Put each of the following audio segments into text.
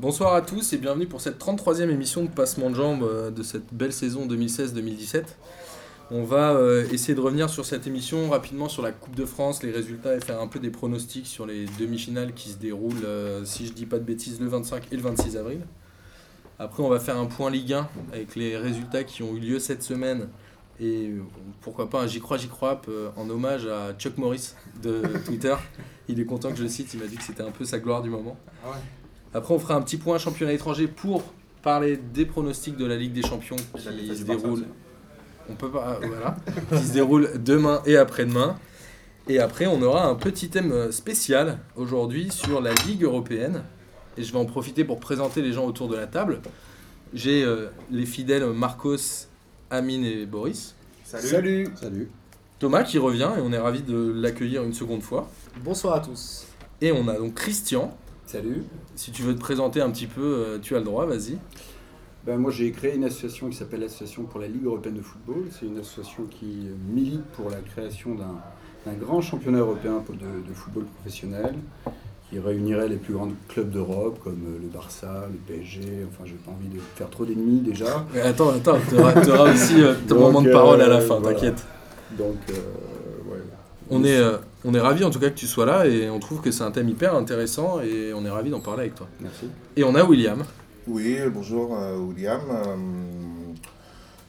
Bonsoir à tous et bienvenue pour cette 33e émission de Passement de Jambes euh, de cette belle saison 2016-2017. On va euh, essayer de revenir sur cette émission rapidement sur la Coupe de France, les résultats et faire un peu des pronostics sur les demi-finales qui se déroulent, euh, si je dis pas de bêtises, le 25 et le 26 avril. Après, on va faire un point Ligue 1 avec les résultats qui ont eu lieu cette semaine et pourquoi pas un J'y crois, j'y crois en hommage à Chuck Morris de Twitter. Il est content que je le cite, il m'a dit que c'était un peu sa gloire du moment. Après, on fera un petit point championnat étranger pour parler des pronostics de la Ligue des Champions qui se déroule. On peut pas, euh, voilà, qui se déroule demain et après-demain. Et après, on aura un petit thème euh, spécial aujourd'hui sur la Ligue européenne. Et je vais en profiter pour présenter les gens autour de la table. J'ai euh, les fidèles Marcos, Amine et Boris. Salut. Salut. Thomas qui revient et on est ravi de l'accueillir une seconde fois. Bonsoir à tous. Et on a donc Christian. Salut. Si tu veux te présenter un petit peu, euh, tu as le droit, vas-y. Ben, moi j'ai créé une association qui s'appelle l'Association pour la Ligue européenne de football. C'est une association qui milite pour la création d'un grand championnat européen de, de football professionnel qui réunirait les plus grands clubs d'Europe comme euh, le Barça, le PSG. Enfin, j'ai pas envie de faire trop d'ennemis déjà. Mais attends, attends, tu auras, aussi euh, ton Donc, moment de parole à la euh, fin, voilà. t'inquiète. Donc, euh, ouais. On est, euh, on est ravis en tout cas que tu sois là et on trouve que c'est un thème hyper intéressant et on est ravis d'en parler avec toi. Merci. Et on a William. Oui, bonjour euh, William. Euh,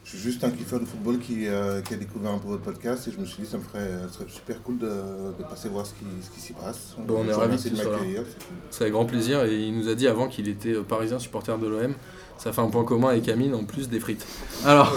je suis juste un kiffeur de football qui, euh, qui a découvert un peu votre podcast et je me suis dit que ça me ferait, ça serait super cool de, de passer voir ce qui, ce qui s'y passe. Bon, on est que de tu sois là. m'accueillir. c'est cool. Avec grand plaisir et il nous a dit avant qu'il était parisien supporter de l'OM. Ça fait un point commun avec Amine en plus des frites. Alors,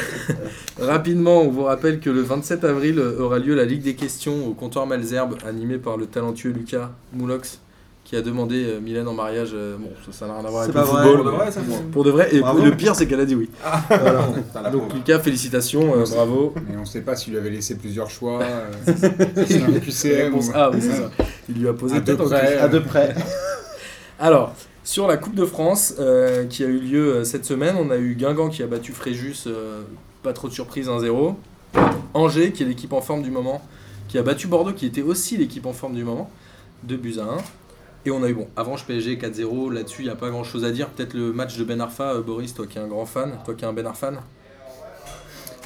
rapidement, on vous rappelle que le 27 avril aura lieu la Ligue des questions au comptoir Malzerbe, animée par le talentueux Lucas Moulox, qui a demandé euh, Mylène en mariage. euh, bon, ça n'a rien à voir avec C'est le pas vrai, football. pour de vrai, ça Pour de vrai, et Bravo. le pire, c'est qu'elle a dit oui. Voilà. La Donc. Lucas, félicitations, euh, bravo. Mais on ne sait pas s'il lui avait laissé plusieurs choix. euh, c'est un QCM. Ou- A, oui, c'est ça. Il lui a posé À en près. À deux près. Alors, sur la Coupe de France euh, qui a eu lieu euh, cette semaine, on a eu Guingamp qui a battu Fréjus, euh, pas trop de surprise, 1-0. Angers, qui est l'équipe en forme du moment, qui a battu Bordeaux, qui était aussi l'équipe en forme du moment, 2 buts à 1. Et on a eu, bon, Avranches PSG 4-0, là-dessus, il n'y a pas grand-chose à dire. Peut-être le match de Ben Arfa, Boris, toi qui es un grand fan, toi qui es un Ben Arfa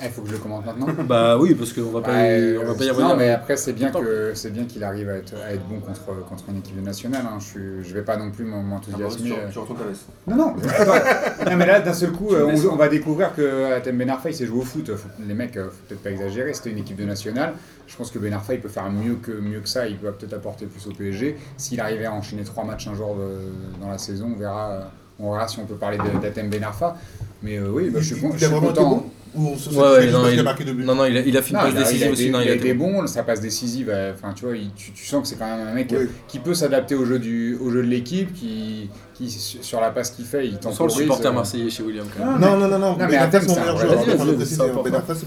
Il faut que je le commente maintenant. Bah oui, parce qu'on va pas, Ouais, on va euh, pas y non, mais après, c'est bien que c'est bien qu'il arrive à être, à être bon contre, contre une équipe nationale. Hein. Je, suis, je vais pas non plus m'en- m'enthousiasmer. euh. Tu retournes ta veste. Non, non, attends. non, mais là, d'un seul coup, euh, on, on va découvrir que Atem Ben Arfa, il s'est joué au foot. Faut- les mecs, euh, faut peut-être pas exagérer, c'était une équipe de nationale. Je pense que Ben Arfa, il peut faire mieux que, mieux que ça. Il peut peut-être apporter plus au PSG. S'il arrivait à enchaîner trois matchs un jour de- dans la saison, on verra, euh, on verra si on peut parler d'Atem Ben Arfa. Mais euh, oui, bah, je suis, con- je a suis content. Ouais, ouais, non, qu'il il- a marqué deux buts Non, non, il a, il a fait une Non, passe il a, il a décisive aussi. non, il a été bon, sa passe décisive, euh, enfin tu vois, il- tu, tu sens que c'est quand même un mec Oui. qui peut s'adapter au jeu du, au jeu de l'équipe, qui, qui sur la passe qu'il fait, il sent le supporter euh, marseillais chez William quand même. Non, non, non, non. mais Ben c'est mon meilleur joueur. c'est. Ben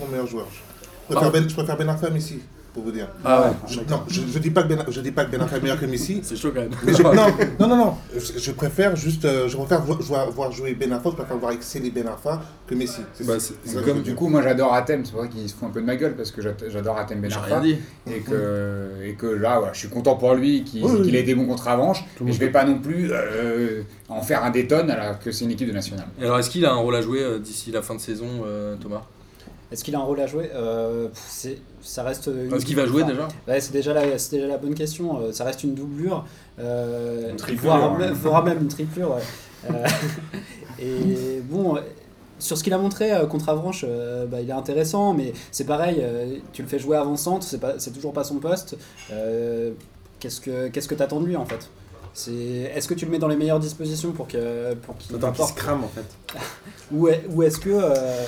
mon meilleur joueur. Je préfère Ben- je préfère Ben Arfa Messi, pour vous dire. Ah ouais, Je, non, je, je dis pas que Ben, je dis pas que Ben Arfa est meilleur que Messi. c'est chaud quand même. Mais je, non, non, non, non. Je, je préfère juste, euh, je préfère vo- voir, voir jouer Ben Arfa, je préfère voir exceller Ben Arfa que Messi. C'est Bah, Comme veux du coup, moi j'adore Athènes, c'est vrai qu'il se fout un peu de ma gueule parce que j'ad- j'adore Athènes Ben dit. Et que, et que là, voilà, je suis content pour lui qu'il Oui, oui. qu'il ait été bon contre Avranches, Tout le mais je vais pas non plus euh, en faire un détonne alors que c'est une équipe de nationale. Et alors, est-ce qu'il a un rôle à jouer euh, d'ici la fin de saison, euh, Thomas? Est-ce qu'il a un rôle à jouer? Euh, c'est- Ça reste. Est-ce qu'il va jouer déjà? Ouais, c'est déjà, la- c'est déjà la bonne question. Euh, Ça reste une doublure. Euh, Une triplure, voire, hein. même- voire même une triplure. ouais. Et bon, sur ce qu'il a montré contre Avranches, bah, il est intéressant, mais c'est pareil. tu le fais jouer avant-centre, c'est pas- c'est toujours pas son poste. Qu'est-ce que qu'est-ce que t'attends de lui en fait? C'est, est-ce que tu le mets dans les meilleures dispositions pour que pour qu'il se crame en fait. ou, est- ou est-ce que euh,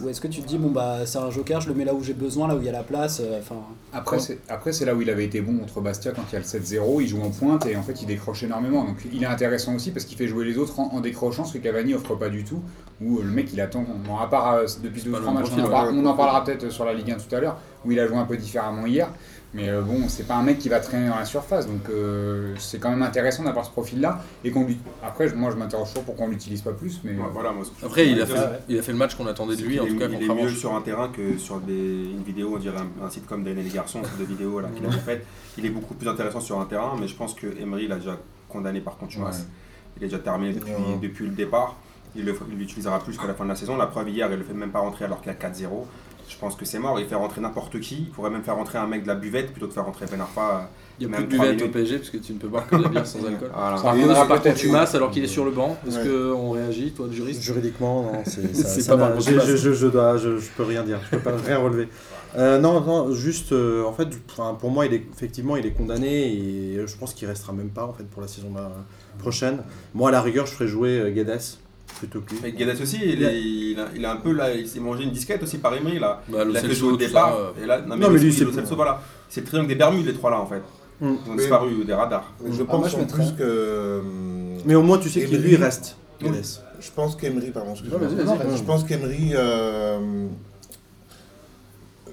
ou est-ce que tu te dis bon bah c'est un joker, je le mets là où j'ai besoin, là où il y a la place. euh, Enfin, Après, c'est, après, c'est là où il avait été bon contre Bastia quand il y a le 7-0, il joue en pointe et en fait il décroche énormément. Donc il est intéressant aussi parce qu'il fait jouer les autres en, en décrochant, ce que Cavani offre pas du tout. Où euh, le mec il attend, bon, à part euh, depuis deux ou trois matchs, en on en parlera peut-être sur la Ligue 1 tout à l'heure, où il a joué un peu différemment hier. Mais euh, bon, c'est pas un mec qui va traîner dans la surface, donc euh, c'est quand même intéressant d'avoir ce profil-là. Et qu'on lui... Après, moi je m'interroge toujours pourquoi on l'utilise pas plus, mais. Ouais, voilà, moi, Après, il a, fait, ouais. il a fait le match qu'on attendait de lui, en est- tout cas il contre est mieux sur un terrain que sur des, une vidéo, on dirait un, un site comme Daniel et les garçons, de vidéos là, qu'il avait fait. Il est beaucoup plus intéressant sur un terrain, mais je pense que Emery l'a déjà condamné par contumace. il est déjà terminé depuis, Ouais. depuis le départ. Il l'utilisera plus jusqu'à la fin de la saison. La preuve hier, il le fait même pas rentrer alors qu'il y a 4-0. Je pense que c'est mort. Il fait rentrer n'importe qui. Il pourrait même faire rentrer un mec de la buvette plutôt que faire rentrer Ben Arfa. Il n'y a Même plus de buvette au. PSG parce que tu ne peux boire que de la bière sans alcool. Voilà. Par contre, on par contre, tu masses alors qu'il est sur le banc. Est-ce Ouais. qu'on réagit, toi, le juriste Juridiquement, non, c'est pas par contre je, je, je dois, je, je peux rien dire, je peux pas rien relever. Euh, non, non, juste, euh, en fait, pour moi, il est effectivement, il est condamné et je pense qu'il restera même pas en fait pour la saison euh, prochaine. Moi, à la rigueur, je ferais jouer euh, Guedes plutôt que. Mais Guedes aussi, il, est- il a, il a un peu là, il s'est mangé une disquette aussi par Emery là. Bah, il a fait Celso, jouer au départ. ça, euh, et là, non, mais, Non, mais lui, c'est Celso, voilà. C'est le triangle des Bermudes, les trois là en fait. Mm. Ils ont Oui. disparu des radars. Mais je Ah, moi, pense je en plus que. Mais au moins, tu sais qu'il lui reste. Je pense qu'Emery, pardon. Je pense qu'Emery. euh,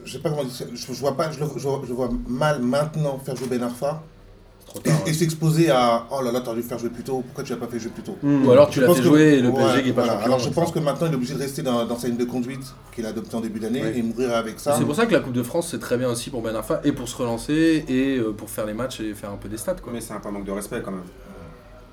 je sais pas comment dire. Je, je vois pas, je, le- je je vois mal maintenant faire jouer Ben Arfa trop et, tard. et s'exposer à oh là là, t'aurais dû faire jouer plus tôt, pourquoi tu l'as pas fait jouer plus tôt? Mm. Ou alors tu l'as fait que- jouer et le ouais, PSG qui est pas voilà. champion. Alors je pense que maintenant il est obligé de rester dans, dans sa ligne de conduite qu'il a adoptée en début d'année Ouais. et mourir avec ça. C'est pour ça que la Coupe de France c'est très bien aussi pour Ben Arfa et pour se relancer et euh, pour faire les matchs et faire un peu des stats quoi. Mais c'est un peu un manque de respect quand même.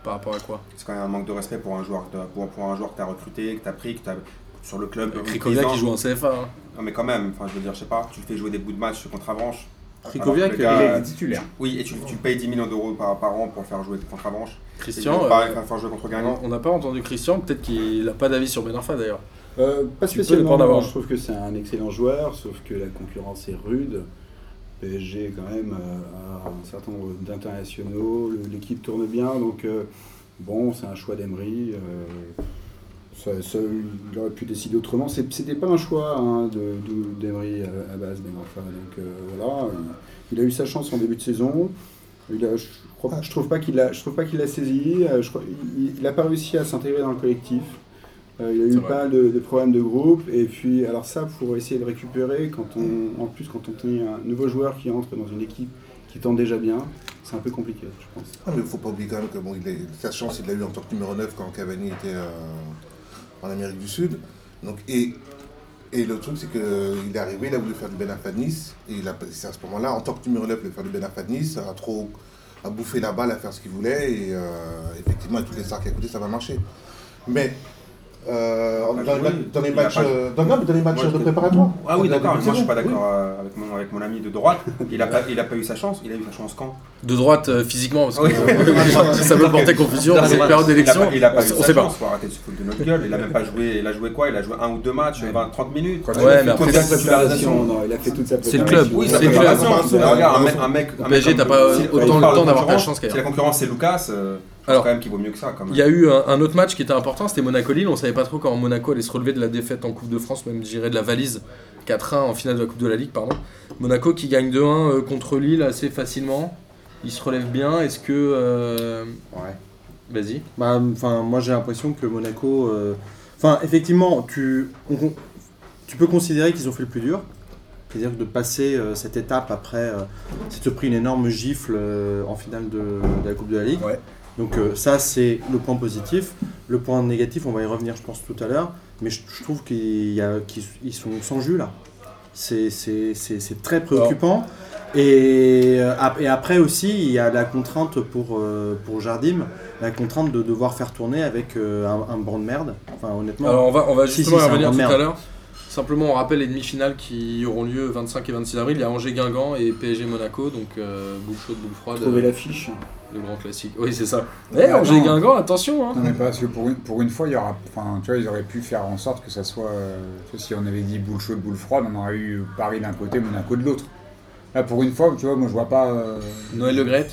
Par rapport à quoi? C'est quand même un manque de respect pour un joueur, que t'as- pour, pour un joueur que tu as recruté, que tu as pris, que tu as sur le club. 10 ans. qui joue en CFA. hein. Non mais quand même, enfin je veux dire, je sais pas, tu le fais jouer des bouts de match contre Avranches. Krikoviak, Il est titulaire. Oui, et tu, tu payes 10 millions d'euros par, par an pour le faire jouer contre Avranches. Christian, euh, pareil, faire jouer contre Guingamp. on n'a pas entendu Christian, peut-être qu'il n'a pas d'avis sur Ben Arfa d'ailleurs. Euh, pas spécialement. Je trouve que c'est un excellent joueur, sauf que la concurrence est rude. PSG quand même euh, a un certain nombre d'internationaux, l'équipe tourne bien, donc euh, bon, c'est un choix d'Emery. Euh, ça- ça- il aurait pu décider autrement. C'était pas un choix hein, de- de- d'Emery à, à base, Ben Arfa. Donc euh, voilà, il, il a eu sa chance en début de saison. Il a- je, crois- je trouve pas qu'il a, je trouve pas qu'il l'a saisi. euh, je crois- il n'a pas réussi à s'intégrer dans le collectif. Euh, il a eu vrai. pas mal de, de problèmes de groupe. Et puis, alors ça, pour essayer de récupérer, quand on, en plus, quand on tenait un nouveau joueur qui entre dans une équipe qui tend déjà bien, c'est un peu compliqué, je pense. Ah, mais il ne faut pas oublier quand même que bon, il est, sa chance, il l'a eu en tant que numéro 9 quand Cavani était euh, en Amérique du Sud. Donc, et, et le truc, c'est qu'il est arrivé, il a voulu faire du Ben Arfa de Nice. Et c'est à ce moment-là, en tant que numéro 9, il voulait faire du Ben Arfa de Nice, a trop a bouffé la balle, à faire ce qu'il voulait. Et euh, effectivement, avec toutes les stars qu'il a coûté, ça va marcher. Mais euh, Bah, dans, oui, dans les il matchs, pas- euh, dans, non, mais dans les matchs Moi, de préparatoire. Ah oui, d'accord, moi je suis pas d'accord euh, avec, mon, avec mon ami de droite. Il a, pas, il a pas eu sa chance, il a eu sa chance quand? De droite euh, physiquement, parce que Oui. euh, ça peut porter confusion dans cette période Il a d'élection. pas, il a pas eu On sa sait pas. chance, faut arrêter de se foutre de notre gueule. Il a même pas joué, il a joué quoi? Il a joué un ou deux matchs, 20, 30 minutes. Ouais, il a mais fait après, Toute sa c'est- préparation, non, il a fait toute sa C'est le préparation. club, Oui, c'est le club. préparation. C'est le club. Regarde, un mec, PSG, t'as pas autant le temps de d'avoir ta chance Si la concurrence c'est Lucas, euh, je Alors, pense quand même qu'il vaut mieux que ça. Quand même. Il y a eu un, un autre match qui était important, c'était Monaco-Lille. On savait pas trop comment Monaco allait se relever de la défaite en Coupe de France, même je dirais de la valise 4-1 en finale de la Coupe de la Ligue. pardon. Monaco qui gagne 2-1 euh, contre Lille assez facilement. Il se relève bien. Est-ce que. euh, Ouais. Vas-y. Bah, enfin, moi j'ai l'impression que Monaco. euh, Enfin, effectivement, tu, on- tu peux considérer qu'ils ont fait le plus dur. C'est-à-dire que de passer euh, cette étape après euh, s'être pris une énorme gifle euh, en finale de, de la Coupe de la Ligue. Ouais. Donc euh, ça c'est le point positif. Le point négatif, on va y revenir je pense tout à l'heure. Mais je, je trouve qu'ils sont sans jus là. C'est très préoccupant. Et, euh, et après aussi, il y a la contrainte pour, euh, pour Jardim, la contrainte de devoir faire tourner avec un, un banc de merde. Enfin, honnêtement. Alors on va, on va Si, justement si, y revenir tout à l'heure. Simplement, on rappelle les demi-finales qui auront lieu 25 et 26 avril. Il y a Angers-Guingamp et PSG-Monaco. Donc, euh, boule chaude, boule froide. Trouver euh, l'affiche. le grand classique. Oui, c'est ça. Eh. Angers-Guingamp, attention hein. Non, mais parce que pour une, pour une fois, il y aura. Enfin, tu vois, ils auraient pu faire en sorte que ça soit. euh, si on avait dit boule chaude, boule froide, on aurait eu Paris d'un côté, Monaco de l'autre. Là, pour une fois, tu vois, moi je vois pas. euh, Noël Le Gret,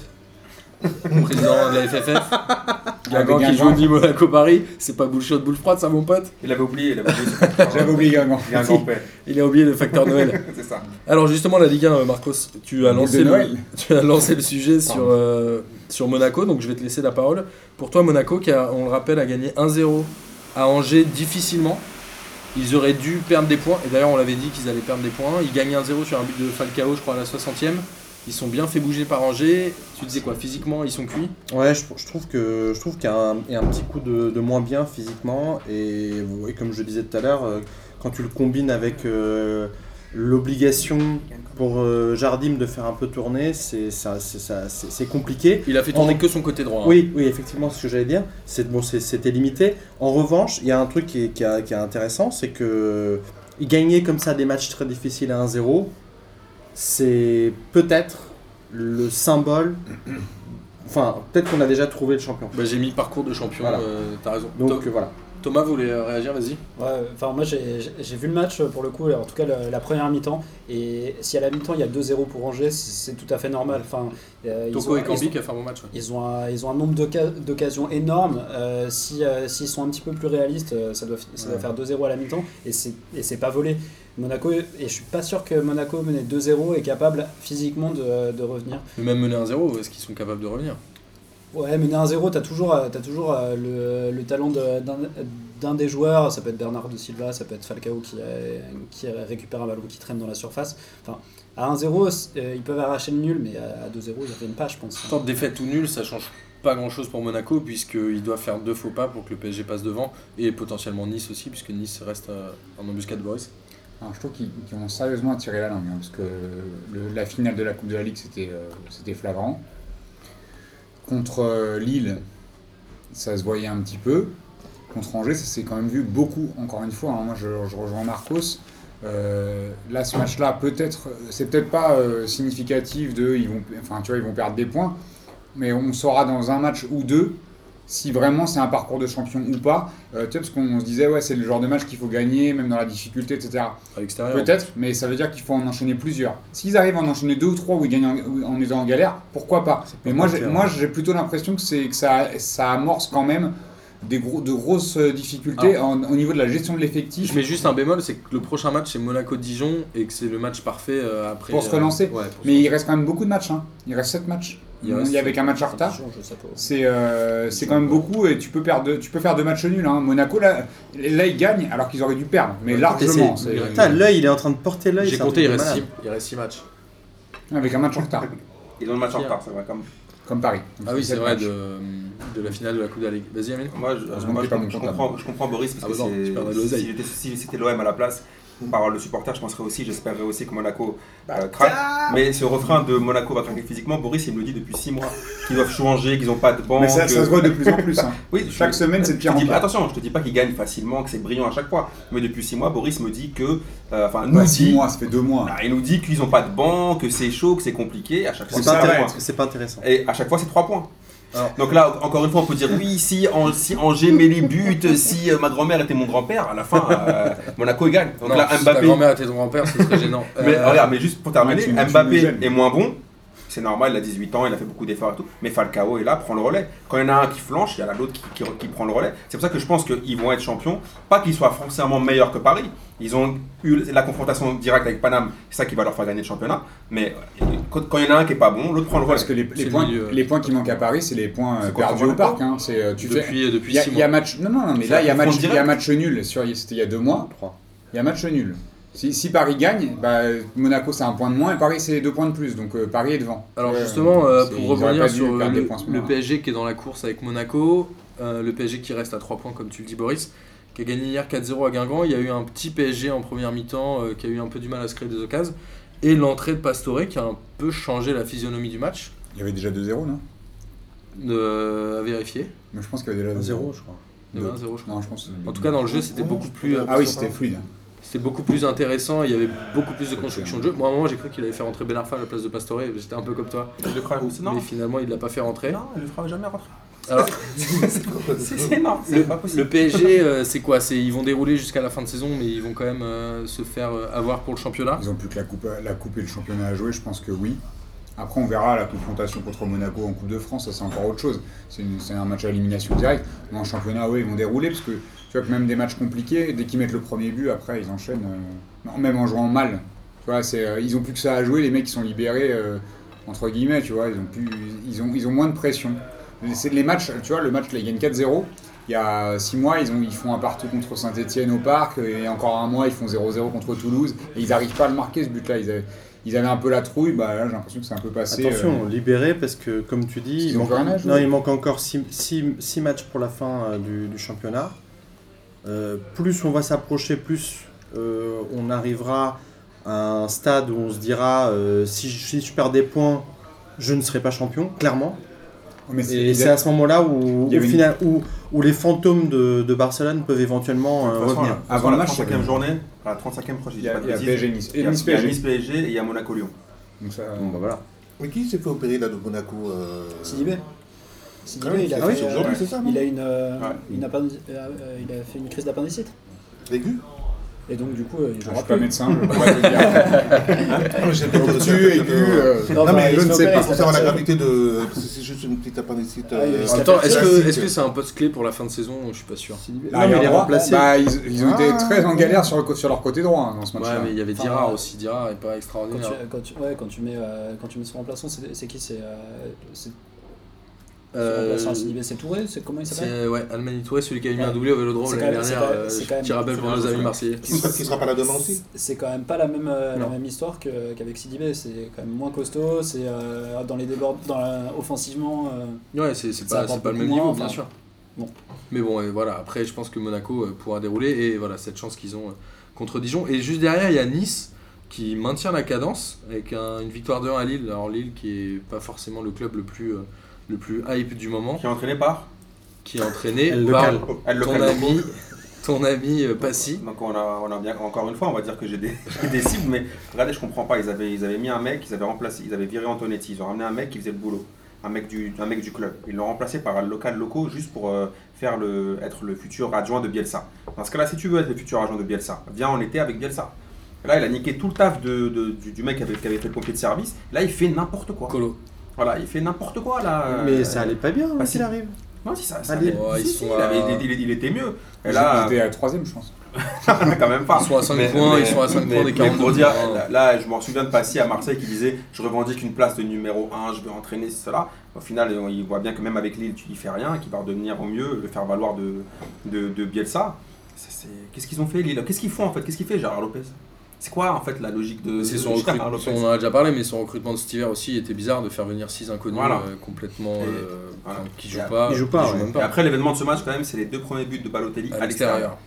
président de la FFF. Guingamp qui joue ni Monaco-Paris. C'est pas boule chaude, boule froide, ça, mon pote? Il avait oublié, il avait oublié. J'avais oublié Guingamp. Il a un grand père, Il a oublié le facteur Noël. c'est ça. Alors justement, la Ligue 1, euh, Marcos, tu as, lancé le, Noël. tu as lancé le sujet sur, euh, sur Monaco, donc je vais te laisser la parole. Pour toi, Monaco, qui a, on le rappelle, a gagné 1-0 à Angers difficilement. Ils auraient dû perdre des points, et d'ailleurs on l'avait dit qu'ils allaient perdre des points. Ils gagnent 1-0 sur un but de Falcao, je crois, à la 60e. Ils sont bien fait bouger par Angers. Tu disais quoi Physiquement, ils sont cuits Ouais, je, je trouve que je trouve qu'il y a un, il y a un petit coup de, de moins bien physiquement et, et comme je disais tout à l'heure, euh, quand tu le combines avec euh, l'obligation pour euh, Jardim de faire un peu tourner, c'est compliqué. Il a fait tourner En- que son côté droit. hein. Oui, oui, effectivement, c'est ce que j'allais dire. C'est bon, c'était limité. En revanche, il y a un truc qui est, qui a- qui est intéressant, c'est que gagnait comme ça des matchs très difficiles à 1-0. C'est peut-être le symbole. Enfin, peut-être qu'on a déjà trouvé le champion. Bah, j'ai mis parcours de champion, Voilà. euh, t'as raison. Donc euh, voilà. Thomas voulait euh, réagir, vas-y. Ouais, enfin moi j'ai vu le match euh, pour le coup, en tout cas la, la première mi-temps, et si à la mi-temps il y a 2-0 pour Angers, c'est tout à fait normal. Enfin, euh, Toko et Cambi qui a fait un bon match. ouais. Ils ont un, ils ont un nombre d'occasions énorme. Euh, si, euh, S'ils sont un petit peu plus réalistes, euh, ça doit, ça doit faire 2-0 à la mi-temps et c'est et c'est pas volé. Monaco, et je suis pas sûr que Monaco mené 2-0 est capable physiquement de, de revenir. Mais même mener 1-0, est-ce qu'ils sont capables de revenir? Ouais, mener 1-0, t'as toujours, euh, t'as toujours euh, le, le talent d'un d'un des joueurs, ça peut être Bernardo Silva, ça peut être Falcao qui, euh, qui récupère un ballon qui traîne dans la surface. Enfin, à 1-0, c- euh, ils peuvent arracher le nul, mais à à 2-0, ils reviennent pas, je pense. Tant de défaite ou nul, ça change pas grand chose pour Monaco, puisqu'ils doivent faire deux faux pas pour que le PSG passe devant, et potentiellement Nice aussi, puisque Nice reste en embuscade de Boris. Alors, je trouve qu'ils ont sérieusement tiré la langue, hein, parce que le- la finale de la Coupe de la Ligue, c'était euh, c'était flagrant. Contre euh, Lille, ça se voyait un petit peu. Contre Angers, ça s'est quand même vu beaucoup, encore une fois. hein. moi, je, rejoins Marcos. Euh, là, ce match-là, peut-être, c'est peut-être pas euh, significatif de, ils vont, enfin, tu vois, ils vont perdre des points, mais on saura dans un match ou deux si vraiment c'est un parcours de champion ou pas. Euh, tu sais, parce qu'on se disait, ouais, c'est le genre de match qu'il faut gagner, même dans la difficulté, etc. À l'extérieur. Peut-être, mais ça veut dire qu'il faut en enchaîner plusieurs. S'ils arrivent à en enchaîner deux ou trois où ils gagnent en, en étant en galère, pourquoi pas? Mais moi, j'ai, clair. moi, j'ai plutôt l'impression que, que ça, ça amorce quand même des gros, de grosses euh, difficultés en- au niveau de la gestion de l'effectif. Je mets juste un bémol, c'est que le prochain match c'est Monaco-Dijon et que c'est le match parfait euh, après. Pour se euh, relancer. ouais, pour se Mais il reste quand même beaucoup de matchs. Hein. Il reste 7 matchs. Il y avec un match en retard. C'est euh, c'est quand même beaucoup et tu peux, perdre, tu peux faire deux matchs nuls. Hein. Monaco, là, là, ils gagnent alors qu'ils auraient dû perdre, mais Ouais, largement. l'œil, il est en train de porter l'œil. J'ai compté, il reste, six, il reste six matchs. Avec un match en retard, Ils ont le match en retard, c'est vrai. Comme... comme Paris. Ah oui, c'est vrai, de, de la finale de la Coupe de la Ligue. Vas-y, Amine. Moi, je, moi, je, je comprends, je comprends Boris parce Ah que bah j'étais- si c'était l'OM à la place, par le supporter, je penserais aussi, j'espérerais aussi que Monaco euh, craque. Mais ce refrain de Monaco va craquer physiquement, Boris il me le dit depuis 6 mois qu'ils doivent changer, qu'ils n'ont pas de banc. Mais ça, que- ça se voit de plus en plus. hein. Oui, je- Chaque semaine, c'est de je pire en pire. Attention, je te dis pas qu'ils gagnent facilement, que c'est brillant à chaque fois. Mais depuis 6 mois, Boris me dit que. euh, Enfin, nous Pas six dit. mois, ça fait deux mois. Ah, il nous dit qu'ils n'ont pas de banc, que c'est chaud, que c'est compliqué. À chaque fois, C'est pas, pas intéressant. Et à chaque fois, c'est 3 points. Alors- Donc là, encore une fois, on peut dire oui, si, An- si Angers met les buts, si euh, ma grand-mère était mon grand-père, à la fin, euh, Monaco gagne. Donc non, là, si ta Mbappé. grand-mère était ton grand-père, ce serait gênant. Mais Euh, regarde, mais juste pour terminer, Mbappé est moins bon. C'est normal, il a 18 ans, il a fait beaucoup d'efforts et tout. Mais Falcao est là, prend le relais. Quand il y en a un qui flanche, il y en a l'autre qui, qui- qui prend le relais. C'est pour ça que je pense qu'ils vont être champions. Pas qu'ils soient forcément meilleurs que Paris. Ils ont eu la confrontation directe avec Paname. C'est ça qui va leur faire gagner le championnat. Mais euh, quand quand il y en a un qui est pas bon, l'autre prend le relais. Parce que les, points, milieu. les points qui manquent à Paris, c'est les points euh, perdus au parc. hein. C'est, euh, tu fais, depuis, euh, depuis il y, a, six il y a mois. match. Non, non, non, mais là, il y a match, conférence il y a directe. match nul. Sur, c'était il y a deux mois. Il y a match nul. Si, si Paris gagne, bah, Monaco c'est un point de moins et Paris c'est deux points de plus. Donc euh, Paris est devant. Alors Ouais, justement, euh, pour revenir sur le. PSG qui est dans la course avec Monaco, euh, le PSG qui reste à 3 points comme tu le dis Boris, qui a gagné hier 4-0 à Guingamp, il y a eu un petit PSG en première mi-temps euh, qui a eu un peu du mal à se créer des occasions, et l'entrée de Pastore qui a un peu changé la physionomie du match, Il y avait déjà 2-0, non? De, à vérifier, Mais je pense qu'il y avait déjà 2-0. 0, je crois. de Deux. 1-0 je crois. Non, je pense. En tout cas dans le jeu c'était beaucoup plus... Ah oui, c'était fluide. C'était beaucoup plus intéressant, il y avait beaucoup plus de construction de jeu. Moi, à un moment, j'ai cru qu'il allait faire rentrer Ben Arfa à la place de Pastore, j'étais un peu comme toi. Il le non Mais finalement, il l'a pas fait rentrer. Non, il le fera jamais rentrer. Alors, C'est c'est énorme, c'est le, pas possible. le PSG, euh, c'est quoi? C'est Ils vont dérouler jusqu'à la fin de saison, mais ils vont quand même euh, se faire euh, avoir pour le championnat? Ils ont plus que la coupe, la coupe et le championnat à jouer, je pense que oui. Après, on verra la confrontation contre Monaco en Coupe de France, ça c'est encore autre chose. C'est une- c'est un match à élimination directe. Mais en championnat, oui, ils vont dérouler parce que tu vois que même des matchs compliqués, dès qu'ils mettent le premier but, après ils enchaînent. euh, même en jouant mal. Tu vois, c'est, euh, ils ont plus que ça à jouer, les mecs qui sont libérés, euh, entre guillemets, tu vois, ils ont, plus, ils ont, ils ont moins de pression. C'est les matchs, tu vois, le match là, ils gagnent 4-0. Il y a 6 mois, ils, ont, ils font un partout contre Saint-Etienne au parc, et encore un mois, ils font 0-0 contre Toulouse, et ils n'arrivent pas à le marquer ce but-là. Ils avaient, ils avaient un peu la trouille, bah là j'ai l'impression que c'est un peu passé. Attention, euh, libéré parce que, comme tu dis, Ils il manque, non, il manque encore 6 matchs pour la fin euh, du, du championnat. Euh, plus on va s'approcher, plus euh, on arrivera un stade où on se dira euh, si, je, si je perds des points, je ne serai pas champion, clairement. Mais c'est- Et c'est à ce moment-là où, une- final, les fantômes de, de Barcelone peuvent éventuellement euh, façon, revenir. Avant Avant la match, 35e il y a- journée, à la 35e proche, Il y a, pas il de y a bêtises. PSG Nice. Il Et y a Nice il y a PSG. Nice PSG et il y a Monaco Lyon. Donc ça, Bon, bah voilà. Mais qui s'est fait opérer là de Monaco euh... Sidibé. Ah oui, il, a c'est fait, euh, ça, il a une, euh, Ouais. une appendic- euh, il a fait une crise d'appendicite. Aigu Et donc du coup, euh, il je jouera suis pas plus. médecin, je peux pas te dire. Ah, mais j'ai euh, Non, mais il je ne sais pas. savoir la gravité de. C'est juste une petite appendicite. Ah, euh, il En même temps, est-ce que classique. est-ce que c'est un poste clé pour la fin de saison? Je suis pas sûr. Il est remplacé. Bah, ils, ils ont été Ah. très en galère sur, le, sur leur côté droit hein, dans ce Ouais, match-là. mais il y avait Dira aussi. Dira est pas Quand extraordinaire. tu, quand, tu, ouais, quand tu mets, euh, quand tu mets son remplaçant, c'est c'est qui? C'est euh, c'est- Touré C'est comment il s'appelle ouais, Almani Touré, celui qui a mis un doublé au Vélodrome l'année dernière. même- euh, Petit rappel pour nos amis marseillais. Qui sera, pas là demain aussi C'est quand même pas la même, euh, la même histoire que- qu'avec Sidibé. C'est quand même moins costaud. C'est dans les débords, dans la- offensivement. Ouais, c'est pas, pas le même niveau, bien sûr. bon. Mais bon, et voilà, après, je pense que Monaco pourra dérouler et voilà, cette chance qu'ils ont contre Dijon. Et juste derrière, il y a Nice qui maintient la cadence avec un- une victoire de 1 à Lille. Alors, Lille qui est pas forcément le club le plus, euh, le plus hype du moment, Qui est entraîné par qui est entraîné Elle par. El ton Local ami, ton ami euh, Passy. Donc on a, on a bien, encore une fois, on va dire que j'ai des, j'ai des cibles, mais regardez, je comprends pas. Ils avaient, ils avaient mis un mec, ils avaient remplacé, ils avaient viré Antonetti, ils ont ramené un mec qui faisait le boulot, un mec du, un mec du club. Ils l'ont remplacé par un local locaux juste pour euh, faire le, être le futur adjoint de Bielsa. Dans ce cas-là, si tu veux être le futur adjoint de Bielsa, viens en été avec Bielsa. Là, il a niqué tout le taf de, de- du, du mec qui avait, qui avait fait le pompier de service. Là, il fait n'importe quoi. Colo. Voilà, il fait n'importe quoi là. Mais ça allait pas bien, bah, hein, qu'il arrive. Non, si ça, ça allait. Ouais, ils Si, sont si, à- il, avait- il- il- il était mieux. Et là, étaient à troisième, je pense. quand même pas. Ils sont à 5 Mais- points, mais- ils sont à 5 mais- points des mais 42 pour dire, là, là, je m'en souviens de Passy à Marseille qui disait Je revendique une place de numéro 1, je veux entraîner cela. Au final, on- il voit bien que même avec Lille, tu n'y fais rien, qu'il va redevenir au mieux le faire valoir de, de, de Bielsa. Qu'est-ce qu'ils ont fait, Lille? Qu'est-ce qu'ils font en fait? Qu'est-ce qu'il fait, Gérard Lopez? C'est quoi en fait la logique de, C'est son recrutement, on en a déjà parlé, mais son recrutement de cet hiver aussi était bizarre de faire venir 6 inconnus Voilà. euh, complètement Et- euh, voilà. enfin, qui jouent pas. Ils jouent pas, qui ouais. Et après, l'événement de ce match, quand même, c'est les deux premiers buts de Balotelli à l'extérieur.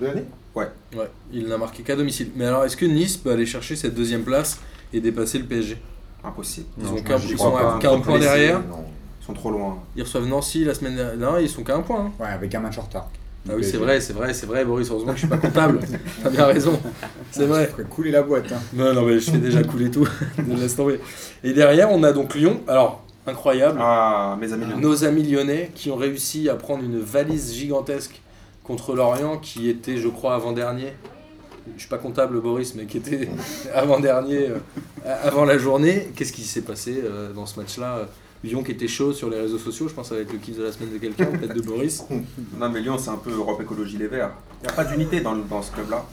De l'année? Ouais, il n'a marqué qu'à domicile. Mais alors, est-ce que Nice peut aller chercher cette deuxième place et dépasser le PSG Impossible. Ils Non, ont qu'un à qu'un point derrière. Non. Ils sont trop loin. Ils reçoivent Nancy la semaine dernière. Non, ils sont qu'à un point. hein. Ouais, avec un match en retard. Ah oui, c'est vrai, c'est vrai, c'est vrai, Boris. Heureusement que je suis pas comptable. T'as bien raison. C'est vrai. Ferait couler la boîte. Hein. Non, non, mais je fais déjà couler tout. Laisse tomber. Et derrière, on a donc Lyon. Alors, incroyable. Ah, mes amis. Lyonnais. Nos amis lyonnais qui ont réussi à prendre une valise gigantesque contre l'Orient qui était, je crois, avant-dernier. Je suis pas comptable, Boris, mais qui était avant-dernier, euh, avant la journée. Qu'est-ce qui s'est passé euh, dans ce match-là Lyon qui était chaud sur les réseaux sociaux, je pense avec le kiff de la semaine de quelqu'un, peut-être de Boris. Non, mais Lyon, c'est un peu Europe Écologie Les Verts. Il n'y a pas d'unité dans, le- dans ce club-là.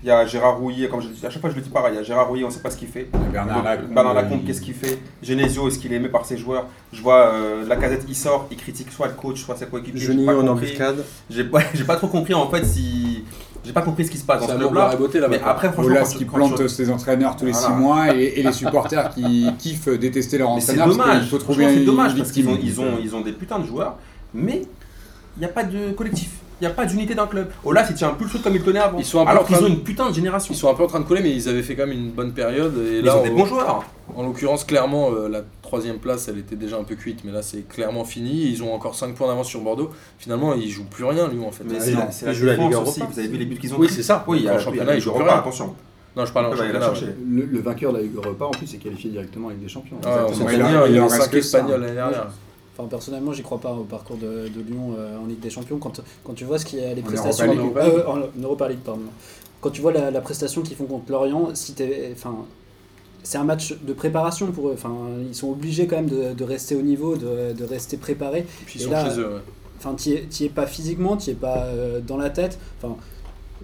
Il y a Gérard Rouillet, comme je le dis, à chaque fois je le dis pareil, il y a Gérard Rouillet, on ne sait pas ce qu'il fait. Bernard Lacombe, Bernard Lacombe, il- qu'est-ce qu'il fait? Genesio, est-ce qu'il est aimé par ses joueurs? Je vois euh, Lacazette, il sort, il critique soit le coach, soit ses coéquipiers. J'ai pas en compris. embuscade. J'ai pas, j'ai pas trop compris en fait si. J'ai pas compris ce qui se passe dans C'est ce club-là. Mais après, franchement, Olas quand qui quand plante ses entraîneurs tous les Voilà. 6 mois et, et les supporters qui kiffent détester leur c'est entraîneur parce dommage. faut trouver c'est dommage parce qu'ils ont, ils ont, ils ont des putains de joueurs, mais il n'y a pas de collectif. Il n'y a pas d'unité dans le club. Olas, il tient plus le truc comme il tenait avant. Ils sont un peu Alors qu'ils ont une putain de génération. Ils sont un peu en train de coller, mais ils avaient fait quand même une bonne période. Et Ils là, ont des bons joueurs. En l'occurrence, clairement, euh, la troisième place, elle était déjà un peu cuite, mais là, c'est clairement fini. Ils ont encore 5 points d'avance sur Bordeaux. Finalement, ils jouent plus rien, Lyon, en fait. Mais Ah, c'est la, la ils jouent la Ligue aussi. Europa. Vous avez vu les buts qu'ils ont Oui, c'est ça. Oui, il y a En championnat, ils jouent plus Europa, rien. attention. Non, je parle en Ouais, bah, a championnat. Le, le vainqueur de la Ligue Europa, en plus, est qualifié directement avec des champions. Ah, on s'en Ouais, souvient, il en- y en reste 5 que ça. Espagnols l'année dernière. Enfin, personnellement, j'y crois pas au parcours de, de Lyon euh, en Ligue des Champions. Quand, quand tu vois ce qui est les En prestations. Europa League. Euh, en Europa League, pardon. Quand tu vois la, la prestation qu'ils font contre Lorient, si t'es- enfin, c'est un match de préparation pour eux. Enfin, ils sont obligés quand même de, de rester au niveau, de, de rester préparés. Puis ils Et sont là, chez eux. ouais. Enfin, t'y es, t'y es pas physiquement, t'y es pas euh, dans la tête. Enfin,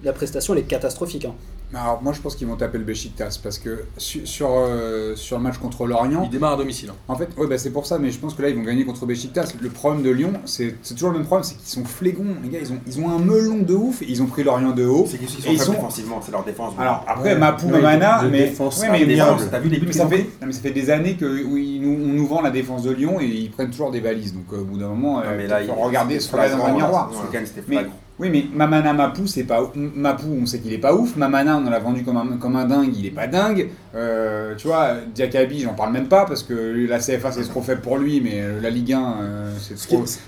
la prestation, elle est catastrophique. hein. Alors moi je pense qu'ils vont taper le Besiktas parce que su- sur, euh, sur le match contre l'Orient, Ils démarrent à domicile. hein. en fait ouais, bah, c'est pour ça mais je pense que là ils vont gagner contre Besiktas. Le problème de Lyon c'est c'est toujours le même problème, c'est qu'ils sont flégons les gars, ils ont, ils ont un melon de ouf, et ils ont pris l'Orient de haut. C'est qu'ils sont Et ils faibles sont- défensivement, c'est leur défense. Alors après Ouais. Mapou, Ouais, Mamana, de mais, défense ouais, mais, défense, t'as vu les buts mais ça fait, non, mais ça fait des années que oui, nous, on nous vend la défense de Lyon et ils prennent toujours des valises. Donc euh, au bout d'un moment, Non, euh, mais là, faut il- regarder, c'était se regarder dans un miroir. Oui, mais Mamana Mapou, c'est pas Mapou, on sait qu'il est pas ouf. Mamana, on l'a vendu comme un, comme un dingue, il est pas dingue. Euh, tu vois, Diakabi, j'en parle même pas parce que la CFA c'est trop fait pour lui, mais euh, la Ligue 1, euh, c'est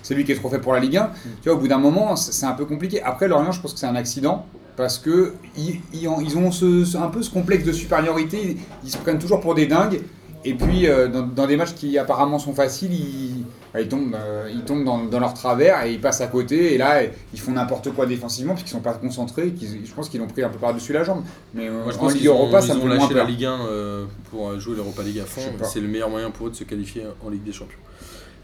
Ce lui qui est trop fait pour la Ligue 1. Tu vois, au bout d'un moment, c'est un peu compliqué. Après, Lorient, je pense que c'est un accident parce que ils, ils ont, ils ont ce- ce- un peu ce complexe de supériorité. Ils se prennent toujours pour des dingues. Et puis, euh, dans, dans des matchs qui apparemment sont faciles, ils, ils tombent, euh, ils tombent dans, dans leur travers et ils passent à côté. Et là, ils font n'importe quoi défensivement parce qu'ils sont pas concentrés. qu'ils- je pense qu'ils l'ont pris un peu par-dessus la jambe. Mais euh, Moi, je en pense Ligue qu'ils ont, Europa, ça ils me ont lâché la. Ligue 1 euh, pour jouer l'Europa League à fond. C'est le meilleur moyen pour eux de se qualifier en Ligue des Champions.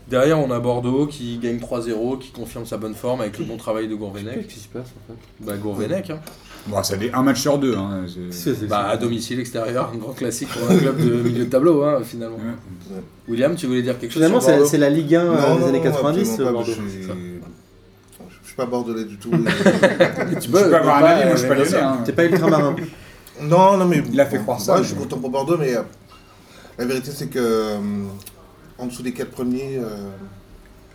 Derrière, on a Bordeaux qui gagne 3-0, qui confirme sa bonne forme avec le bon travail de Gourvenec. Qu'est-ce qui se passe en fait Bah, Gourvenec, hein. Bon, ça fait un match sur deux. hein, que Bah, ça à domicile, extérieur, un grand classique pour un club de milieu de tableau, hein, finalement. Ouais. William, tu voulais dire quelque chose Finalement, c'est la Ligue 1 euh, Non, des non, années non, 90, absolument pas, Bordeaux. Je suis, ça. je suis pas bordelais du tout. Tu Tu peux avoir un avis, moi je suis pas lyonnais. hein. T'es pas ultramarin. non, non, mais. Il a fait croire ça, Moi, mais je suis content pour Bordeaux, mais euh, la vérité, c'est que. euh, en dessous des quatre premiers. euh,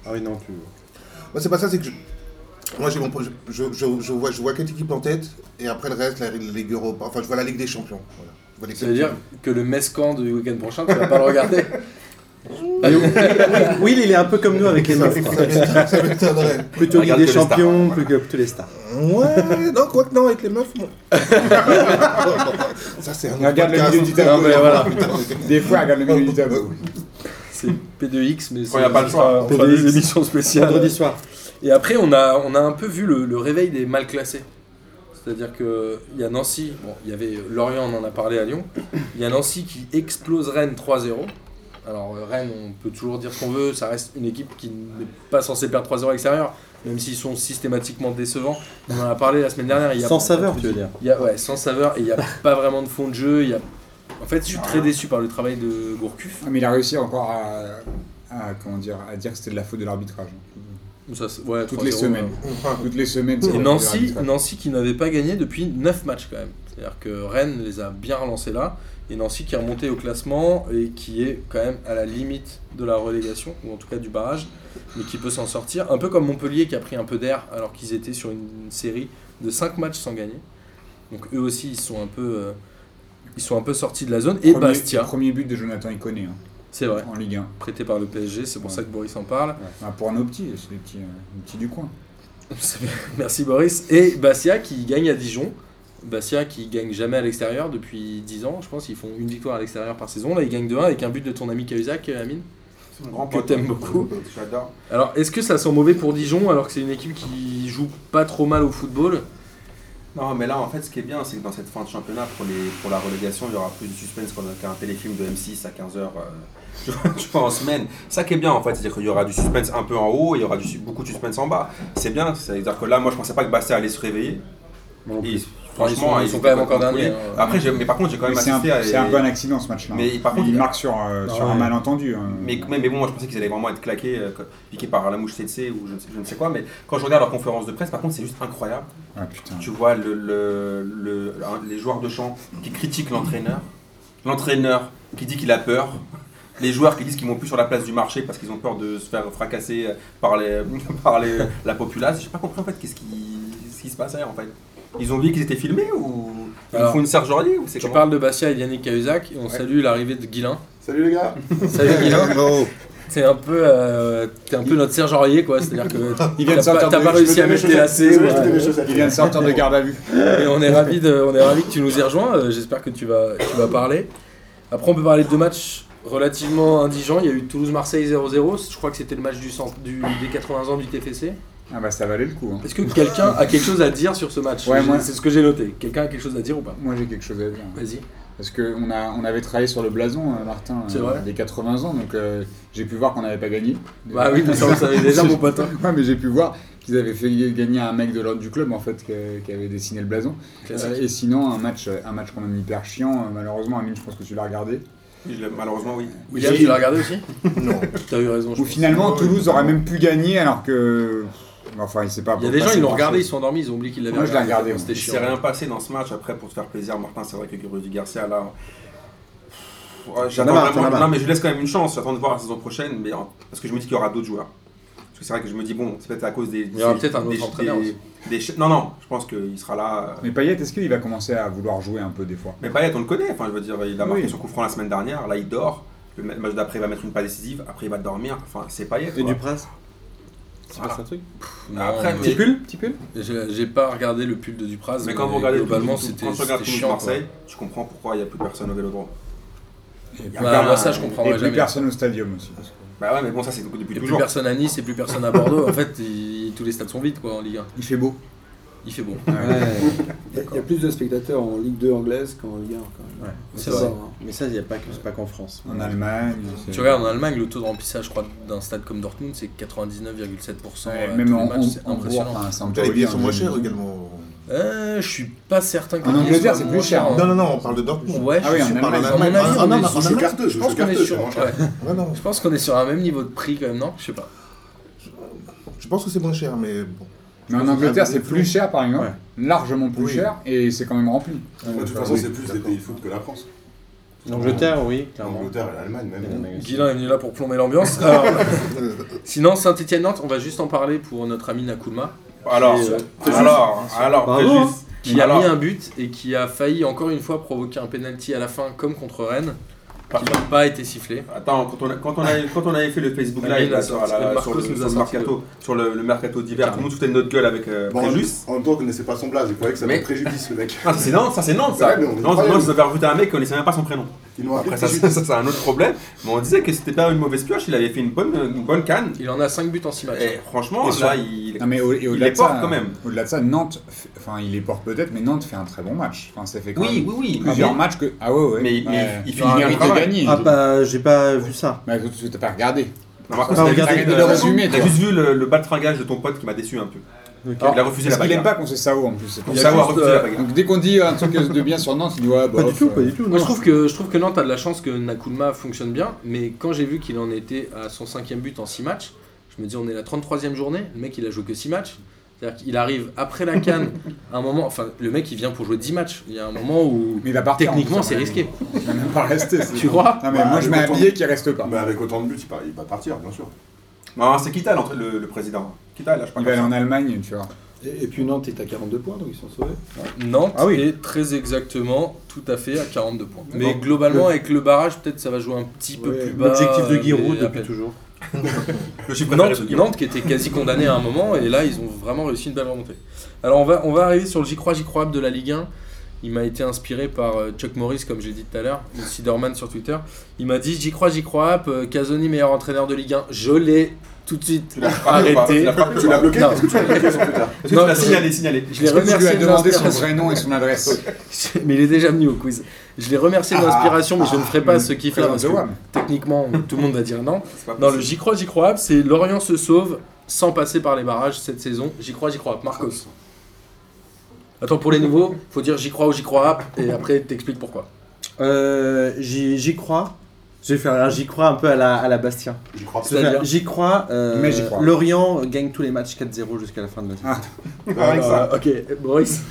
Ah oui, non, tu. Moi, c'est pas ça, c'est que je- moi, j'ai mon je, je, je, je vois, je vois quatre équipes en tête, et après le reste, la, la Ligue Europa, enfin, je vois la Ligue des Champions. Voilà. Je vois les Ça veut quatre dire que le Mescan du week-end prochain, tu vas pas le regarder Will, il est un peu comme nous avec les meufs. Plutôt Ligue des. Champions, plus que plutôt les stars. Ouais, non, quoi que non, avec les meufs, non. ça, c'est un Regarde le milieu du tableau. Voilà. Des fois, regarde le milieu du tableau. C'est P2X, mais Quand il y a pas le choix. On fera des émissions spéciales. Vendredi soir. Et après, on a, on a un peu vu le, le réveil des mal classés. C'est-à-dire qu'il y a Nancy, bon, il y avait Lorient, on en a parlé à Lyon. Il y a Nancy qui explose Rennes 3-0. Alors, euh, Rennes, on peut toujours dire ce qu'on veut, ça reste une équipe qui n'est pas censée perdre 3-0 à l'extérieur, même s'ils sont systématiquement décevants. On en a parlé la semaine dernière. il y a- Sans saveur, tu veux dire. il y a, ouais, sans saveur, et il n'y a pas vraiment de fond de jeu. Il y a... En fait, je suis très déçu par le travail de Gourcuff. Ah, Mais il a réussi encore à, à, comment dire, à dire que c'était de la faute de l'arbitrage. Ça, c'est- ouais, Toutes les 3-0, semaines. Toutes les semaines, c'est Et Nancy. Nancy qui n'avait pas gagné depuis 9 matchs quand même. C'est-à-dire que Rennes les a bien relancés là. Et Nancy qui est remonté au classement et qui est quand même à la limite de la relégation, ou en tout cas du barrage, mais qui peut s'en sortir. Un peu comme Montpellier qui a pris un peu d'air alors qu'ils étaient sur une série de 5 matchs sans gagner. Donc eux aussi ils sont un peu, euh, ils sont un peu sortis de la zone. Et Premier- Bastia, Premier but de Jonathan Iconé hein, c'est vrai, en Ligue 1. prêté par le PSG, c'est pour Ouais. ça que Boris en parle. Ah, pour nos petits, c'est les petits, euh, les petits du coin. Merci Boris. Et Bastia qui gagne à Dijon. Bastia qui gagne jamais à l'extérieur depuis 10 ans, je pense. qu'ils font une victoire à l'extérieur par saison. Là, ils gagnent 2-1 avec un but de ton ami Cahuzac, euh, Amine. C'est mon grand Que t'aimes beaucoup. J'adore. Alors, est-ce que ça sent mauvais pour Dijon alors que c'est une équipe qui joue pas trop mal au football? Non, mais là, en fait, ce qui est bien, c'est que dans cette fin de championnat, pour, les, pour la relégation, il y aura plus de suspense qu'on- qu'un téléfilm de M6 à 15h, tu, vois, tu vois, en semaine. Ça qui est bien, en fait, c'est-à-dire qu'il y aura du suspense un peu en haut et il y aura du, beaucoup de suspense en bas. C'est bien, c'est-à-dire que là, moi, je pensais pas que Bastia allait se réveiller. Et, Enfin, ils sont- ils sont quand même encore derniers, hein. Après, mais par contre, j'ai quand même Mais C'est un, assisté à. c'est un bon accident ce match-là. Mais par contre, il marque sur, euh, Ah sur un ouais. malentendu. hein. Mais, mais, mais bon, moi je pensais qu'ils allaient vraiment être claqués, euh, piqués par la mouche CC ou je ne, sais, je ne sais quoi. Mais quand je regarde leur conférence de presse, par contre, c'est juste incroyable. Ah putain. Tu vois le, le- le- un- les joueurs de champ qui critiquent l'entraîneur, l'entraîneur qui dit qu'il a peur, les joueurs qui disent qu'ils vont plus sur la place du marché parce qu'ils ont peur de se faire fracasser par, les, par les- la populace. J'ai pas compris en fait qu'est-ce qui, ce qui se passait en fait. Ils ont vu qu'ils étaient filmés ou ils Alors, font une sergerie ou c'est Tu parles de Bastia et Yannick Cahuzac et on salue l'arrivée de Guilin. Salut les gars Salut Guilin. C'est un peu, euh, t'es un peu notre Serge Aurier quoi. C'est-à-dire que Il vient de t'as pas, sortir t'as de- pas réussi à mettre tes lacets. Il vient de sortir de garde à vue. Et on est ravi de, on est ravi que tu nous aies rejoints. Euh, J'espère que tu vas, tu vas parler. Après, on peut parler de deux matchs relativement indigents. Il y a eu Toulouse-Marseille 0-0. Je crois que c'était le match du, centre- du- des 80 ans du TFC. Ah bah ça valait le coup. hein. Est-ce que quelqu'un a quelque chose à dire sur ce match? Ouais, moi- C'est ce que j'ai noté. Quelqu'un a quelque chose à dire ou pas? Moi j'ai quelque chose à dire. Vas-y. Parce qu'on a, on avait travaillé sur le blason, euh, Martin, euh, vrai des 80 ans, donc euh, j'ai pu voir qu'on n'avait pas gagné. Bah oui, mais ça on le savait déjà, mon pote. hein. Ouais, mais j'ai pu voir qu'ils avaient fait gagner un mec de l'ordre du club en fait qui, qui avait dessiné le blason. Euh, et sinon un match, un match quand même hyper chiant. euh, Malheureusement, Amine, je pense que tu l'as regardé. Je l'ai- Malheureusement, oui. William, J'ai- tu l'as regardé aussi? Non. T'as eu raison. pense. finalement Toulouse aurait même pu gagner alors que. Enfin, il sait pas. Il y a des gens, ils l'ont regardé, ils sont endormis, ils ont oublié qu'ils l'avaient Moi, je l'ai regardé, C'était Il chiant. s'est rien passé dans ce match. Après, pour te faire plaisir, Martin, c'est vrai que Rudy Garcia, là. Ouais, J'attends vraiment-. Non, mais je laisse quand même une chance. J'attends de voir la saison prochaine. Mais, parce que je me dis qu'il y aura d'autres joueurs. Parce que c'est vrai que je me dis, bon, c'est peut-être à cause des. Il y aura peut-être un autre des- entraîneur des- aussi. Non, non, je pense qu'il sera là. euh, Mais Payet, est-ce qu'il va commencer à vouloir jouer un peu des fois? Mais Payet, on le connaît. Enfin, je veux dire, il a marqué Oui. son coup franc la semaine dernière. Là, il dort. Le ma- match d'après, il va mettre une passe décisive. Après, il va dormir. Enfin, c'est Payet. Et quoi. du Prince C'est Ah. un truc Non, Après, mais- Petit pull Petit pull J'ai pas regardé le pull de Dupraz. Mais quand vous regardez le globalement, c'était quand tu regardes c'était Toulouse chiant. Marseille, tu comprends pourquoi il n'y a plus personne au Vélodrome. Ouais, moi, ça, je comprendrais Et plus jamais. personne au stadium aussi. parce que- Bah ouais, mais bon, ça c'est depuis Et plus toujours. personne à Nice et plus personne à Bordeaux. en fait, il- tous les stades sont vides quoi, en Ligue 1. Il fait beau. Il fait beau. Il y a- il y a plus de spectateurs en Ligue 2 anglaise qu'en Ligue 1 quand même. C'est vrai. vrai. Mais ça, il n'y a pas que- c'est pas qu'en France. En Allemagne. Tu regardes en Allemagne, le taux de remplissage, je crois, d'un stade comme Dortmund, c'est 99,7%. Ouais, à même en, matchs, c'est impressionnant. Les billets sont hein, moins je- chers également. Euh, je suis pas certain que En Angleterre, c'est moins plus cher, chers. hein. Non, non, non, on parle de Dortmund. Ouais, Ah oui, je ah, mais sur- en je carteux, pense qu'on est sur. Je pense qu'on est sur un même niveau de prix quand même, non? Je sais pas. je pense que c'est moins cher, mais bon. Mais en Angleterre, c'est plus cher par exemple. Ouais. Largement plus Oui. cher et c'est quand même rempli. De toute façon, c'est plus des pays de foot que la France. L'Angleterre, oui, clairement. L'Angleterre et l'Allemagne, même. Guilain est venu là pour plomber l'ambiance. Alors, sinon, Saint-Etienne-Nantes, on va juste en parler pour notre ami Nakoulma, Alors, euh, alors, alors, Bravo, Préjus. hein. qui a Alors. mis un but et qui a failli encore une fois provoquer un penalty à la fin, comme contre Rennes, qui n'a pas été sifflé. Attends, quand on, a- quand, on avait, quand on avait fait le Facebook Ouais, Live a là, sur, la- sur le, a sur le mercato, sur le, le mercato d'hiver, tout le monde foutait de notre gueule avec euh, Bon, Préjus. en même temps, on connaissait pas son blaze, il croyait que ça Mais- avait préjudice, le mec. Ah, ça c'est Nantes, ça c'est Nantes ça. Ouais, mais on avais recruté un mec qui connaissait même pas son prénom. Après ça, c'est un autre problème. Mais on disait que c'était pas une mauvaise pioche, il avait fait une bonne, une bonne canne. Il en a 5 buts en 6 matchs. Et franchement, Et là, il. Non mais au- et Il les porte ça, quand même. Au-delà de ça, Nantes, fait- enfin il les porte peut-être, mais Nantes fait un très bon match. Enfin, ça fait quand Oui, même oui, oui. plusieurs mais- matchs que. Ah ouais, ouais. Mais- Ouais. mais il- mérite bon de gagner. Ah bah, j'ai pas vu ça. Bah, tu tu t'as pas regardé. Non, Marcos, Ah, t'as juste- vu le, le bas de fringage de ton pote qui m'a déçu un peu. Il a refusé la Parce qu'il aime bagarre. pas qu'on sait Sao en plus. pour. Savoir refuser euh, la bagarre. Donc dès qu'on dit un truc de bien sur Nantes, il dit ouais, Pas du tout, euh, pas du tout. Moi non. je trouve que je trouve que Nantes a de la chance que Nakoulma fonctionne bien, mais quand j'ai vu qu'il en était à son cinquième but en 6 matchs, je me dis on est la 33e journée, le mec il a joué que 6 matchs. C'est-à-dire qu'il arrive après la canne, à un moment, enfin le mec il vient pour jouer 10 matchs. Il y a un moment où Mais il va partir. techniquement c'est risqué. Il va même pas rester. Tu vois Non mais Bah, moi je mets un billet qui reste pas. Mais avec autant de buts, il va partir, bien sûr. Non, c'est l'entre- le, le président. Kita, là, je Il va aller en Allemagne, tu vois. Et, et puis Nantes est à 42 points, donc ils sont sauvés. Nantes Ah oui. est très exactement tout à fait à 42 points. Mais globalement le- avec le barrage peut-être ça va jouer un petit peu plus bas. L'objectif de euh, Giroud depuis toujours. Le Nantes. Nantes qui était quasi condamné à un moment et là ils ont vraiment réussi une belle remontée. Alors on va, on va arriver sur le j'y crois, j'y crois de la Ligue 1. Il m'a été inspiré par euh, Chuck Morris comme j'ai dit tout à l'heure, ou Siderman sur Twitter. Il m'a dit j'y crois, j'y crois, euh, Casoni meilleur entraîneur de Ligue 1. Je l'ai tout de suite Tu l'as frappé ou pas arrêté. Tu l'as bloqué Non. Tu l'as bloqué sur Twitter Est-ce que Non, tu l'as je- signalé, signalé Je l'ai remercié de demandé son vrai nom et son adresse Mais il est déjà venu au quiz. Je l'ai remercié de Ah, l'inspiration, mais je ne ferai pas ce kiff là Frère parce de que Wam. techniquement tout le monde va dire non. Dans le j'y crois, j'y crois, c'est Lorient se sauve sans passer par les barrages cette saison. J'y crois, j'y crois. Marcos. Attends, pour les nouveaux, faut dire j'y crois ou j'y crois et après t'expliques pourquoi. Euh, J'y crois. Je vais faire un j'y crois un peu à la, à la Bastien. J'y crois J'y crois. euh, Mais j'y crois. Lorient gagne tous les matchs 4-0 jusqu'à la fin de la saison. Ah. Avec ça. ok, Boris.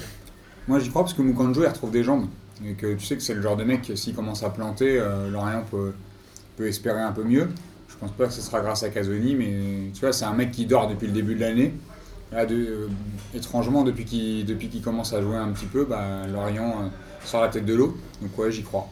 Moi j'y crois parce que Moukanjo il retrouve des jambes. Et que tu sais que c'est le genre de mec, s'il commence à planter, euh, Lorient peut, peut espérer un peu mieux. Je pense pas que ce sera grâce à Casoni, mais tu vois, c'est un mec qui dort depuis le début de l'année. Là, de- euh, étrangement, depuis qu'il depuis qu'il commence à jouer un petit peu, bah, Lorient euh, sort la tête de l'eau. Donc ouais, j'y crois.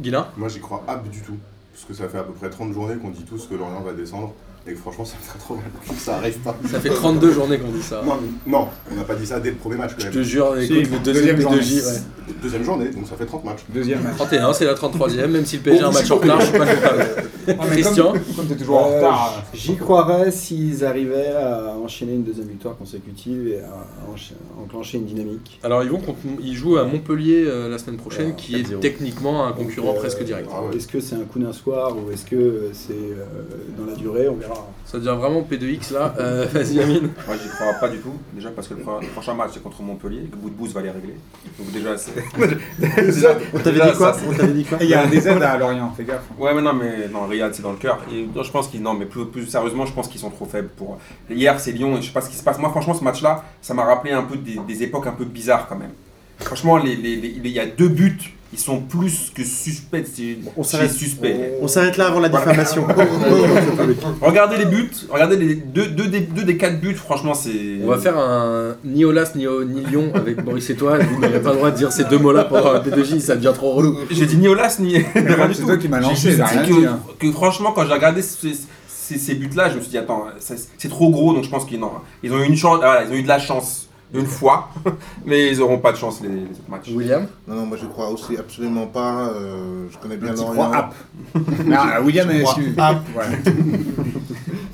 Guilin? Moi, j'y crois ab du tout. Parce que ça fait à peu près 30 journées qu'on dit tous que Lorient va descendre. Et que franchement, ça me ferait trop mal que ça arrive pas. Ça fait 32 journées qu'on dit ça. Non, mais- non, on n'a pas dit ça dès le premier match quand Je même. te jure, Si, écoute, le deuxième, deuxième P2J, journée. ouais. Deuxième journée, donc ça fait 30 matchs. Deuxième match. 31, c'est la 33e, même si le PSG a un match en retard, je suis pas. Ah, Christian. Comme, comme t'es toujours en Euh, retard. euh, J'y croirais s'ils arrivaient à enchaîner une deuxième victoire consécutive et à encha- enclencher une dynamique. Alors ils vont contre- ils jouent à Montpellier euh, la semaine prochaine, qui est 4-0. techniquement un concurrent Donc, euh, presque direct. Ah ouais. Est-ce que c'est un coup d'un soir ou est-ce que c'est euh, dans la durée On verra. Ça devient vraiment P2X là. Euh, Vas-y Amine. Moi, j'y crois pas du tout. Déjà parce que le, pro- le prochain match, c'est contre Montpellier. Le bout de bouse va les régler. Donc, déjà, c'est. déjà, On t'avait déjà, dit quoi ça, On t'avait dit quoi Il y a un DZ à Lorient, fais gaffe. Ouais, mais non, mais non, C'est dans le cœur. Et je pense qu'ils, non, mais plus, plus sérieusement, je pense qu'ils sont trop faibles pour. Hier, c'est Lyon, et je sais pas ce qui se passe. Moi, franchement, ce match-là, ça m'a rappelé un peu des, époques un peu bizarres quand même. Franchement, il y a deux buts. Ils sont plus que suspects. On s'arrête. suspect. On s'arrête là avant la diffamation. Regardez les buts. Regardez les deux, deux des, deux des quatre buts. Franchement, c'est. On va faire un ni Olas ni, ni Lyon avec Boris et toi. Vous n'avez pas le droit de dire ces deux mots-là pendant la P2J, ça devient trop relou. J'ai dit ni Olas ni. C'est toi qui m'as lancé, que, hein. que franchement, quand j'ai regardé ces, ces- ces buts-là, je me suis dit, attends, c'est trop gros, donc je pense qu'ils non, ils ont eu une chance, voilà, ils ont eu de la chance une fois, mais ils n'auront pas de chance les, les autres matchs. William? Non, non, moi je crois aussi absolument pas. euh, je connais bien Tu Lorient. Ah, William, Je crois excuse. app. Voilà.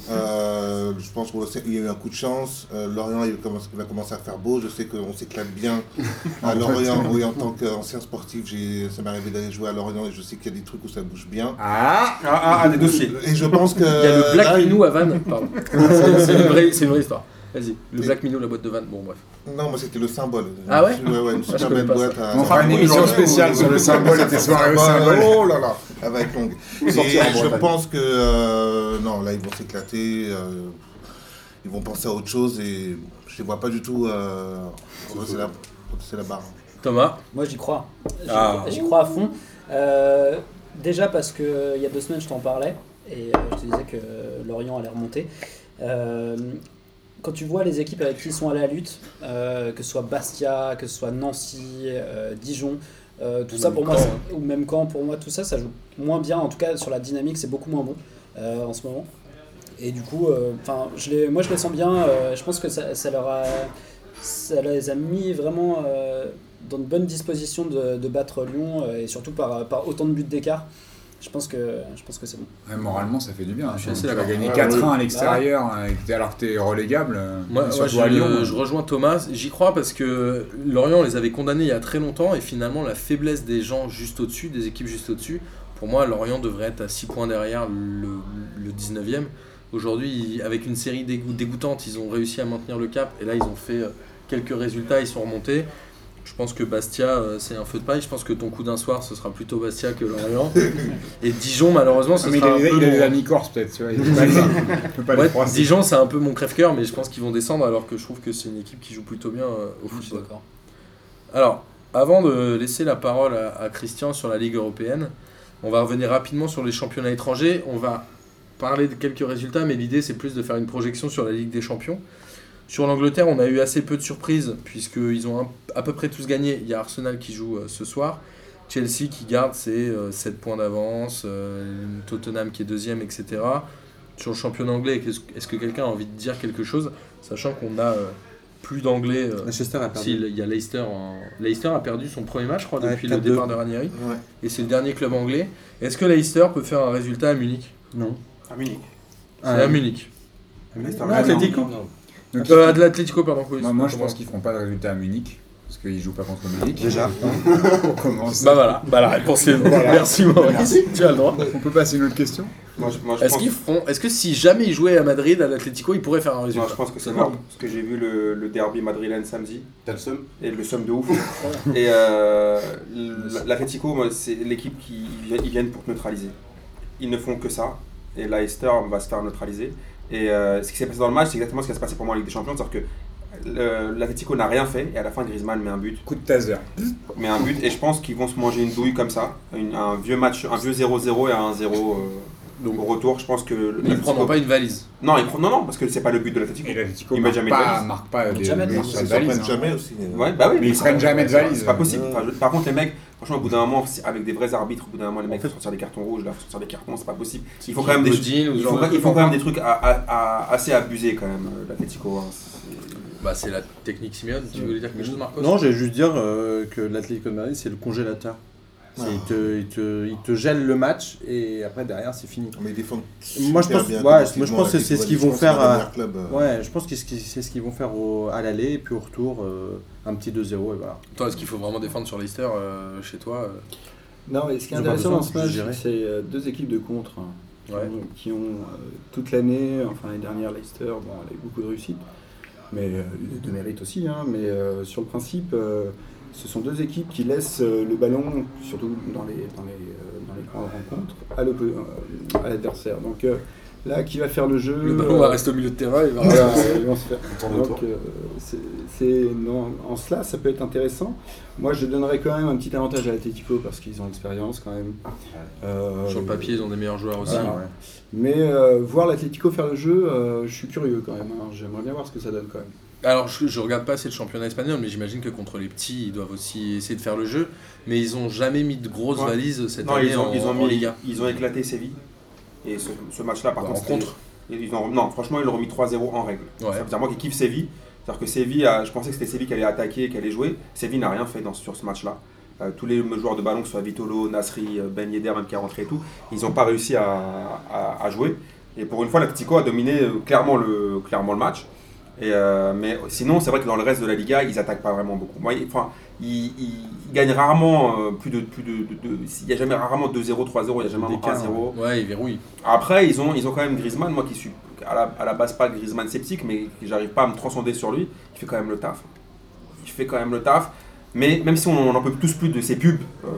Euh, je pense qu'il y a eu un coup de chance. Euh, Lorient il commence- va commencer à faire beau. Je sais qu'on s'éclate bien à Lorient. Oui, en tant qu'ancien sportif, j'ai- ça m'est arrivé d'aller jouer à Lorient et je sais qu'il y a des trucs où ça bouge bien. Ah, Ah, ah, ah, des dossiers. Et je pense que. Il y a le Black là, Minou à Vannes. Pardon. C'est c'est une, vraie- c'est une vraie histoire. Vas-y, le Black Minou, la boîte de Vannes. Bon, bref. Non, moi c'était le symbole. Ah ouais? Ouais, ouais, une je super belle boîte. On fera une émission spéciale oui, sur le symbole et tes soirées au oui, symbole. Oh là là, elle va être longue. Et je pense que. euh, non, là ils vont s'éclater. euh, ils vont penser à autre chose et je les vois pas du tout. Euh, redresser la, la barre. Thomas? Moi, j'y crois. J'y Ah. j'y crois à fond. Euh, déjà parce que euh, il y a deux semaines, je t'en parlais et euh, je te disais que euh, Lorient allait remonter. Euh, quand tu vois les équipes avec qui ils sont à la lutte, euh, que ce soit Bastia, que ce soit Nancy, euh, Dijon, euh, tout Ou ça pour moi, c'est- ou même Caen, pour moi, tout ça, ça joue moins bien. En tout cas, sur la dynamique, c'est beaucoup moins bon en ce moment. Et du coup, enfin, je les, moi je les sens bien. je pense que ça, ça leur a, ça les a mis vraiment dans de bonnes dispositions de, de battre Lyon et surtout par, par autant de buts d'écart. Je pense que, je pense que c'est bon. Ouais, moralement, ça fait du bien. Je suis Tu assez vas gagner Ouais, 4-1 à l'extérieur que t'es- alors que t'es relégable. euh, Moi, surtout je, à Lyon. je rejoins Thomas. J'y crois parce que Lorient les avait condamnés il y a très longtemps et finalement la faiblesse des gens juste au-dessus, des équipes juste au-dessus, pour moi Lorient devrait être à 6 points derrière le, le 19e. Aujourd'hui, avec une série dégoût- dégoûtante, ils ont réussi à maintenir le cap et là ils ont fait euh, quelques résultats, ils sont remontés. Je pense que Bastia, euh, c'est un feu de paille. Je pense que ton coup d'un soir, ce sera plutôt Bastia que Lorient. Et Dijon, malheureusement, ce Ah, mais sera peu il a des mon- amis corse peut-être. Dijon, c'est un peu mon crève-cœur, mais je pense qu'ils vont descendre alors que je trouve que c'est une équipe qui joue plutôt bien euh, au foot. D'accord. Alors, avant de laisser la parole à, à Christian sur la Ligue européenne, on va revenir rapidement sur les championnats étrangers. On va parler de quelques résultats, mais l'idée c'est plus de faire une projection sur la Ligue des Champions. Sur l'Angleterre, on a eu assez peu de surprises, puisqu'ils ont un- à peu près tous gagné. Il y a Arsenal qui joue euh, ce soir, Chelsea qui garde ses 7 points d'avance, euh, Tottenham qui est deuxième, etc. Sur le championnat anglais, est-ce que quelqu'un a envie de dire quelque chose, sachant qu'on a euh, plus d'anglais euh, Manchester a si, perdu. il y a Leicester. En... Leicester a perdu son premier match, je crois, Ouais, depuis le 4-2. départ de Ranieri. Ouais. Et c'est le dernier club anglais. Est-ce que Leicester peut faire un résultat à Munich? Non. À Munich. C'est à Munich. Leicester, Ah, non, Atlético Donc, Euh, de l'Atlético, pardon. oui, moi, moi, je pense qu'ils feront pas de résultat à Munich. Parce qu'ils jouent pas contre Munich. Déjà. On commence. Bah voilà, bah la réponse est Merci Maurice, tu as le droit. On peut passer à une autre question? Est-ce qu'ils feront, est-ce que si jamais ils jouaient à Madrid, à l'Atlético, ils pourraient faire un non, résultat je pense que c'est mort. Parce que j'ai vu le, le derby madrilène samedi. T'as le seum? Et le somme de ouf. et euh, l'Atletico, moi, c'est l'équipe qui ils viennent- ils viennent pour te neutraliser. Ils ne font que ça. Et Leicester va se faire neutraliser. Et euh, ce qui s'est passé dans le match, c'est exactement ce qui va se passer pour moi en Ligue des Champions. C'est-à-dire que le- l'Atletico n'a rien fait et à la fin Griezmann met un but, Coup de taser. met un but et je pense qu'ils vont se manger une douille comme ça, Une- un vieux match, un vieux 0-0 et un 0 Donc, au retour. Je pense que ils ne prendront l'Atlético- pas une valise. non, ils prennent- non, non, parce que c'est pas le but de l'Atletico Ils marque mettent jamais de valise. marque pas des, Jamais Ils hein. jamais aussi. Ouais, bah oui, Mais ils prennent jamais de c'est- valise. C'est pas possible. Enfin, je- par contre, les mecs, franchement, au bout d'un moment, avec des vrais arbitres, au bout d'un moment, les mecs font sortir des cartons rouges, là, font sortir des cartons, c'est pas possible. Il faut Qui- quand même des, il trucs quand même des assez abusés quand même, euh, l'Atletico. hein. C'est- Bah, c'est la technique Simeone. Tu voulais dire quelque chose, Marcos? Non, j'allais juste dire euh, que l'Atlético de Madrid, c'est le congélateur. Ah. Il, te, il, te, il te gèle le match et après derrière c'est fini. Mais ils défendent. Moi, je pense- bien ouais, moi, je pense que c'est ce qu'ils vont faire à- euh, Ouais, je pense que c'est ce qu'ils vont faire au- à l'aller et puis au retour euh, un petit 2-0 et voilà. Toi, est-ce qu'il faut vraiment défendre sur Leicester euh, chez toi euh? Non, mais ce qui est intéressant dans ce match, c'est deux équipes de contre hein, qui Ouais. ont, qui ont, euh, toute l'année, enfin l'année dernière, Leicester, bon, elle a eu beaucoup de réussite, mais euh, de mérite aussi. hein, mais euh, sur le principe, euh, ce sont deux équipes qui laissent euh, le ballon, surtout dans les, dans les, euh, dans les grandes rencontres, à euh, à l'adversaire. Donc euh, Là, qui va faire le jeu Le ballon va rester au milieu de terrain. Il va voilà, rester- ils vont se faire- non, en cela, ça peut être intéressant. Moi, je donnerais quand même un petit avantage à l'Atletico parce qu'ils ont l'expérience quand même. Euh, Sur le papier, ils ont des meilleurs joueurs aussi. Voilà. Mais euh, voir l'Atletico faire le jeu, euh, je suis curieux quand même. hein. J'aimerais bien voir ce que ça donne quand même. Alors, je, je regarde pas assez le championnat espagnol, mais j'imagine que contre les petits, ils doivent aussi essayer de faire le jeu. Mais ils ont jamais mis de grosses Ouais. valises cette Non, année ils ont, en, ils, ont en mis- Liga. ils ont éclaté Séville. Et ce, ce match-là, par Bah, contre. Ils ont, non, franchement, ils l'ont remis 3-0 en règle. Ouais. Ça veut dire moi qui kiffe Séville. C'est-à-dire que Séville, a- je pensais que c'était Séville qui allait attaquer, qui allait jouer. Séville n'a rien fait dans, sur ce match-là. Euh, tous les joueurs de ballon, que ce soit Vitolo, Nasri, euh, Ben Yedder, même qui est rentré et tout, ils n'ont pas réussi à, à- à jouer. Et pour une fois, l'Atlético a dominé euh, clairement le, clairement le match. Et, euh, mais sinon, c'est vrai que dans le reste de la Liga, ils attaquent pas vraiment beaucoup. Enfin, ils, ils- ils gagnent rarement euh, plus de. Plus de, de- de- il n'y a jamais rarement 2-0, 3-0, il n'y a jamais D'écart, 1-0. Ouais, ils verrouillent. Après, ils ont, ils ont quand même Griezmann, moi qui suis à la, à la base pas Griezmann sceptique, mais j'arrive pas à me transcender sur lui, il fait quand même le taf. Il fait quand même le taf. Mais même si on n'en peut tous plus de ses pubs, euh,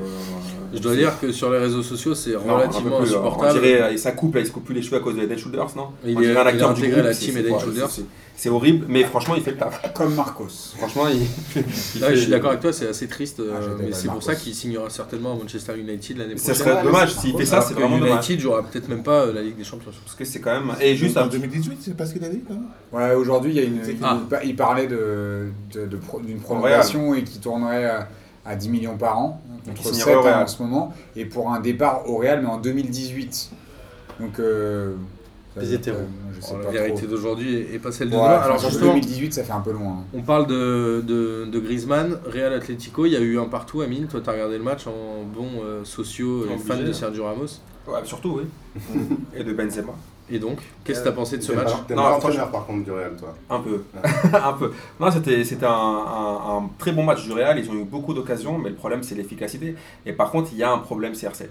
Je dois dire que sur les réseaux sociaux, c'est relativement hein. insupportable. Et sa coupe, là, il se coupe plus les cheveux à cause de and Shoulders, non Il est- acteur du la c'est- team and ouais, Shoulders. c'est- horrible, mais franchement, il fait le taf. Comme Marcos. Franchement, il. fait- je suis d'accord avec toi, c'est assez triste, euh, Ah, mais c'est pour ça qu'il signera certainement à Manchester United l'année Ça prochaine. serait dommage, s'il fait ça, c'est vraiment dommage. United jouera peut-être même pas euh, la Ligue des Champions. Parce que c'est quand même. Et juste en un 2018, c'est pas ce qu'il a dit, non Ouais, aujourd'hui, il y a une. Ah. il pa- Il parlait de, de- de pro- d'une prolongation et qui tournerait à, à 10 millions par an, contre il 7 signerait au Real. en ce moment, et pour un départ au Real, mais en 2018. Donc. Euh, Les hétéros. euh, je sais Alors, pas la vérité d'aujourd'hui est pas celle de Ouais, demain. Alors justement, 2018, ça fait un peu loin. hein. on parle de, de, de Griezmann, Real Atlético, il y a eu un partout, Amine, toi t'as regardé le match en bon euh, sociaux et Obligé, fan de hein. Sergio Ramos. Ouais, surtout, oui. Et de Benzema. Et donc, qu'est-ce que t'as pensé de ce match T'es franchement- l'entraîneur par contre du Real, toi. Un peu. un peu. Non, c'était c'était un, un- un très bon match du Real. Ils ont eu beaucoup d'occasions, mais le problème, c'est l'efficacité. Et par contre, il y a un problème CR7.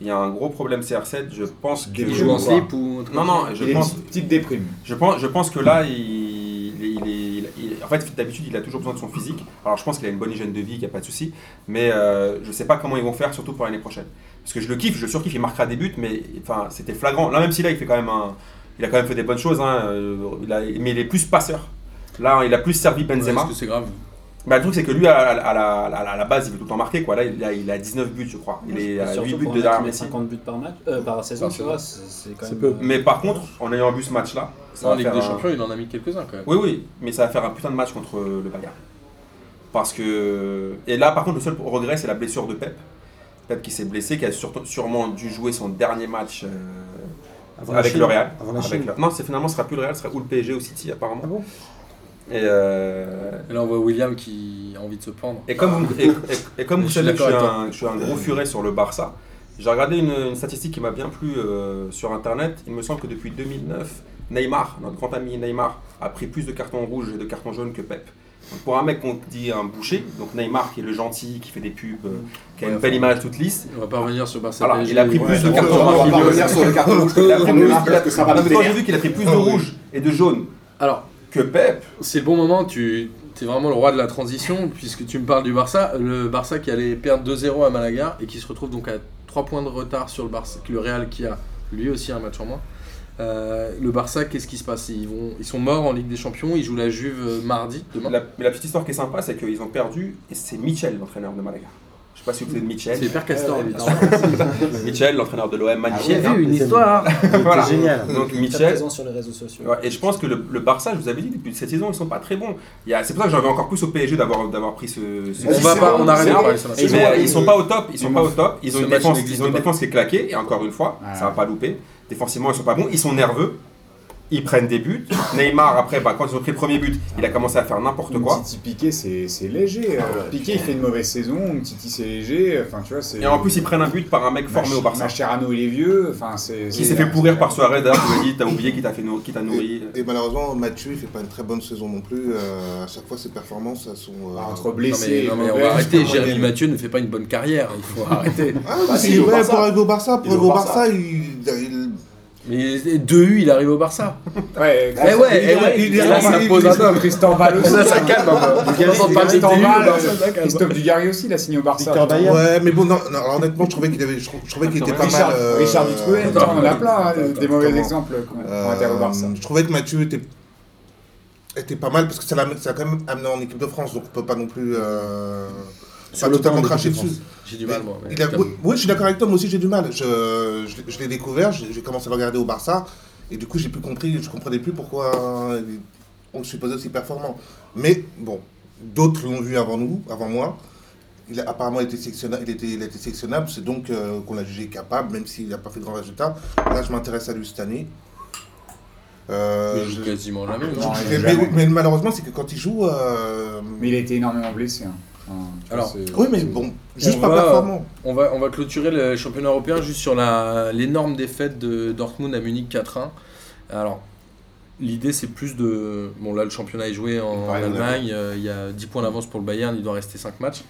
Il y a un gros problème CR7. Je pense que. Des Il joue en slip ou Non, non, je pense, une petite déprime. je pense, je pense que là, il, il est- il est- il- en fait, d'habitude, il a toujours besoin de son physique. Alors, je pense qu'il a une bonne hygiène de vie, qu'il n'y a pas de souci. Mais euh, je ne sais pas comment ils vont faire, surtout pour l'année prochaine. Parce que je le kiffe, je le surkiffe, il marquera des buts, mais enfin, c'était flagrant. Là, même si là, il fait quand même un, il a quand même fait des bonnes choses, hein, euh, il a- mais il est plus passeur. Là, il a plus servi Benzema. Que c'est grave Bah, le truc, c'est que lui, à, à- à la, à la- à la base, il veut tout le temps marquer. Quoi. Là, il a, il a 19 buts, je crois. Il est à Surtout 8 buts de derrière Messi. 50 buts par match, euh, par saison, tu vois, c'est quand même. peu. euh, Mais par contre, en ayant vu ce match-là, En Ligue des un- Champions, il en a mis quelques-uns quand même. Oui, oui, mais ça va faire un putain de match contre le Bayern. Parce que. Et là, par contre, le seul regret, c'est la blessure de Pep. Pep qui s'est blessé, qui a surtout- sûrement dû jouer son dernier match euh, avec le Real. Avec le- Non, c'est finalement, ce sera plus le Real, ce sera ou le PSG ou City, apparemment. Ah bon? Et, euh, Et là, on voit William qui a envie de se pendre. Et comme vous, et, et- et comme vous Je suis savez que je suis, un, je suis un gros furet sur le Barça, j'ai regardé une, une statistique qui m'a bien plu euh, sur internet. Il me semble que depuis 2009, Neymar, notre grand ami Neymar, a pris plus de cartons rouges et de cartons jaunes que Pep. Pour un mec qu'on dit un boucher, donc Neymar qui est le gentil, qui fait des pubs, euh, qui a une Ouais, belle image toute lisse, On va pas revenir sur PSG. il a pris plus de ouais. revenir sur le carton rouge Il a pris plus- que ça va quand j'ai vu qu'il a pris plus de rouge et de jaune Alors, que Pep, c'est le bon moment, tu es vraiment le roi de la transition, puisque tu me parles du Barça. Le Barça qui allait perdre 2-0 à Malaga et qui se retrouve donc à 3 points de retard sur le Barça, le Real qui a lui aussi un match en moins. Euh, le Barça, qu'est-ce qui se passe? Ils, vont, ils sont morts en Ligue des Champions, ils jouent la Juve euh, mardi, demain. la, mais la petite histoire qui est sympa, c'est qu'ils ont perdu et c'est Michel, l'entraîneur de Malaga. Je sais pas si vous connaissez Michel. C'est Père Castor, lui. Michel, l'entraîneur de l'OM, magnifique. J'ai vu une histoire. Voilà. Génial. Donc Michel, présent sur les réseaux sociaux. Ouais, et je pense que le, le Barça, je vous avais dit, depuis cette saison, ils sont pas très bons. C'est pour ça que j'en veux encore plus au PSG d'avoir d'avoir pris ce. ce- On va pas, on arrête Mais ils sont pas au top, ils sont pas au top. Ils ont une défense, ils ont une défense qui est claquée. Et encore une fois, ça va pas louper. Défensivement, ils sont pas bons. Ils sont nerveux. Ils prennent des buts. Neymar, après, bah, quand ils ont pris le premier but, il a commencé à faire n'importe quoi. Titi Piqué, c'est c'est léger. euh, Piqué, il fait une mauvaise saison. Titi, c'est léger. Enfin, tu vois, c'est. Et en plus, ils prennent un but par un mec formé au Barça. Mascherano, il est vieux. Enfin, c'est. Qui c'est- s'est fait pourrir par Suarez, d'ailleurs, tu m'as dit, t'as oublié qui t'a nourri. Et, et malheureusement, Mathieu, il fait pas une très bonne saison non plus. Euh, à chaque fois, ses performances, elles sont. euh, Ah, Entre Non blessés non, mais on va arrêter, c'est Jérémy. Mathieu ne fait pas une bonne carrière, il faut arrêter. Ah, Bah, si, si, il est au ouais, Barça. pour arriver au Barça, pour arriver au. Barça, il, Mais 2U, il arrive au Barça. Ouais, Eh ouais, eh ouais, il il- là, ça pose un homme. Tristan Val aussi. Ça, ça calme Tristan Val. Christophe Dugarry aussi, il a signé au Barça. Victor Bayer. Ouais, mais bon, non, non, alors honnêtement, je trouvais qu'il avait, je, trou- je trouvais qu'il était pas Richard, mal. euh, Richard Dutroux, euh, on en a plein, hein, des mauvais comment exemples euh, au Barça. je trouvais que Mathieu était, était pas mal parce que ça l'a ça l'a quand même amené en équipe de France, donc on peut pas non plus. Euh, Cracher l'équipe de dessus. J'ai du mal, moi. mais Il a- calme. oui, oui, je suis d'accord avec toi, moi aussi j'ai du mal. Je, je, l'ai- je l'ai découvert, j'ai commencé à le regarder au Barça, et du coup j'ai plus compris, je comprenais plus pourquoi on le supposait aussi performant. Mais bon, d'autres l'ont vu avant nous, avant moi. Il a apparemment été sélectionnable, il, était, il a été sélectionnable, c'est donc euh, qu'on l'a jugé capable, même s'il n'a pas fait de grands résultats. Là, je m'intéresse à lui cette année. Euh, Il joue je- quasiment non mais, joue jamais. mais malheureusement, c'est que quand il joue. euh, Mais il a été énormément blessé. hein. Alors, Oui, mais bon, juste On pas va- performant. On va, on va clôturer le championnat européen juste sur la- l'énorme défaite de Dortmund à Munich 4-1. Alors, l'idée c'est plus de. Bon, là le championnat est joué en Pareil, Allemagne, euh, il y a 10 points d'avance pour le Bayern, il doit rester 5 matchs.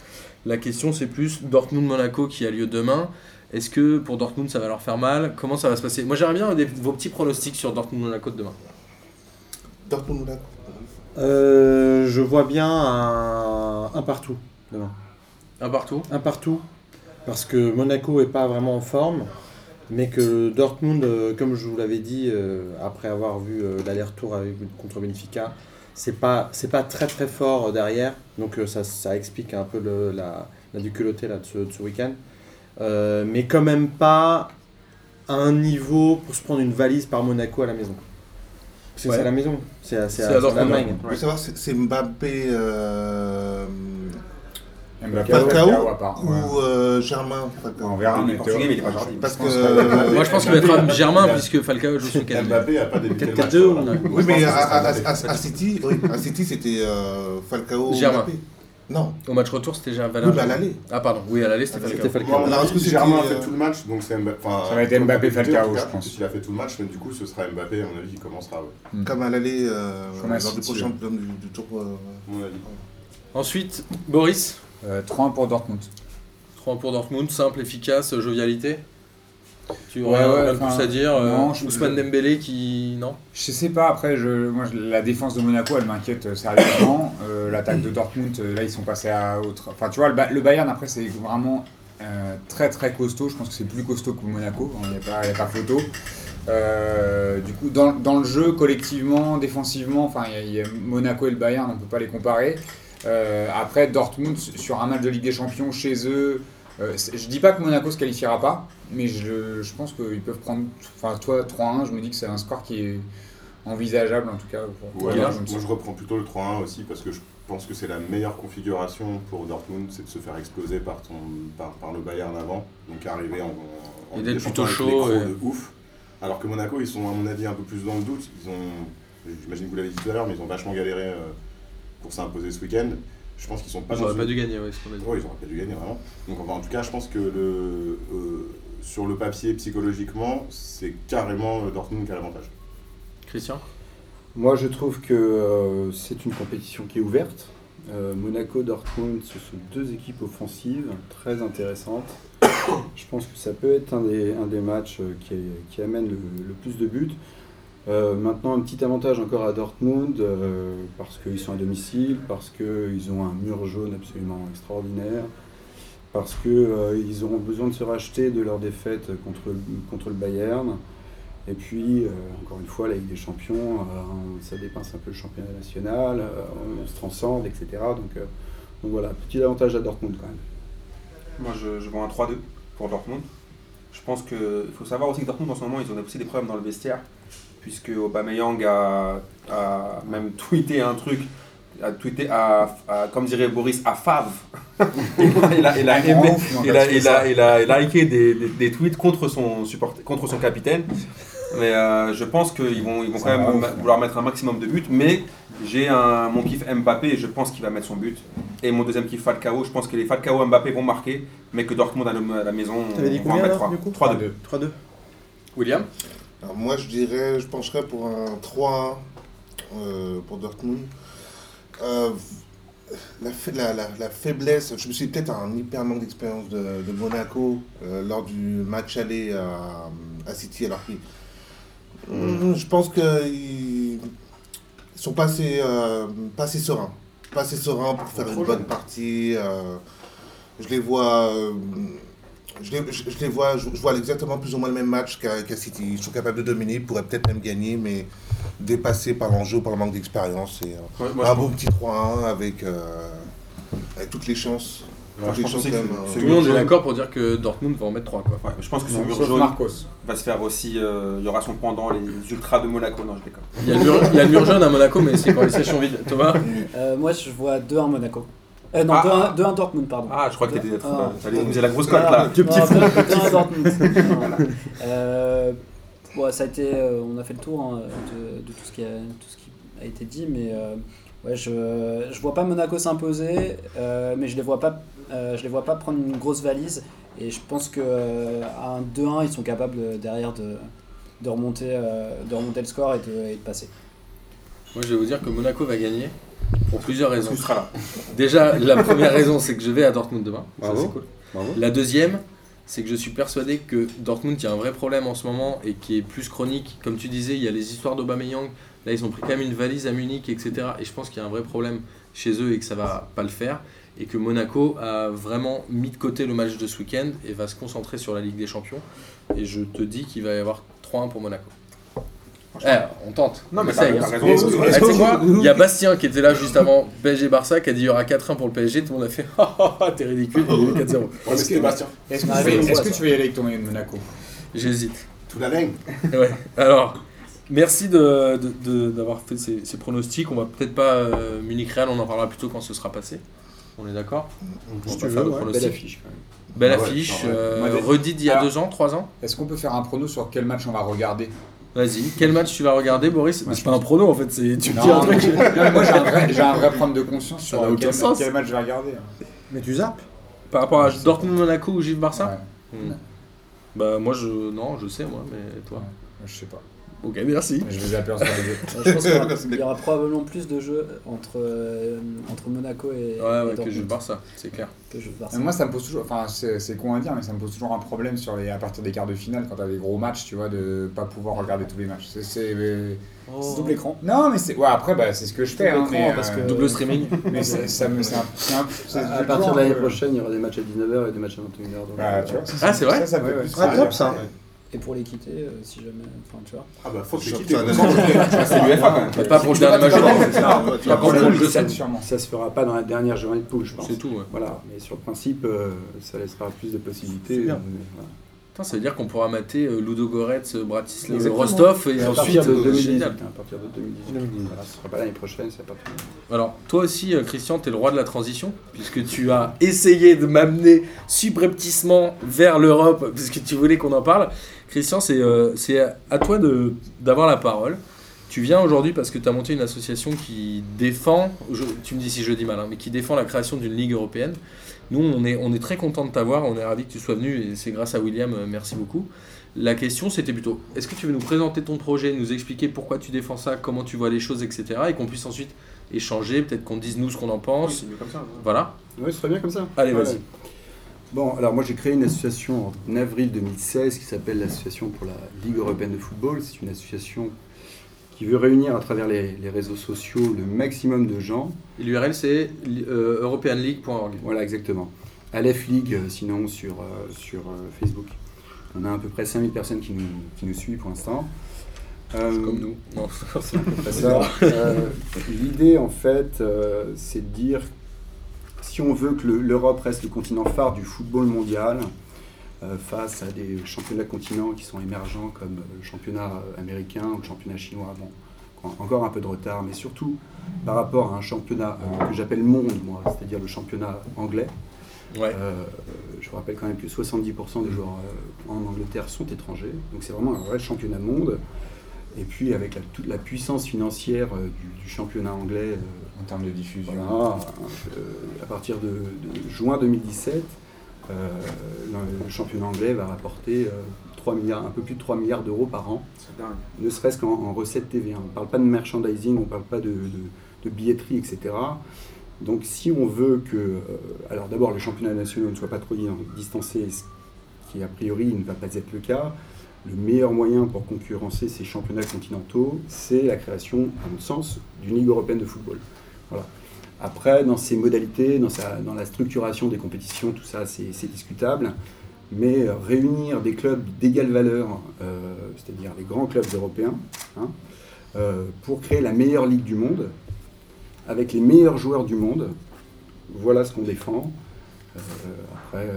La question c'est plus Dortmund-Monaco qui a lieu demain. Est-ce que pour Dortmund ça va leur faire mal? Comment ça va se passer? Moi j'aimerais bien des- vos petits pronostics sur Dortmund-Monaco de demain. Dortmund, Monaco. Euh, je vois bien un, un partout demain. Un partout? Un partout, parce que Monaco est pas vraiment en forme, mais que Dortmund, euh, comme je vous l'avais dit, euh, après avoir vu l'aller-retour contre Benfica, c'est pas c'est pas très très fort derrière, donc ça, ça explique un peu le, la, la là, de ce, ce week-end. Mais quand même pas à un niveau pour se prendre une valise par Monaco à la maison. Que Ouais. c'est à la maison, c'est à, c'est C'est à- à c'est l'Allemagne. Je veux savoir, c'est c'est Mbappé euh, Mbappé, Falcao ou euh, Germain Falcao? On verra, Il est mais portugais, mais il est pas gentil. Parce que. euh, Moi je pense qu'il va être Germain puisque Falcao joue sur le canapé. Mbappé a pas débuté le match. 4-4-2 ou- voilà. Ouais. Oui, Je mais à, c'est City, oui, à City c'était euh, Falcao. Germain. Mbappé. Non, Au match retour c'était déjà oui, Valère. mais à l'aller. Ah pardon, oui à l'aller c'était C'était Falcao. Falcao. Est-ce que c'était, Germain a euh, fait tout le match, donc c'est Mbappé. Ça va être comme Mbappé, Falcao, je pense. S'il a fait tout le match, mais du coup, ce sera Mbappé, à mon avis, qui commencera, ouais. Comme à l'aller euh, Comme à lors du prochain du, du tour. euh, à mon avis. Ensuite, Boris, Euh, 3-1 pour Dortmund. 3 pour Dortmund, simple, efficace, jovialité. Tu Ouais, aurais ouais, de plus à dire euh, non, je- Ousmane Dembélé qui. Non Je sais pas, après, je, moi, je- la défense de Monaco, elle m'inquiète euh, sérieusement. Euh, L'attaque de Dortmund, euh, là, ils sont passés à autre. Enfin, tu vois, le, le Bayern, après, c'est vraiment euh, très très costaud. Je pense que c'est plus costaud que Monaco, il n'y a, a pas photo. Euh, du coup, dans, dans le jeu, collectivement, défensivement, enfin, il y y a Monaco et le Bayern, on ne peut pas les comparer. Euh, après, Dortmund, sur un match de Ligue des Champions chez eux, euh, je dis pas que Monaco se qualifiera pas, mais je, je pense qu'ils peuvent prendre. Enfin, toi, 3-1, je me dis que c'est un score qui est envisageable en tout cas. Pour, Ouais, moi, je- moi, je reprends plutôt le 3-1 aussi parce que je pense que c'est la meilleure configuration pour Dortmund, c'est de se faire exploser par, ton, par, par le Bayern avant, donc arriver en, en Et d'être plutôt chaud, et- de ouf. Alors que Monaco, ils sont à mon avis un peu plus dans le doute. Ils ont, j'imagine que vous l'avez dit tout à l'heure, mais ils ont vachement galéré euh, pour s'imposer ce week-end. Je pense qu'ils sont pas Ils dans auraient une- pas dû gagner, ouais, ce qu'on a dit. Ouais, ils auraient pas dû gagner vraiment. Donc enfin, en tout cas, je pense que le, euh, sur le papier, psychologiquement, c'est carrément euh, Dortmund qui a l'avantage. Christian? Moi, je trouve que euh, c'est une compétition qui est ouverte. Euh, Monaco, Dortmund, ce sont deux équipes offensives très intéressantes. Je pense que ça peut être un des, un des matchs qui, qui amène le, le plus de buts. Euh, maintenant, un petit avantage encore à Dortmund, euh, parce qu'ils sont à domicile, parce qu'ils ont un mur jaune absolument extraordinaire, parce qu'ils auront besoin de se racheter de leur défaite contre, contre le Bayern. Et puis, euh, encore une fois, la Ligue des Champions, euh, ça dépense un peu le championnat national, euh, on se transcende, etc. Donc, euh, donc voilà, petit avantage à Dortmund quand même. Moi, je, je vois un 3-2 pour Dortmund. Je pense que il faut savoir aussi que Dortmund en ce moment, ils ont aussi des problèmes dans le vestiaire, puisque Aubameyang a, a même tweeté un truc, a tweeté à, à- comme dirait Boris, à Fave. il, a, il, a, aimé- il, a, il, a, il, a, il a liké des, des, des tweets contre son, support, contre son capitaine. Mais euh, je pense qu'ils vont, ils vont quand même ouf, vouloir mettre un maximum de buts. Mais j'ai un, mon kiff Mbappé et je pense qu'il va mettre son but. Et mon deuxième kiff Falcao, je pense que les Falcao Mbappé vont marquer, mais que Dortmund à la- maison T'avais dit on va en combien mettre alors, 3. du coup? 3-2. 3-2. William? Alors moi, je dirais, je pencherais pour un 3 euh, pour Dortmund. Euh, la, la, la- la faiblesse, je me suis peut-être un hyper manque d'expérience de, de Monaco euh, lors du match aller à, à City, alors qu'ils Hum, Je pense qu'ils sont pas assez, pas assez sereins. Pas assez sereins pour faire une bonne partie. je les vois. Je les, je- je les vois, je, je vois exactement plus ou moins le même match qu'à City. Ils sont capables de dominer, ils pourraient peut-être même gagner, mais dépassés par l'enjeu, par le manque d'expérience. Euh, Ouais, un beau petit 3-1 avec, euh, avec toutes les chances. Ouais, Toutes je les pense chances aussi que quand même, ce- euh, Tout le monde est d'accord pour dire que Dortmund va en mettre 3 quoi. Ouais, je pense que ce mur jaune Marcos. va se faire aussi. euh, Il y aura son pendant, les ultras de Monaco. Non, je déconne. Il y a le mur, il y a le mur jaune à Monaco, mais c'est quand les sessions vides. Thomas Euh, moi, je vois 2-1 Monaco. Euh, non, Ah. 2-1 2-1 Dortmund, pardon. Ah, je crois que t'étais Ah. T'allais nous la grosse cote là. Deux petits fous. 2-1 Dortmund. Voilà. Euh, bon, ça a été, euh, on a fait le tour hein, de, de tout, ce qui a, tout ce qui a été dit, mais euh, ouais, je je vois pas Monaco s'imposer, euh, mais je les vois pas, euh, je les vois pas prendre une grosse valise, et je pense que euh, à un 2-1, ils sont capables derrière de, de remonter, euh, de remonter le score et de, et de passer. Moi, je vais vous dire que Monaco va gagner pour plusieurs raisons. Tu seras là. Déjà, la première raison, c'est que je vais à Dortmund demain. Ça, Bravo. c'est cool. Bravo. La deuxième, c'est que je suis persuadé que Dortmund, il y a un vrai problème en ce moment et qui est plus chronique. Comme tu disais, il y a les histoires d'Aubameyang. Là, ils ont pris quand même une valise à Munich, etc. Et je pense qu'il y a un vrai problème chez eux et que ça va pas le faire. Et que Monaco a vraiment mis de côté le match de ce week-end et va se concentrer sur la Ligue des Champions. Et je te dis qu'il va y avoir 3-1 pour Monaco. Eh, on tente. Non, mais ça raison. Eh, Il y a Bastien qui était là juste avant PSG Barça qui a dit il y aura 4-1 pour le PSG. Tout le monde a fait Ah, ah, ah, t'es ridicule. Il y a eu 4-0. Ouais, mais c'était Bastien. Est-ce que, tu vas y aller avec ton maillot de Monaco J'hésite. Tout la laine. Ouais. Alors, merci de- de- de- d'avoir fait ces, ces pronostics. On va peut-être pas euh, Munich Real, on en parlera plutôt quand ce sera passé. On est d'accord? On Si tu veux, faire de ouais. pronostics. Belle affiche quand même. Belle Ah ouais, affiche, euh, redite d'il y a Alors- deux ans, trois ans? Est-ce qu'on peut faire un prono sur quel match on va regarder? Vas-y, quel match tu vas regarder, Boris Ouais, C'est pas un prono en fait, c'est tu me dis un truc. non, moi j'ai un, vrai- j'ai un vrai problème de conscience Ça sur n'a aucun quel, sens. quel match je vais regarder. hein. Mais tu zappes Par rapport à Je sais Dortmund Monaco ou Gilles Barça Ouais, Hmm. Bah moi je non, je sais moi, mais toi. je sais pas. Ok, merci. Je vais zapper entre les deux. Euh, je pense qu'il y aura- il y aura probablement plus de jeux entre, euh, entre Monaco et, Ouais, et ouais, que Dortmund Gilles Barça, c'est clair. que. Mais moi, ça me pose toujours, enfin, c'est c'est con à dire, mais ça me pose toujours un problème sur les, à partir des quarts de finale, quand t'as des gros matchs, tu vois, de pas pouvoir regarder tous les matchs. C'est- C'est. mais- C'est double écran. Non, mais c'est. Ouais, après, bah, c'est ce que je fais, Double hein, écran, mais, parce euh, que- Double streaming. Mais c'est- ça me. c'est un- À, à partir de l'année prochaine, il y aura des matchs à 19h et des matchs à 21h. donc, Bah, euh, tu vois, Ah, c'est vrai Ça, ça me fait plus ça. Et pour l'équité, euh, si jamais. Enfin, tu vois. Ah bah, faut que ça, Ah, C'est l'UFA quand même. Pas pour le dernier pas- match tu de pas- pour le jeu, sûrement. Ça se fera pas dans la dernière journée de poule, je pense. C'est tout, ouais. Voilà, mais sur le principe, euh, ça laissera plus de possibilités. C'est bien. euh. Putain, ça veut dire qu'on pourra mater Ludo Goretz, Bratislava, Exactement. Rostov et à ensuite partir de 2018. génial. hein, À partir de 2018. Voilà, ce sera pas l'année prochaine, c'est partir de... Alors, toi aussi, Christian, tu es le roi de la transition, puisque tu as essayé de m'amener subrepticement vers l'Europe, puisque tu voulais qu'on en parle. Christian, c'est euh, à toi d'avoir la parole. Tu viens aujourd'hui parce que tu as monté une association qui défend, je- tu me dis si je dis mal, hein, mais qui défend la création d'une ligue européenne. Nous, on est, on est très content de t'avoir, on est ravis que tu sois venu, et c'est grâce à William, euh, merci beaucoup. La question, c'était plutôt, est-ce que tu veux nous présenter ton projet, nous expliquer pourquoi tu défends ça, comment tu vois les choses, etc. Et qu'on puisse ensuite échanger, peut-être qu'on dise nous ce qu'on en pense. C'est mieux comme ça. Voilà. Oui, ce serait bien comme ça. Allez, Ouais. vas-y. Bon, alors moi j'ai créé une association en avril 2016 qui s'appelle l'Association pour la Ligue européenne de football. C'est une association qui veut réunir à travers les, les réseaux sociaux le maximum de gens. L'URL, c'est euh, europeanleague.org. Voilà, exactement. Aleph League, euh, sinon sur, euh, sur euh, Facebook. On a à peu près 5000 personnes qui nous, qui nous suivent pour l'instant. Comme nous. Non, c'est L'idée, en fait, c'est de dire si on veut que le- l'Europe reste le continent phare du football mondial, euh, face à des championnats continents qui sont émergents comme le championnat américain ou le championnat chinois, bon, encore un peu de retard, mais surtout par rapport à un championnat euh, que j'appelle monde, moi, c'est-à-dire le championnat anglais. Ouais. Euh, je vous rappelle quand même que 70% des joueurs en Angleterre sont étrangers, donc c'est vraiment un vrai championnat monde. Et puis avec la- toute la puissance financière du, du championnat anglais, En termes de diffusion. voilà, euh, à partir de, de juin 2017, euh, le, championnat anglais va rapporter euh, 3 milliards, un peu plus de 3 milliards d'euros par an, C'est dingue. ne serait-ce qu'en en recettes TVA. On ne parle pas de merchandising, on ne parle pas de, de- de billetterie, etc. Donc si on veut que, euh, alors d'abord les championnats nationaux ne soient pas trop distancés, ce qui a priori ne va pas être le cas, le meilleur moyen pour concurrencer ces championnats continentaux, c'est la création, à mon sens, d'une Ligue européenne de football. Après, dans ses modalités, dans, la structuration des compétitions, tout ça, c'est discutable. Mais euh, réunir des clubs d'égale valeur, euh, c'est-à-dire les grands clubs européens, hein, euh, pour créer la meilleure ligue du monde, avec les meilleurs joueurs du monde, voilà ce qu'on défend. Après,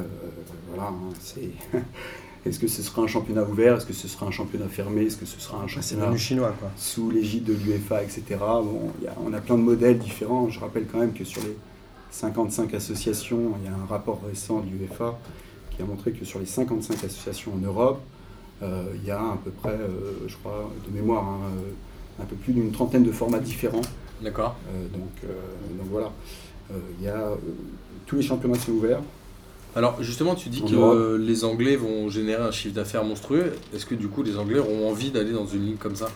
voilà, hein, c'est. Est-ce que ce sera un championnat ouvert? Est-ce que ce sera un championnat fermé? Est-ce que ce sera un Ah, championnat chinois, quoi. sous l'égide de l'UEFA, etc. Bon, il y a- on a plein de modèles différents. Je rappelle quand même que sur les 55 associations, il y a un rapport récent de l'UEFA qui a montré que sur les 55 associations en Europe, euh, il y a à peu près, euh, je crois, de mémoire, hein, euh, un peu plus d'une trentaine de formats différents. D'accord. Euh, donc, euh, donc voilà, Euh, il y a, euh, tous les championnats sont ouverts. Alors justement, tu dis que euh, les Anglais vont générer un chiffre d'affaires monstrueux. Est-ce que du coup les Anglais auront envie d'aller dans une ligue comme ça?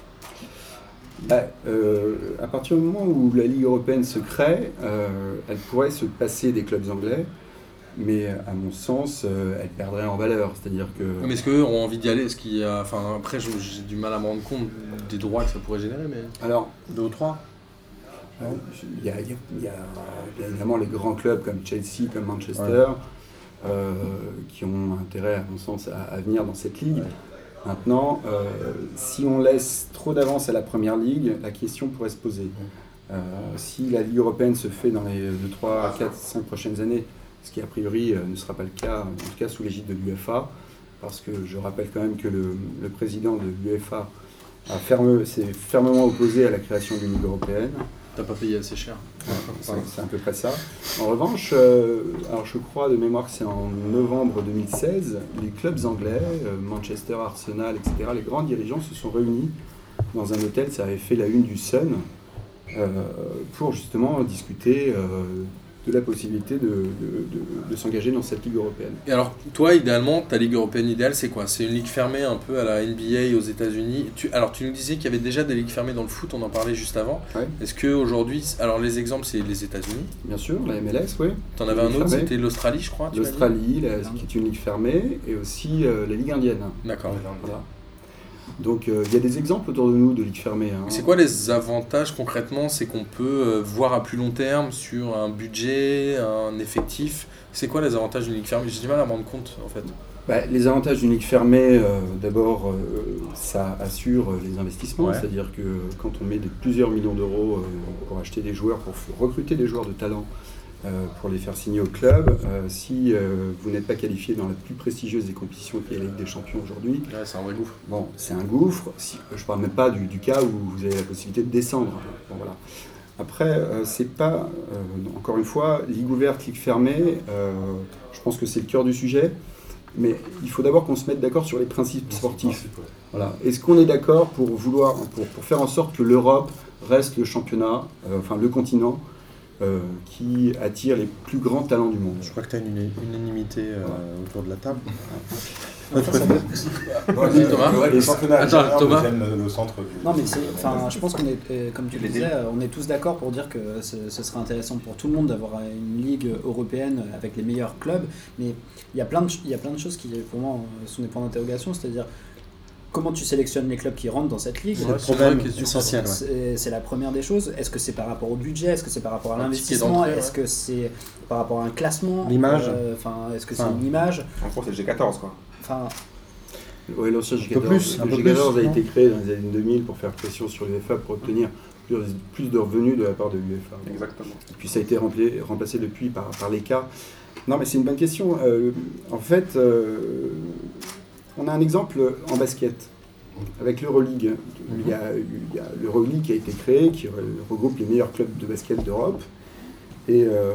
Bah, euh, à partir du moment où la Ligue européenne se crée, euh, elle pourrait se passer des clubs anglais, mais à mon sens, euh, elle perdrait en valeur. C'est-à-dire que. Mais est-ce qu'eux auront envie d'y aller? Est-ce qu'il y a... Enfin après, j'ai du mal à me rendre compte des droits que ça pourrait générer, mais Alors, Deux ou trois? il y, a, il y a- il y a bien évidemment les grands clubs comme Chelsea, comme Manchester, euh, qui ont intérêt, à mon sens, à, venir dans cette ligue. Maintenant, euh, si on laisse trop d'avance à la première ligue, la question pourrait se poser. Euh, si la Ligue européenne se fait dans les 2, 3, 4, 5 prochaines années, ce qui a priori ne sera pas le cas, en tout cas sous l'égide de l'UEFA, parce que je rappelle quand même que le, président de l'UEFA a ferme- s'est fermement opposé à la création d'une Ligue européenne. T'as pas payé assez cher. C'est c'est à peu près ça. En revanche, euh, alors je crois de mémoire que c'est en novembre 2016, les clubs anglais, euh, Manchester, Arsenal, etc., les grands dirigeants se sont réunis dans un hôtel, ça avait fait la une du Sun, euh, pour justement discuter de la possibilité de, de- de- de s'engager dans cette Ligue européenne. Et alors, toi, idéalement, ta ligue européenne idéale, c'est quoi? C'est une ligue fermée un peu à la NBA aux États-Unis. Tu, alors, tu nous disais qu'il y avait déjà des ligues fermées dans le foot, on en parlait juste avant. Ouais. Est-ce qu'aujourd'hui, alors les exemples, c'est les États-Unis? Bien sûr, la MLS, oui. T'en avais un autre, c'était l'Australie, je crois. L'Australie, la- qui est une ligue fermée, et aussi euh, la Ligue indienne. D'accord. Voilà. Donc euh, il y a des exemples autour de nous de ligues fermées. hein. C'est quoi les avantages concrètement C'est qu'on peut euh, voir à plus long terme sur un budget, un effectif. C'est quoi les avantages d'une ligue fermée? J'ai du mal à me rendre compte en fait. Bah, les avantages d'une ligue fermée, euh, d'abord, ça assure les investissements, Ouais. c'est-à-dire que quand on met plusieurs millions d'euros pour acheter des joueurs, pour recruter des joueurs de talent, euh, pour les faire signer au club, euh, si euh, vous n'êtes pas qualifié dans la plus prestigieuse des compétitions qui est la Ligue des Champions aujourd'hui, Ouais, c'est un vrai gouffre. Bon, c'est un gouffre. Si- je parle même pas du, du cas où vous avez la possibilité de descendre. Bon, voilà. Après, c'est pas, encore une fois, ligue ouverte, ligue fermée. je pense que c'est le cœur du sujet. Mais il faut d'abord qu'on se mette d'accord sur les principes sportifs. Voilà. Est-ce qu'on est d'accord pour vouloir, pour, pour faire en sorte que l'Europe reste le championnat, enfin le continent euh, qui attire les plus grands talents du monde Je crois que tu as une unanimité euh, autour de la table. Enfin, ça veut- Vas-y, Thomas. Ouais, le championnat Attends, algérien Thomas. devienne le, le centre du. Non mais c'est, enfin, je pense qu'on est, comme tu le disais, on est tous d'accord pour dire que ce, ce serait intéressant pour tout le monde d'avoir une ligue européenne avec les meilleurs clubs. Mais il y a plein de, il y a plein de choses qui, pour moi, sont des points d'interrogation. C'est-à-dire comment tu sélectionnes les clubs qui rentrent dans cette ligue. C'est Ouais, le c'est ouais. La première des choses. Est-ce que c'est par rapport au budget? Est-ce que c'est par rapport à l'investissement? Est-ce que c'est par rapport à un classement? L'image. Euh, Enfin, est-ce que c'est une image? En gros, c'est le G14 quoi. Enfin, Oui, l'ancien Un peu G14, plus, un le peu G14 plus, a été créé dans les années 2000 pour faire pression sur l'UEFA pour obtenir plus, plus de revenus de la part de l'UEFA. Exactement. Et puis ça a été rempli- remplacé depuis par, par l'ECA. Non, mais c'est une bonne question. Euh, en fait, euh, on a un exemple en basket avec l'Euroleague. Il y a, l'Euroleague qui a été créé, qui regroupe les meilleurs clubs de basket d'Europe. Et euh,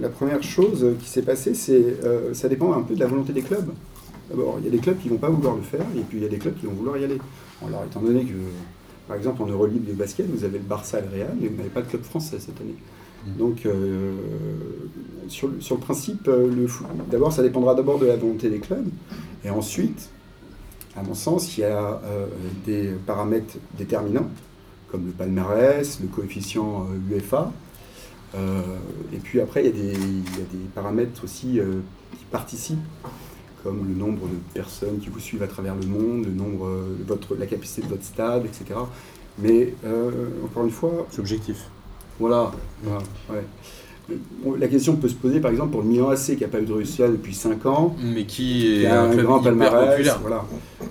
la première chose qui s'est passée, c'est euh, ça dépend un peu de la volonté des clubs. D'abord, il y a des clubs qui ne vont pas vouloir le faire, et puis il y a des clubs qui vont vouloir y aller. Alors, étant donné que, par exemple, en Euroleague de basket, vous avez le Barça et le Real, mais vous n'avez pas de club français cette année. Donc, euh, sur, le, le principe, euh, d'abord, ça dépendra d'abord de la volonté des clubs, et ensuite, à mon sens, il y a euh, des paramètres déterminants, comme le palmarès, le coefficient UEFA, et puis après, il y, a des, paramètres aussi qui participent, comme le nombre de personnes qui vous suivent à travers le monde, le nombre, votre, la capacité de votre stade, etc. Mais encore une fois, C'est objectif. Voilà. voilà, ouais. La question peut se poser par exemple pour le Milan AC qui n'a pas eu de résultat depuis 5 ans, Mais qui qui est a un un club grand hyper palmarès, populaire. voilà.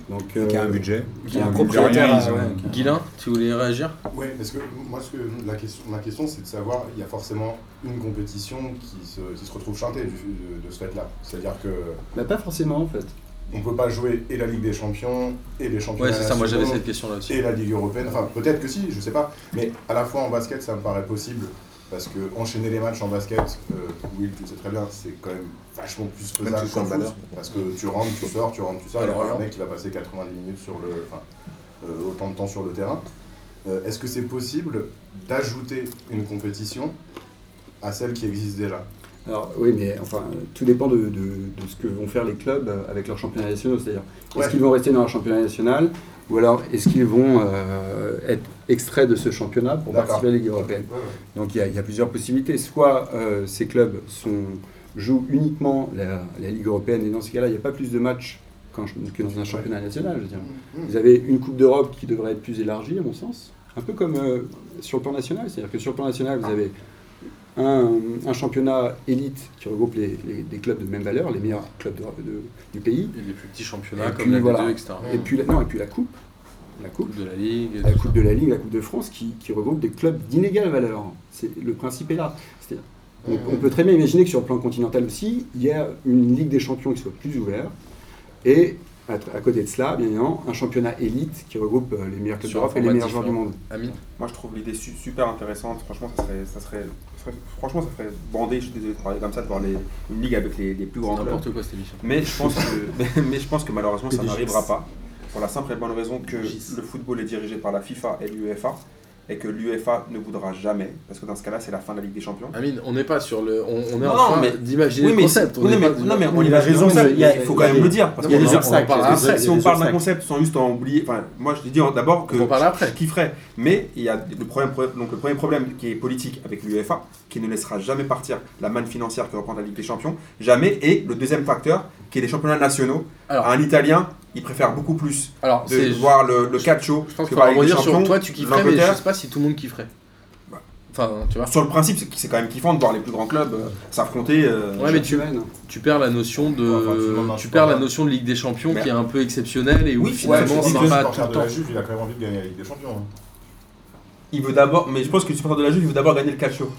Donc, Qui a un euh, budget. qui a un propriétaire, ouais. Guilin, tu voulais réagir? Oui, parce que moi, ce que, la question, ma question, c'est de savoir, il y a forcément une compétition qui se, qui se retrouve chantée de ce fait-là. C'est-à-dire que bah, pas forcément en fait. On peut pas jouer et la Ligue des Champions et les championnats Ouais, c'est ça, moi j'avais nationaux cette question là aussi. et la Ligue européenne. Enfin, peut-être que si, je sais pas. Mais à la fois en basket, ça me paraît possible. Parce que enchaîner les matchs en basket, euh, Will, tu le sais très bien, c'est quand même vachement plus faisable qu'en foot. valeur. Parce que tu rentres, tu sors, tu rentres, tu sors. Il y Alors, a un alors. mec qui va passer 90 minutes sur le. Enfin, euh, autant de temps sur le terrain. Euh, Est-ce que c'est possible d'ajouter une compétition à celle qui existe déjà? Alors oui, mais enfin, tout dépend de, de- de ce que vont faire les clubs avec leurs championnats nationaux. C'est-à-dire, Ouais. est-ce qu'ils vont rester dans leur championnat national ou alors est-ce qu'ils vont euh, être extraits de ce championnat pour participer à la Ligue européenne? Donc il y, a- il y a plusieurs possibilités. Soit euh, ces clubs sont, jouent uniquement la, la Ligue européenne et dans ces cas-là, il n'y a pas plus de matchs que dans un championnat national. Je veux dire. Vous avez une Coupe d'Europe qui devrait être plus élargie, à mon sens. Un peu comme euh, sur le plan national. C'est-à-dire que sur le plan national, vous avez un, un championnat élite qui regroupe les, les- des clubs de même valeur, les meilleurs clubs de- de- du pays. Et les plus petits championnats Et comme puis, la voilà. D2, etc. Et puis, la, non, et puis la Coupe. La Coupe. Coupe de la Ligue. La Coupe de la Ligue, la Coupe de France, qui, qui regroupe des clubs d'inégale valeur. C'est, le principe est là. On, on peut très bien imaginer que sur le plan continental aussi, il y a une Ligue des champions qui soit plus ouverte. Et à, à côté de cela, bien évidemment, un championnat élite qui regroupe euh, les meilleurs clubs d'Europe et les meilleurs joueurs du monde. Amine Moi, je trouve l'idée su- super intéressante. Franchement, ça serait, ça serait, franchement, ça ferait bander. Je suis désolé de parler comme ça, de voir les, une ligue avec les, les plus grands clubs. N'importe quoi cette émission. Mais je pense que, mais, mais je pense que malheureusement, ça n'arrivera pas. Pour la simple et bonne raison que le football est dirigé par la FIFA et l'UEFA. Et que l'UEFA ne voudra jamais. Parce que dans ce cas-là, c'est la fin de la Ligue des Champions. Amine, on n'est pas sur le. On, on est Non, en train mais- d'imaginer Oui, le mais, concept. on oui, n'est mais- pas- non, mais on imagine raison, il faut quand même le dire. Parce il y a des obstacles, Si on parle d'un concept sans juste en oublier. Enfin, moi, je te dis d'abord que je kifferais. Mais il y a le problème, donc le premier problème qui est politique avec l'UEFA, qui ne laissera jamais partir la manne financière que représente la Ligue des Champions, jamais. Et le deuxième facteur, qui est les championnats nationaux. Alors, un Italien, il préfère beaucoup plus alors de c'est. voir le, le calcio Je pense que rebondir sur Champions. toi, tu kifferais, mais je sais pas si tout le monde kifferait. Bah. Enfin, tu vois. Sur le principe, c'est c'est quand même kiffant de voir les plus grands clubs euh, s'affronter. euh, Ouais, mais tu, perds la notion de, Enfin, tu perds la notion de Ligue des Champions Mais- qui est un peu exceptionnelle et où Oui, finalement ouais, je ça va pas le tout le de temps. la Juve, il a quand même envie de gagner la Ligue des Champions. hein. Il veut d'abord, mais je pense que le supporter de la Juve, il veut d'abord gagner le calcio.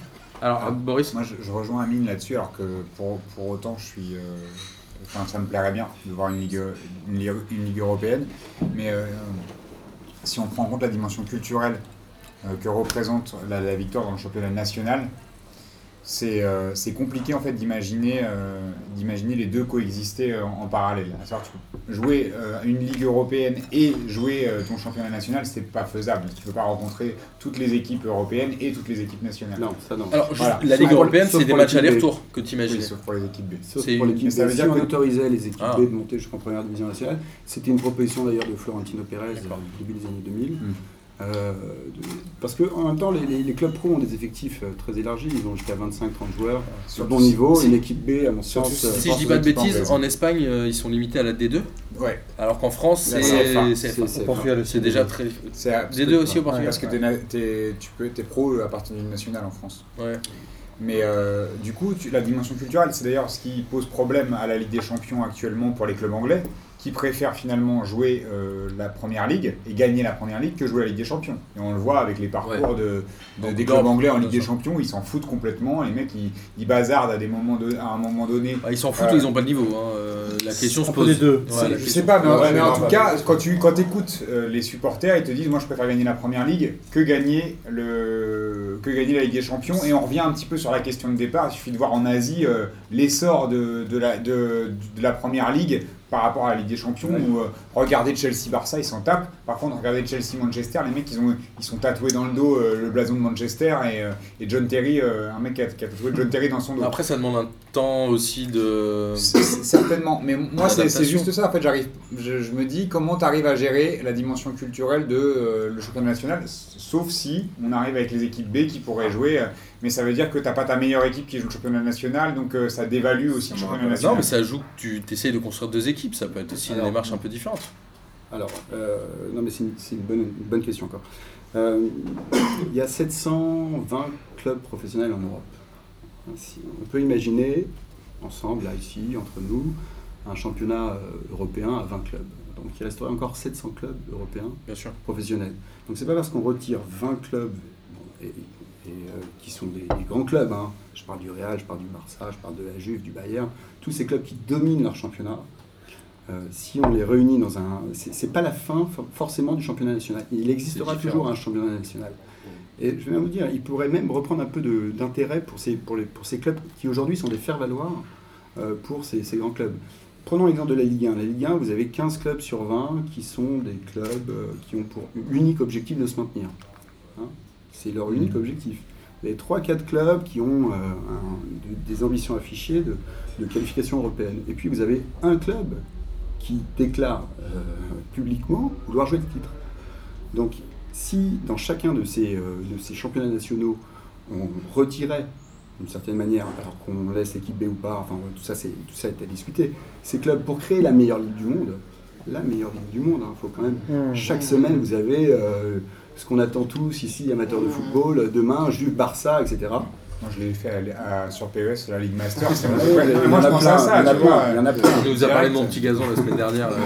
Alors, Ah. Boris, Moi, je, je rejoins Amine là-dessus, alors que pour, pour autant, je suis. Ça me plairait bien de voir une ligue, une ligue, européenne. Mais euh, si on prend en compte la dimension culturelle euh, que représente la victoire dans le championnat national, c'est euh, c'est compliqué en fait d'imaginer euh, d'imaginer les deux coexister euh, en, en parallèle. À savoir, tu peux jouer euh, une ligue européenne et jouer euh, ton championnat national, c'est pas faisable. Tu peux pas rencontrer toutes les équipes européennes et toutes les équipes nationales. Non, ça non. alors Voilà. la Ligue européenne, c'est des pour matchs aller-retour que tu Oui, imagines. sauf pour les équipes B. Sauf C'est pour une- ça B. veut Si dire on que- autorisait les équipes Ah. B de monter jusqu'en première division nationale, c'était une proposition d'ailleurs de Florentino Pérez au début des années 2000. Mm. Euh, de- parce que en même temps, les, les- les clubs pro ont des effectifs euh, très élargis, ils ont jusqu'à 25-30 joueurs. Sur Surtout bon niveau. si- Une équipe B, à mon sens, si- euh, Si je pense dis pas de bêtises, en Espagne, ils sont limités à la D2, Ouais, alors qu'en France, c'est déjà très. c'est à- D2 aussi au Portugal. Parce que t'es t'es- tu peux, es pro à partir d'une nationale en France. Ouais. Mais euh, du coup, tu- la dimension culturelle, c'est d'ailleurs ce qui pose problème à la Ligue des Champions actuellement pour les clubs anglais, qui préfèrent finalement jouer euh, la Première Ligue et gagner la Première Ligue que jouer la Ligue des Champions. Et on le voit avec les parcours Ouais. de, de- Donc, des clubs anglais en Ligue des. Champions, ils s'en foutent complètement. Les mecs, ils, ils bazardent à, des moments de- à un moment donné. Bah, ils s'en foutent Euh, ou ils ont pas le niveau. hein. Euh, La question se pose. les deux. Ouais, je question- sais pas, mais, en- Ouais, mais mais en non, tout cas, quand tu quand écoutes les supporters, ils te disent Moi, je préfère gagner la première ligue que gagner, le, que gagner la Ligue des Champions. Et on revient un petit peu sur la question de départ. Il suffit de voir en Asie euh, l'essor de, de, la, de, de la première ligue par rapport à la Ligue des Champions. Où, euh, regardez Chelsea-Barça, ils s'en tapent. Par contre, regardez Chelsea-Manchester, les mecs, ils, ont, ils sont tatoués dans le dos euh, le blason de Manchester et, euh, et John Terry, un mec qui a, qui a tatoué John Terry dans son dos. Après, ça demande un temps aussi de. Certainement, mais moi c'est juste ça. En fait, j'arrive, je, je me dis comment tu arrives à gérer la dimension culturelle de le championnat national, sauf si on arrive avec les équipes B qui pourraient jouer. Mais ça veut dire que t'as pas ta meilleure équipe qui joue le championnat national, donc euh, ça dévalue aussi le championnat national. Non, mais ça joue que tu essayes de construire deux équipes, ça peut être aussi une démarche un peu différente. Alors, euh, non, mais c'est une, bonne, une bonne question encore. Euh, il y a 720 clubs professionnels en Europe. Si- on peut imaginer, ensemble, là, ici, entre nous, un championnat européen à 20 clubs. Donc, il resterait encore 700 clubs européens Bien sûr. professionnels. Donc, c'est pas parce qu'on retire 20 clubs bon, et, et, euh, qui sont des, des grands clubs. hein. Je parle du Real, je parle du Barça, je parle de la Juve, du Bayern, tous ces clubs qui dominent leur championnat. Euh, si on les réunit dans un, c'est pas la fin for- forcément du championnat national. Il existera toujours un championnat national. Et je vais vous dire, il pourrait même reprendre un peu d'intérêt pour ces, pour, les, pour ces clubs qui aujourd'hui sont des faire-valoir euh, pour ces, ces grands clubs. Prenons l'exemple de la Ligue 1. La Ligue 1, vous avez 15 clubs sur 20 qui sont des clubs euh, qui ont pour unique objectif de se maintenir. Hein C'est leur unique objectif. Vous avez 3-4 clubs qui ont euh, un- de- des ambitions affichées de, de qualification européenne. Et puis vous avez un club qui déclare euh, publiquement vouloir jouer le titre. Donc si dans chacun de ces, euh, de ces championnats nationaux, on retirait d'une certaine manière, alors qu'on laisse l'équipe B ou pas, enfin tout ça, c'est, tout ça est à discuter, ces clubs pour créer la meilleure ligue du monde, la meilleure ligue du monde, il faut quand même, chaque semaine vous avez ce qu'on attend tous ici, amateurs de football, demain, Juve, Barça, etc. Moi, je l'ai fait à- à- sur PES, la Ligue Master. c'est Ouais, y en Moi, a je pense plein, à ça, il y en a plein, il y en a plein. Il nous a parlé de mon petit gazon la semaine dernière, là.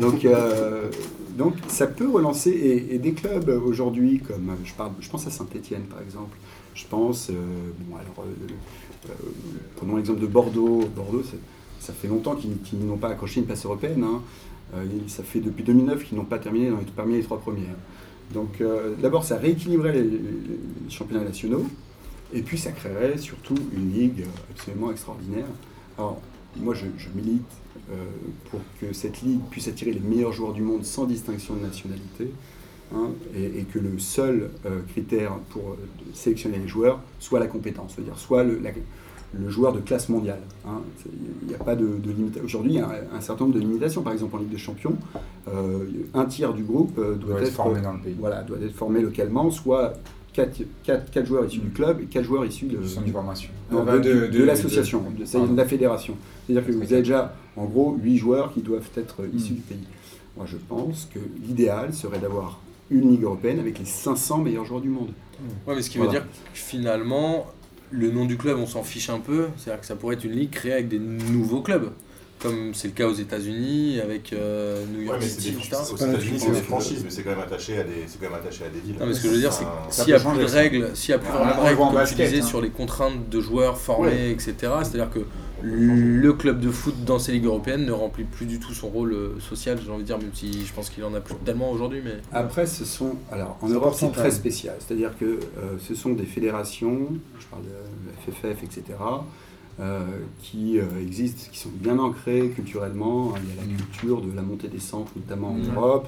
Donc, euh, donc ça peut relancer, et, et des clubs aujourd'hui, comme je, parle, je pense à Saint-Etienne par exemple, je pense, euh, bon alors, euh, euh, prenons l'exemple de Bordeaux, Bordeaux ça fait longtemps qu'ils qu'ils n'ont pas accroché une place européenne, hein. Euh, ça fait depuis 2009 qu'ils n'ont pas terminé dans les, parmi les trois premiers. Donc euh, d'abord ça rééquilibrerait les, championnats nationaux, et puis ça créerait surtout une ligue absolument extraordinaire. Alors moi je, milite euh, pour que cette ligue puisse attirer les meilleurs joueurs du monde sans distinction de nationalité, hein, et, que le seul euh, critère pour sélectionner les joueurs soit la compétence, c'est-à-dire soit le, le joueur de classe mondiale. hein. Il n'y a pas de, de limitation. Aujourd'hui, il y a un, un certain nombre de limitations. Par exemple, en Ligue des Champions, euh, un tiers du groupe euh, doit, doit être formé dans le pays. Voilà, doit être formé localement, soit 4, joueurs issus du club et 4 joueurs issus de, de formation. non, Enfin, de, de- de l'association, de, la fédération. C'est-à-dire que vous avez déjà, en gros, 8 joueurs qui doivent être issus Mm. du pays. Moi, je pense que l'idéal serait d'avoir une Ligue européenne avec les 500 meilleurs joueurs du monde. Ouais, mais ce qui Voilà. veut dire que finalement, le nom du club, on s'en fiche un peu. C'est-à-dire que ça pourrait être une ligue créée avec des nouveaux clubs. Comme c'est le cas aux États-Unis, avec euh, New Ouais, York mais City, des, etc. aux États-Unis, c'est des franchises, mais c'est quand même attaché à des, c'est quand même attaché à des villes. Non, mais ce que je veux dire, c'est que s'il n'y a plus de règles, s'il n'y a plus vraiment de règles, comme tu disais, hein. sur les contraintes de joueurs formés, etc., c'est-à-dire que le club de foot dans ces ligues européennes ne remplit plus du tout son rôle euh, social, j'ai envie de dire, même si je pense qu'il en a plus tellement aujourd'hui, mais... Après, ce sont. Alors, en Europe, c'est très spécial. C'est-à-dire que euh, ce sont des fédérations, je parle de la FFF, etc., euh, qui euh, existent, qui sont bien ancrées culturellement. Il y a la culture de la montée des centres, notamment en. Europe,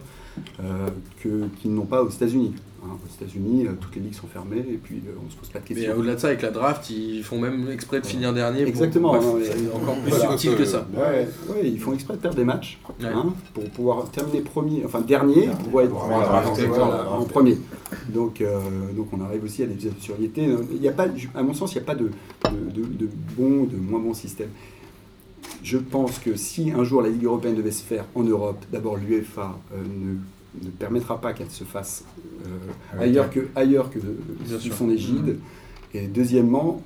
euh, que, qu'ils n'ont pas aux États-Unis. Hein. Aux États-Unis, euh, toutes les ligues sont fermées et puis euh, on ne se pose pas de Mais questions. euh, au-delà de ça, avec la draft, ils font même exprès de finir dernier. pour- Exactement, Bref, non, mais- c'est encore plus Voilà. subtil que ça. Ouais, ouais, ils font exprès de perdre des matchs Ouais. hein, pour pouvoir terminer premier, enfin dernier, pour être Pour voilà, voilà, en premier. Donc, euh, donc on arrive aussi à des absurdités. Il y a pas, à mon sens, il n'y a pas de, de, de, de bon ou de moins bon système. Je pense que si un jour la Ligue européenne devait se faire en Europe, d'abord l'UEFA euh, ne, ne permettra pas qu'elle se fasse ailleurs, elle. que, ailleurs que sous sûr. son égide. Et deuxièmement,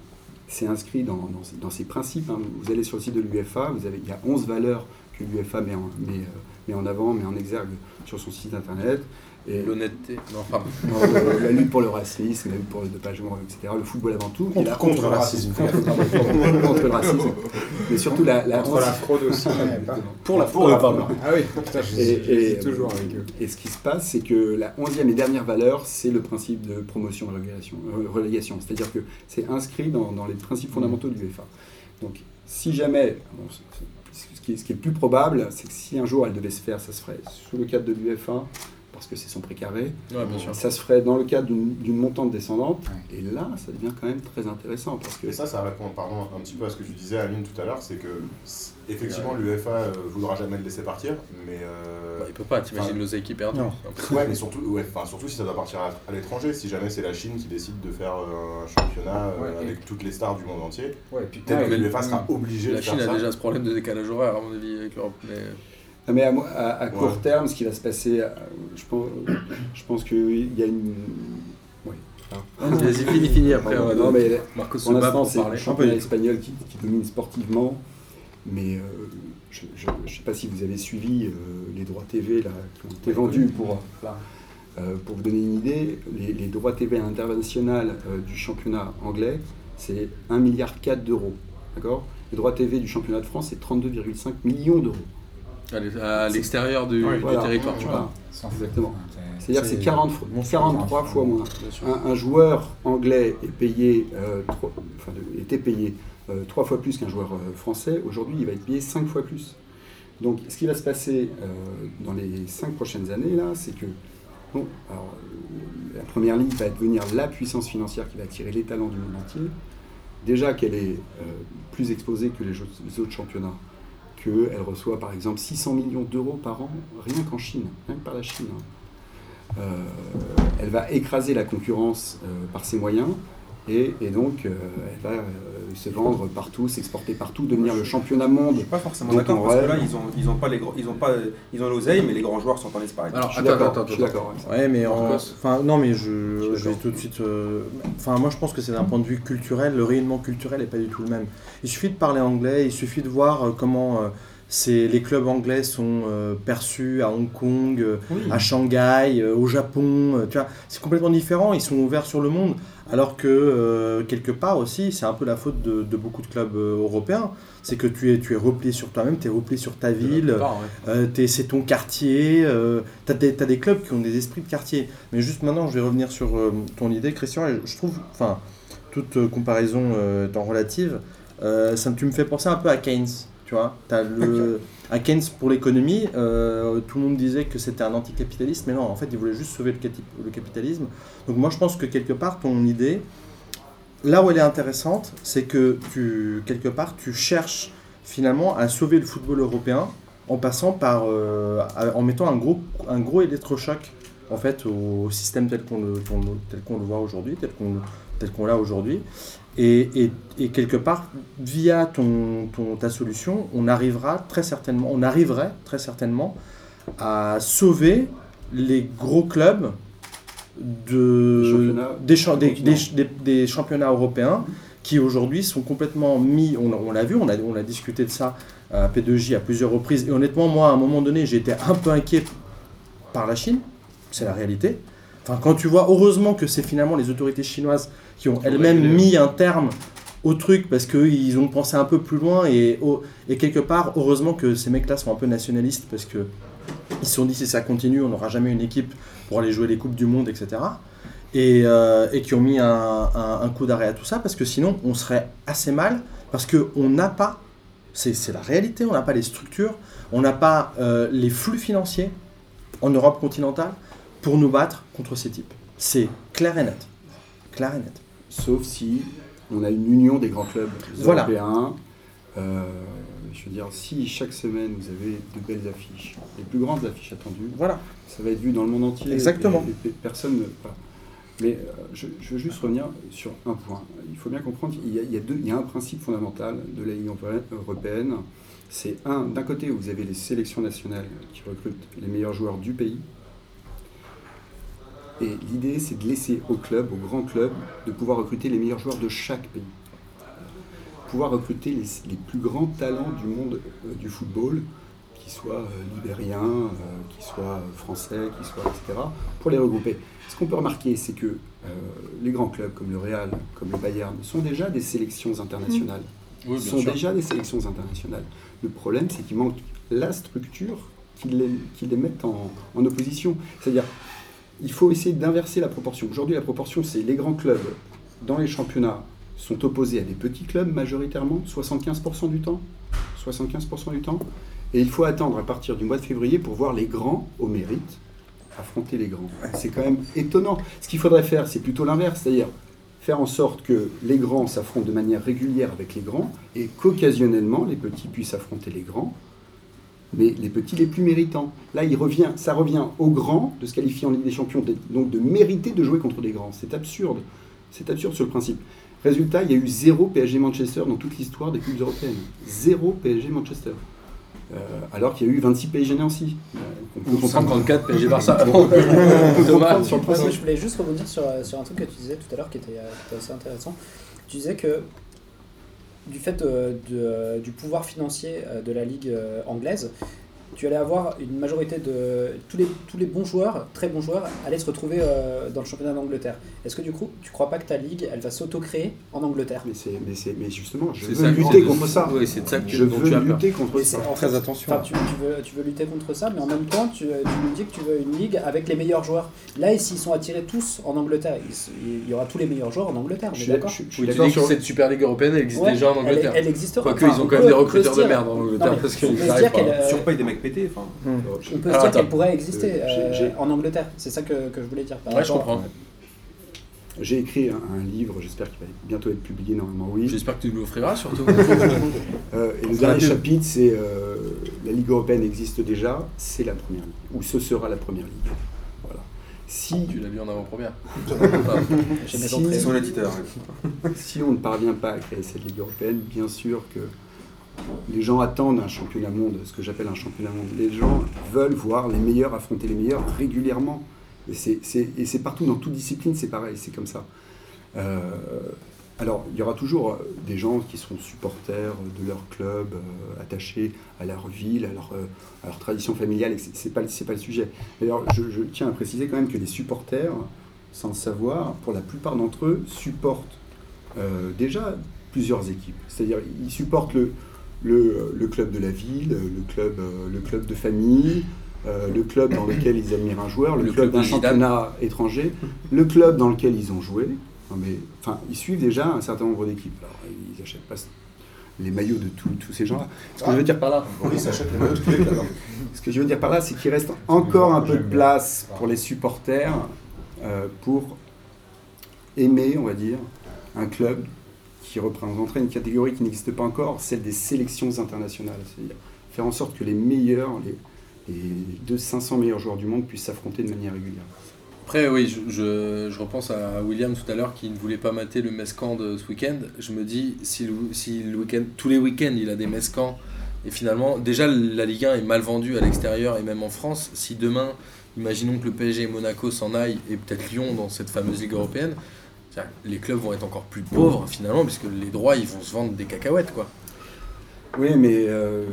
c'est inscrit dans, dans, ses- dans ses principes. hein. Vous allez sur le site de avez, il y a 11 valeurs que l'UEFA met, met, euh, met en avant, met en exergue sur son site internet. Et L'honnêteté. Non, pardon. euh, la lutte pour le racisme, la lutte pour le dopage, etc. Le football avant tout. et la- contre le racisme. contre, contre le racisme. Mais surtout la, la Contre la fraude aussi. mais pas. pour la la pardon. Ah oui, putain, je Et- et- toujours avec eux. Et ce qui se passe, c'est que la onzième et dernière valeur, c'est le principe de promotion et relégation. euh, relégation. C'est-à-dire que c'est inscrit dans, dans les principes fondamentaux de l'UEFA. Donc, si jamais, bon, ce, qui est, ce qui est le plus probable, c'est que si un jour elle devait se faire, ça se ferait sous le cadre de l'UEFA, parce que c'est son. Ouais, bien sûr. Ça se ferait dans le cadre d'une montante descendante. Et là, ça devient quand même très intéressant parce que Et ça, ça répond pardon, un petit peu à ce que tu disais, Aline, tout à l'heure, c'est que effectivement l'UEFA euh, voudra jamais le laisser partir, mais euh, Bah, il peut pas, t'imagines Enfin, l'oseille qui perd. non. ouais, mais surtout, ouais, enfin, surtout si ça doit partir à, à l'étranger, si jamais c'est la Chine qui décide de faire euh, un championnat euh, Ouais, et- avec toutes les stars du monde entier, peut-être Ouais, que l'UEFA sera obligée La de faire Chine a ça. déjà ce problème de décalage horaire, à mon avis, avec l'Europe. Mais... Non, mais à, mo- à- à court Ouais. terme, ce qui va se passer, euh, je pense, je pense qu'il y a une. Oui. Vas-y, fini, fini après. on va non, donner- mais Marcos pour l'instant, c'est le championnat espagnol qui, qui domine sportivement. Mais euh, je ne sais pas si vous avez suivi euh, les droits TV là, qui ont été vendus pour. là. Euh, pour vous donner une idée, les, les droits TV international euh, du championnat anglais, c'est 1,4 milliard d'euros. D'accord? Les droits TV du championnat de France, c'est 32,5 millions d'euros. À l'extérieur du, Ouais, du voilà. territoire, tu vois. Voilà. Fou. Exactement. C'est-à-dire que c'est C'est 40 fois- monstrueux. 43 fois moins. Un, un joueur anglais est payé, euh, enfin, était payé euh, trois fois plus qu'un joueur euh, français. Aujourd'hui, il va être payé cinq fois plus. Donc, ce qui va se passer euh, dans les cinq prochaines années, là, c'est que bon, alors, la première ligue va devenir la puissance financière qui va attirer les talents du monde entier. Déjà qu'elle est euh, plus exposée que les, jeux- les autres championnats, qu'elle reçoit par exemple 600 millions d'euros par an, rien qu'en Chine, rien que par la Chine. hein. Euh, elle va écraser la concurrence euh, par ses moyens et, et donc euh, elle va euh, se vendre partout, s'exporter partout, devenir le championnat Je monde. suis pas forcément d'accord parce que là ils ont ils ont pas les gros- ils ont pas ils ont l'oseille mais les grands joueurs sont en Espagne. Alors, Je suis attends, d'accord, attends, je suis attends. d'accord. Ouais, mais enfin non, mais Je je, je vais tout de suite. euh, Enfin, moi, je pense que c'est d'un point de vue culturel, le rayonnement culturel n'est pas du tout le même. Il suffit de parler anglais, il suffit de voir euh, comment euh, les clubs anglais sont euh, perçus à Hong Kong, euh, à Shanghai, euh, au Japon. tu vois, c'est complètement différent. Ils sont ouverts sur le monde, alors que euh, quelque part aussi, c'est un peu la faute de, de beaucoup de clubs euh, européens. C'est que tu es, tu es replié sur toi-même, tu es replié sur ta ville. ouais. Euh, c'est ton quartier, euh, t'as des, clubs qui ont des esprits de quartier. Mais juste maintenant, je vais revenir sur ton idée, Christian, et je trouve, enfin, toute comparaison étant relative, ça, tu me fais penser un peu à Keynes, tu vois. T'as le, à Keynes pour l'économie, euh, tout le monde disait que c'était un anticapitaliste, mais non, en fait, il voulait juste sauver le, capitalisme. Donc moi, je pense que quelque part, ton idée, là où elle est intéressante, c'est que tu, quelque part, tu cherches finalement à sauver le football européen en passant par, euh, en mettant un gros, un gros électrochoc en fait au système tel qu'on le, qu'on le- tel qu'on le voit aujourd'hui, tel qu'on tel qu'on l'a aujourd'hui. Et, et- et quelque part, via ton, ton- ta solution, on arrivera très certainement, on arriverait très certainement à sauver les gros clubs de, Des championnats des, des- championnats européens qui aujourd'hui sont complètement mis, on, on l'a vu, on a, on a discuté de ça à P2J à plusieurs reprises, et honnêtement, moi, à un moment donné, été un peu inquiet par la Chine, c'est la réalité. Enfin, quand tu vois, heureusement que c'est finalement les autorités chinoises qui ont elles-mêmes mis un terme au truc parce qu'ils ont pensé un peu plus loin et, et quelque part, heureusement que ces mecs-là sont un peu nationalistes parce que ils se sont dit si ça continue, on n'aura jamais une équipe pour aller jouer les Coupes du Monde, etc. Et, euh, et qui ont mis un, un- un coup d'arrêt à tout ça parce que sinon on serait assez mal parce qu'on n'a pas, c'est c'est la réalité, on n'a pas les structures, on n'a pas euh, les flux financiers en Europe continentale pour nous battre contre ces types. C'est clair et net. Clair et net. Sauf si on a une union des grands clubs Voilà. européens. Euh, je veux dire, si chaque semaine vous avez de belles affiches, les plus grandes affiches attendues, Voilà. ça va être vu dans le monde entier. Exactement. Et, et personne ne. voilà. Mais euh, je, je veux juste revenir sur un point. Il faut bien comprendre qu'il y a, il y a deux, il y a un principe fondamental de la Ligue européenne. C'est un, d'un côté, vous avez les sélections nationales qui recrutent les meilleurs joueurs du pays. Et l'idée, c'est de laisser au club, aux grands clubs, de pouvoir recruter les meilleurs joueurs de chaque pays. Pouvoir recruter les, les plus grands talents du monde euh, du football, qu'ils soient euh, libériens, euh, qu'ils soient français, qu'ils soient, etc., pour les regrouper. Ce qu'on peut remarquer, c'est que euh, les grands clubs comme le Real, comme le Bayern, sont déjà des sélections internationales. Oui, bien sont sûr. déjà des sélections internationales. Le problème, c'est qu'il manque la structure qui les, qui les mette en, en opposition. C'est-à-dire, il faut essayer d'inverser la proportion. Aujourd'hui, la proportion, c'est les grands clubs dans les championnats sont opposés à des petits clubs majoritairement, 75% du temps. 75% du temps. Et il faut attendre à partir du mois de février pour voir les grands au mérite affronter les grands. C'est quand même étonnant. Ce qu'il faudrait faire, c'est plutôt l'inverse, c'est-à-dire faire en sorte que les grands s'affrontent de manière régulière avec les grands et qu'occasionnellement les petits puissent affronter les grands, mais les petits les plus méritants. Là, il revient, ça revient aux grands de se qualifier en Ligue des Champions, donc de mériter de jouer contre des grands. C'est absurde. C'est absurde sur le principe. Résultat, il y a eu zéro PSG Manchester dans toute l'histoire des clubs européennes. Zéro PSG Manchester. Euh, alors qu'il y a eu 26 PSG Nancy. Euh, on peut Ou comprendre- 54 PSG Barça. sur le principe. je voulais juste rebondir sur, euh, sur un truc que tu disais tout à l'heure qui était, euh, qui était assez intéressant. Tu disais que du fait euh, de- euh, du pouvoir financier euh, de la ligue anglaise, tu allais avoir une majorité de tous les, tous les bons joueurs, très bons joueurs, allaient se retrouver euh, dans le championnat d'Angleterre. Est-ce que du coup, tu crois pas que ta ligue, elle va s'auto-créer en Angleterre? Mais, c'est- mais, c'est- mais justement, je C'est veux ça, lutter contre ça. Oui, c'est de ça que Je tu veux peur. lutter contre ça. c'est- en Très attention. Tu, tu veux, tu veux lutter contre ça, mais en même temps, tu, tu nous dis que tu veux une ligue avec les meilleurs joueurs. Là, s'ils sont attirés tous en Angleterre, il, il y aura tous les meilleurs joueurs en Angleterre. Je suis d'accord? je- je suis Oui, tu d'accord dis que sur. cette Super Ligue européenne elle existe Ouais, déjà en elle- Angleterre. Elle, existera. Quoique, Enfin, ils ont on quand même des recruteurs de merde en Angleterre parce qu'ils euh, Sur pas des mecs Enfin, On peut se Alors, dire qu'elle pourrait exister Euh, euh, en Angleterre. C'est ça que, que je voulais dire. par Ouais, je comprends. J'ai écrit un, un livre, j'espère qu'il va bientôt être publié, normalement oui. J'espère que tu nous l'offriras surtout. Euh, et le dernier chapitre, c'est euh, la Ligue européenne existe déjà, c'est la première ligue, ou ce sera la première ligue. Voilà. Si, tu l'as vu en avant-première. Si- si on ne parvient pas à créer cette Ligue européenne, bien sûr que les gens attendent un championnat monde, ce que j'appelle un championnat monde. Les gens veulent voir les meilleurs affronter les meilleurs régulièrement. Et c'est, partout, dans toute discipline, c'est pareil, c'est comme ça. Euh, alors, il y aura toujours euh, des gens qui seront supporters de leur club, euh, attachés à leur ville, à leur, euh, tradition familiale, et c'est, c'est pas, le- sujet. D'ailleurs, je, je tiens à préciser quand même que les supporters, sans le savoir, pour la plupart d'entre eux, supportent euh, déjà plusieurs équipes. C'est-à-dire, ils supportent le, le, le club de la ville, le club, euh, le club de famille, euh, le club dans lequel ils admirent un joueur, le, Le club club d'un championnat étranger, le club dans lequel ils ont joué. Non, mais, enfin, ils suivent déjà un certain nombre d'équipes. Alors, ils n'achètent pas les maillots de tous tous ces gens-là. Ce que je veux dire par là, Oui, ça achète les maillots de tous les clubs. ce que je veux dire par là, c'est qu'il reste encore un peu de place pour les supporters euh, pour aimer, on va dire, un club qui représenterait une catégorie qui n'existe pas encore, celle des sélections internationales. C'est-à-dire faire en sorte que les meilleurs, les, les 200, 500 meilleurs joueurs du monde puissent s'affronter de manière régulière. Après, oui, je, je, repense à William tout à l'heure qui ne voulait pas mater le Mescan de ce week-end. Je me dis, si, le, si le week-end, tous les week-ends il a des Mescans, et finalement, déjà la Ligue 1 est mal vendue à l'extérieur et même en France. Si demain, imaginons que le PSG et Monaco s'en aillent, et peut-être Lyon dans cette fameuse Ligue européenne, les clubs vont être encore plus pauvres finalement, puisque les droits ils vont se vendre des cacahuètes quoi. Oui, mais euh,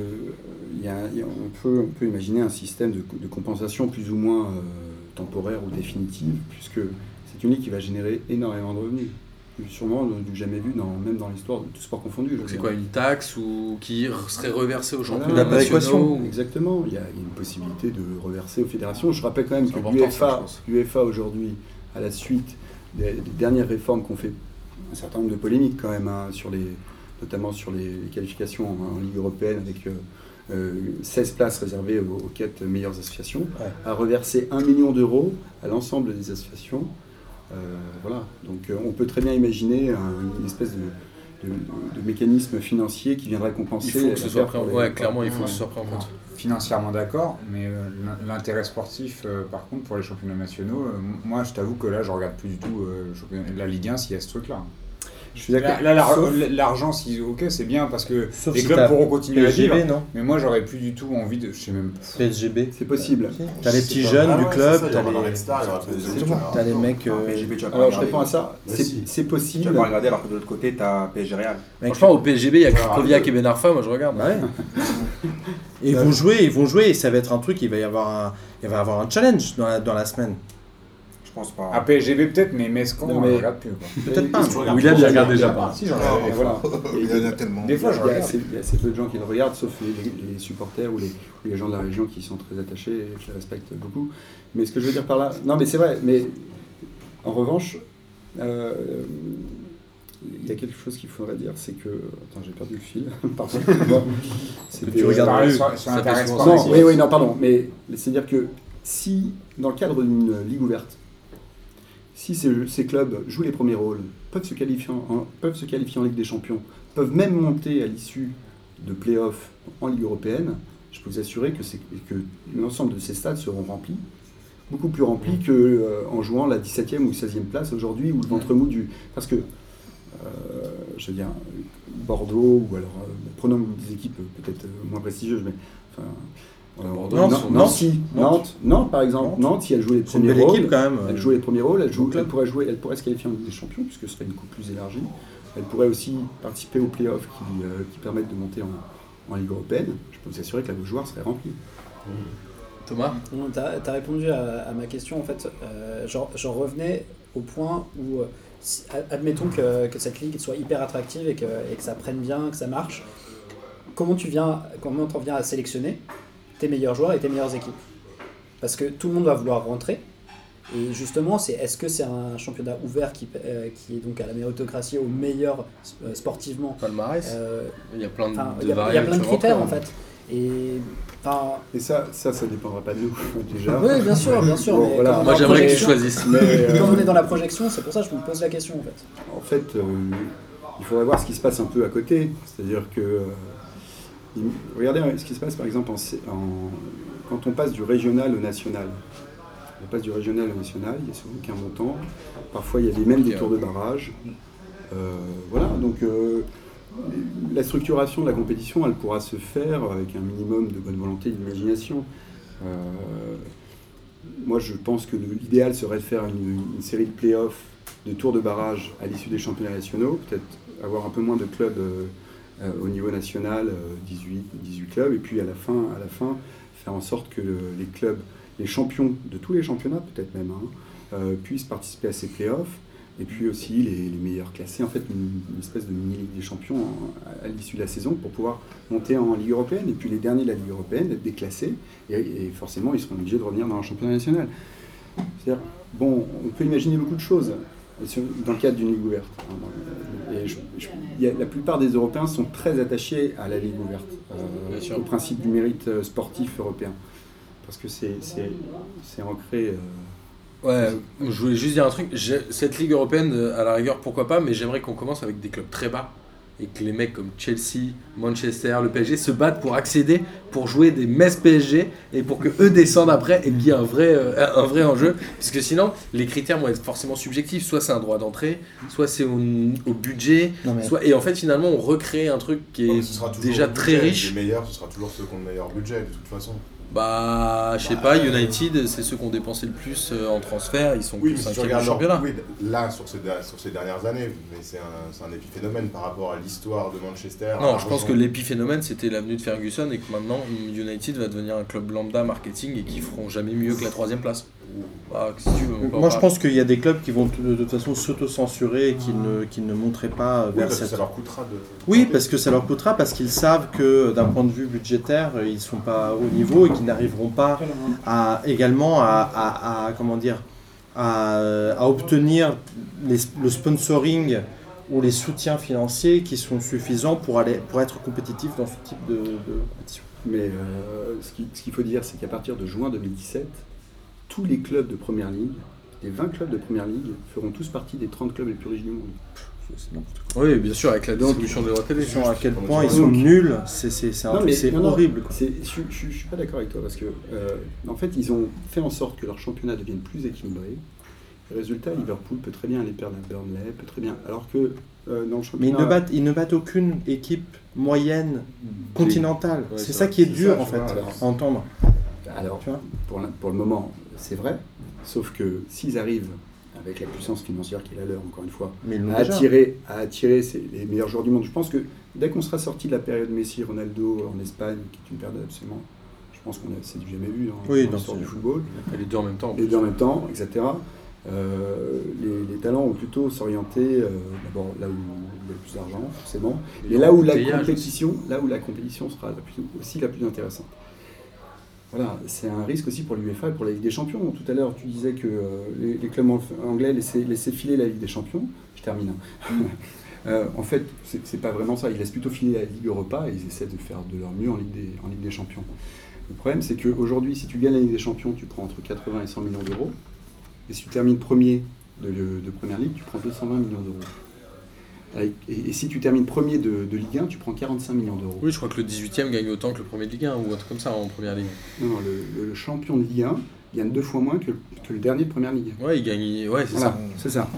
y a- il y a- on, peut, on peut imaginer un système de, de compensation plus ou moins euh, temporaire ou définitive, puisque c'est une ligue qui va générer énormément de revenus. Sûrement du jamais vu, dans, même dans l'histoire de tout sport confondu. c'est quoi une taxe ou qui serait reversée aux Voilà, championnats la péréquation. Exactement, il y, a, il y a une possibilité de reverser aux fédérations. Je rappelle quand même que l'UEFA aujourd'hui, à la suite des, des dernières réformes qu'on fait, un certain nombre de polémiques quand même, hein, sur les, notamment sur les, les qualifications en, en Ligue européenne avec euh, euh, 16 places réservées aux, aux quatre meilleures associations, Ouais. a reversé 1 million d'euros à l'ensemble des associations. Euh, voilà, donc euh, on peut très bien imaginer un- une espèce de, de- de mécanisme financier qui viendrait compenser. Il faut que ce soit pris en compte. Ouais, clairement, il faut que ce soit pris en compte. Financièrement d'accord, mais euh, l'in- l'intérêt sportif, euh, par contre, pour les championnats nationaux, euh, moi je t'avoue que là je regarde plus du tout la Ligue 1 s'il y a ce truc-là. Je suis d'accord. Là, là, l'ar- Sauf- l'argent, si, ok, c'est bien parce que Sauf les si clubs pourront continuer à vivre, PSGB, non mais moi j'aurais plus du tout envie de. Je sais même. PSGB. C'est possible. T'as les petits jeunes Ah du club, t'as les, les mecs. Ah, euh, PSGB, tu vas Alors je réponds à ça, Mais c'est si. c'est Tu possible. vas pas regarder alors que de l'autre côté, t'as PSG Real. Franchement, au PSGB, il y a euh, et Ben Arfa, moi je regarde. Ouais. Et ils vont jouer, ils vont jouer, et ça va être un truc, il va y avoir un, il va y avoir un challenge dans la semaine. Je pense pas. À PSGB peut-être, mais Mescan, on mais- ne regarde plus. Peut-être pas. William, il regarde déjà pas. Si, j'en Ah, regarde. et voilà. Il y en a tellement. Des fois, je Il y, a regarde. assez, il y a assez peu de gens qui le regardent, sauf les, les supporters ou les, les gens de la région qui sont très attachés et qui respectent beaucoup. Mais ce que je veux dire par là, non mais c'est vrai, mais en revanche, euh, il y a quelque chose qu'il faudrait dire, c'est que... Attends, j'ai perdu le fil, pardon. Tu regardes sur Ça Non, oui, oui, non, pardon, mais c'est-à-dire que si, dans le cadre d'une ligue ouverte, si ces, clubs jouent les premiers rôles, peuvent se, qualifier en, peuvent se qualifier en Ligue des Champions, peuvent même monter à l'issue de playoffs en Ligue européenne, je peux vous assurer que, que l'ensemble de ces stades seront remplis, beaucoup plus remplis qu'en jouant la 17e ou 16e place aujourd'hui, ou le ventre mou du... Parce que, euh, je veux dire, Bordeaux, ou alors, euh, prenons des équipes peut-être euh, moins prestigieuses, mais... Euh, Bordeaux, Nantes, Nantes, Nancy, Nantes. Nantes, Nantes, par exemple, Nantes. Nantes, si elle jouait les premiers rôles, équipe quand même. elle joue les premiers rôles, elle, joue, elle, pourrait jouer, elle pourrait se qualifier en Ligue des Champions, puisque ce serait une coupe plus élargie. Elle pourrait aussi participer aux playoffs qui, euh, qui permettent de monter en, en Ligue européenne. Je peux vous assurer que la joueur serait remplie. Thomas? Tu as, répondu à, à ma question. En fait, euh, j'en revenais au point où, euh, si- admettons que, que cette ligue soit hyper attractive et que, et que ça prenne bien, que ça marche. Comment tu viens, comment t'en viens à sélectionner? Tes meilleurs joueurs et tes meilleures équipes Parce que tout le monde va vouloir rentrer. Et justement, c'est est-ce que c'est un championnat ouvert qui, euh, qui est donc à la méritocratie, au meilleur euh, sportivement Palmarès Euh, Il y a plein de, enfin, de Il y, a- il y a variables plein de qui rentrent, critères en fait. Et ça, ça, ça dépendra pas de nous, déjà. oui, bien sûr, bien sûr. Bon, voilà. Moi j'aimerais que tu choisisses. Mais, euh, Comme on est dans la projection, c'est pour ça que je me pose la question en fait. En fait, euh, il faudrait voir ce qui se passe un peu à côté. C'est-à-dire que. Regardez ce qui se passe par exemple quand on passe du régional au national. On passe du régional au national, il y a souvent qu'un montant. Parfois, il y a même des tours de barrage. Euh, voilà, donc euh, la structuration de la compétition, elle pourra se faire avec un minimum de bonne volonté et d'imagination. Euh, moi, je pense que l'idéal serait de faire une, une série de playoffs, de tours de barrage à l'issue des championnats nationaux, peut-être avoir un peu moins de clubs au niveau national, euh, 18, 18 clubs, et puis à la fin, à la fin faire en sorte que le- les clubs, les champions de tous les championnats, peut-être même, hein, euh, puissent participer à ces playoffs, et puis aussi les, les meilleurs classés, en fait, une, espèce de mini-ligue des champions hein, à, l'issue de la saison pour pouvoir monter en Ligue européenne, et puis les derniers de la Ligue européenne, être déclassés, et, et forcément, ils seront obligés de revenir dans le championnat national. C'est-à-dire, bon, on peut imaginer beaucoup de choses dans le cadre d'une ligue ouverte. hein, Et je- je- il y a- la plupart des Européens sont très attachés à la ligue ouverte, euh, au principe du mérite euh, sportif européen, parce que c'est ancré. euh, Ouais, je voulais juste dire un truc. Cette Ligue européenne, à la rigueur, pourquoi pas, mais j'aimerais qu'on commence avec des clubs très bas et que les mecs comme Chelsea, Manchester, le PSG se battent pour accéder, pour jouer des messes PSG et pour que eux descendent après et qu'il y ait un vrai, euh, un vrai enjeu. Parce que sinon, les critères vont être forcément subjectifs. Soit c'est un droit d'entrée, soit c'est au, au budget. Non, mais- Soit... Et en fait, finalement, on recrée un truc qui est Ce sera toujours déjà très budget. riche. Les meilleurs, ce sera toujours ceux qui ont le meilleur budget, de toute façon. Bah, je sais Bah, pas, euh, United, c'est ceux qui ont dépensé le plus euh, en transfert. Ils sont Oui, plus si du championnat. oui, là, sur ces, sur ces dernières années, mais c'est un, un épiphénomène par rapport à l'histoire de Manchester. Non, je pense que l'épiphénomène c'était l'avenue de Ferguson et que maintenant United va devenir un club lambda marketing et qui feront jamais mieux que la troisième place. Bah, si tu veux, Moi, je pense qu'il y a des clubs qui vont de, toute façon s'auto-censurer et qui ne, qui ne monteraient pas Oui, vers parce que cette. ça leur coûtera de. Oui, parce que ça leur coûtera, parce qu'ils savent que d'un point de vue budgétaire, ils ne sont pas au niveau et qu'ils n'arriveront pas à, également à, à- à- comment dire, à, à obtenir les- le sponsoring ou les soutiens financiers qui sont suffisants pour, aller, pour être compétitifs dans ce type de, de compétition. Mais euh, ce qui- ce qu'il faut dire, c'est qu'à partir de juin 2017, tous les clubs de Première Ligue, les 20 clubs de Première Ligue, feront tous partie des 30 clubs les plus riches du monde. Oui, bien sûr, avec la distribution des droits télé. À quel point ils sont nuls, c'est mais- horrible. quoi. Je ne suis pas d'accord avec toi parce que, euh, en fait, ils ont fait en sorte que leur championnat devienne plus équilibré. Le résultat, Liverpool peut très bien aller perdre à Burnley, peut très bien. Alors que euh, dans le Mais championnat. ils ne, battent, ils ne battent aucune équipe moyenne continentale. Ouais, c'est ça qui est dur ça, en fait vois, alors. à entendre. Alors, Tu vois pour, la- pour le moment, c'est vrai. Sauf que s'ils arrivent, avec la puissance financière qui est la leur, encore une fois, Mais à attirer, à attirer ces- les meilleurs joueurs du monde. Je pense que dès qu'on sera sorti de la période Messi-Ronaldo en Espagne, qui est une période absolument, je pense qu'on a, c'est du jamais vu hein, Oui, dans l'histoire du football, Et les deux en même temps. en les plus. deux en même temps, etc. euh, les, les talents vont plutôt s'orienter euh, d'abord là où il y a le plus d'argent, forcément, et là où la compétition, là où la compétition sera la plus- aussi la plus intéressante. Voilà, c'est un risque aussi pour l'UEFA et pour la Ligue des Champions. Tout à l'heure, tu disais que euh, les, clubs ang- anglais laissaient, filer la Ligue des Champions. Je termine. hein. Euh, en fait, c'est pas vraiment ça. Ils laissent plutôt filer la Ligue Europa et ils essaient de faire de leur mieux en Ligue des, Champions. Le problème, c'est qu'aujourd'hui, si tu gagnes la Ligue des Champions, tu prends entre 80 et 100 millions d'euros. Et si tu termines premier de, de Première Ligue, tu prends 220 millions d'euros. Avec- Et, et si tu termines premier de, de Ligue 1, tu prends 45 millions d'euros. Oui, je crois que le 18ème gagne autant que le premier de Ligue 1 ou un truc comme ça en première ligue. Non, non, le, le champion de Ligue 1 gagne deux fois moins que, que le dernier de Première Ligue. Ouais, il gagne. Ouais, c'est Voilà, ça. c'est ça.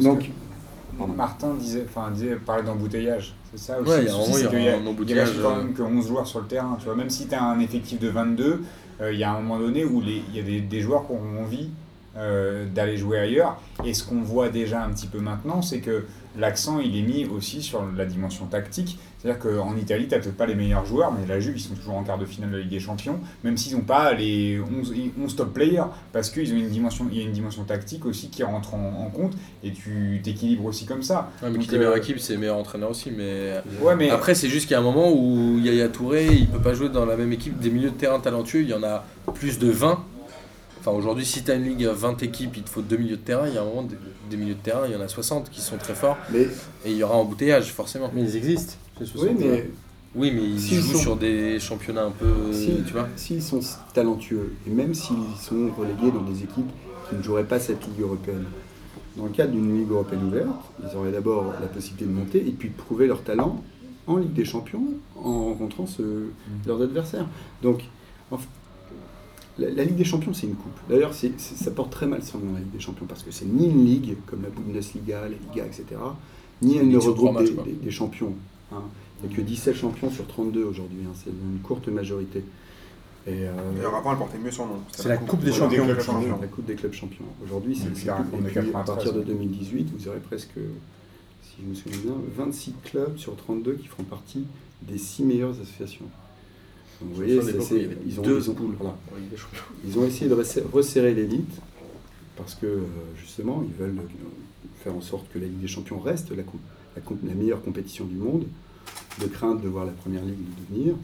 Donc, que. Martin disait, enfin, disait, parlait d'embouteillage. C'est ça aussi. Ouais, il y a y a y a- un il embouteillage, reste quand euh, même que 11 joueurs sur le terrain. Tu vois, même si tu as un effectif de 22, euh, il y a un moment donné où il y a des, des joueurs qui ont envie euh, d'aller jouer ailleurs. Et ce qu'on voit déjà un petit peu maintenant, c'est que l'accent il est mis aussi sur la dimension tactique. C'est-à-dire qu'en Italie, tu n'as peut-être pas les meilleurs joueurs, mais la Juve, ils sont toujours en quart de finale de la Ligue des Champions, même s'ils n'ont pas les 11, 11 top players, parce qu'il y a une dimension tactique aussi qui rentre en, en compte, et tu t'équilibres aussi comme ça. Ouais, mais Donc, qui dit meilleure euh, équipe, c'est meilleur entraîneur aussi. Mais Ouais, mais après, c'est juste qu'il y a un moment où Yaya Touré, il peut pas jouer dans la même équipe. Des milieux de terrain talentueux, il y en a plus de 20. Enfin, aujourd'hui, si tu as une ligue à 20 équipes, il te faut deux milieux de terrain. Il y a un moment, des, des milieux de terrain, il y en a 60 qui sont très forts. mais, Et il y aura embouteillage, forcément. Mais ils existent. ces oui, 60. mais Oui, mais ils S'ils jouent sont- sur des championnats un peu. Si. Tu vois s'ils sont talentueux, et même s'ils sont relégués dans des équipes qui ne joueraient pas cette Ligue européenne, dans le cadre d'une Ligue européenne ouverte, ils auraient d'abord la possibilité de monter et puis de prouver leur talent en Ligue des Champions en rencontrant ce, leurs adversaires. Donc, en f- la, la Ligue des Champions, c'est une coupe. D'ailleurs, c'est- c'est- ça porte très mal son nom, la Ligue des Champions, parce que c'est ni une ligue comme la Bundesliga, la Liga, etc., ni elle ne regroupe des, des- des champions. hein. Il n'y a que 17 champions sur 32 aujourd'hui, hein. c'est une courte majorité. Et, euh, D'ailleurs, avant, elle portait mieux son nom. C'est la Coupe des Voilà, Champions. des clubs champions. la Coupe des clubs champions. Aujourd'hui, c'est la plus- réforme et de puis, à 93, partir de ouais. 2018, vous aurez presque, si je me souviens bien, 26 clubs sur 32 qui feront partie des 6 meilleures associations. Vous voyez, c'est- il ils, ont, deux ils, ont, voilà. ils essayé de resserrer, l'élite parce que euh, justement, ils veulent euh, faire en sorte que la Ligue des Champions reste la, meilleure compétition du monde, de crainte de voir la première ligue devenir.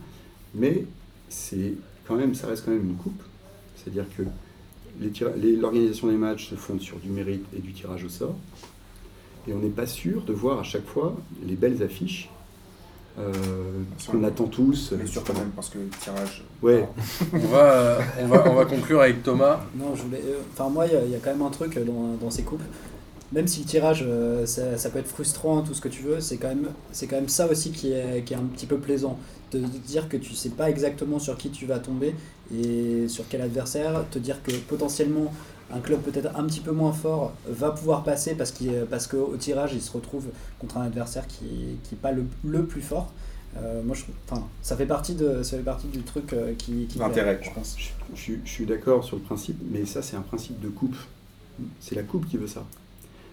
Mais c'est quand même, ça reste quand même une coupe. C'est-à-dire que les tira- les- l'organisation des matchs se fonde sur du mérite et du tirage au sort. Et on n'est pas sûr de voir à chaque fois les belles affiches qu'on attend tous. Mais sûr quand même, parce que le tirage. Ouais, On va, euh, on, va, on va conclure avec Thomas. Non, je voulais. euh, Enfin, moi, il y, a- il y a quand même un truc euh, dans, dans ces coupes. Même si le tirage, euh, ça, ça peut être frustrant, tout ce que tu veux, c'est quand même, c'est quand même ça aussi qui est, qui est un petit peu plaisant. De te dire que tu sais pas exactement sur qui tu vas tomber et sur quel adversaire. Te dire que potentiellement un club peut-être un petit peu moins fort va pouvoir passer parce qu'il parce qu'au tirage il se retrouve contre un adversaire qui qui est pas le, le plus fort. Euh, moi, je, enfin, ça fait partie de, ça fait partie du truc euh, qui, qui L'intérêt, je pense. Je, je suis- je suis d'accord sur le principe, mais ça c'est un principe de coupe. C'est la coupe qui veut ça.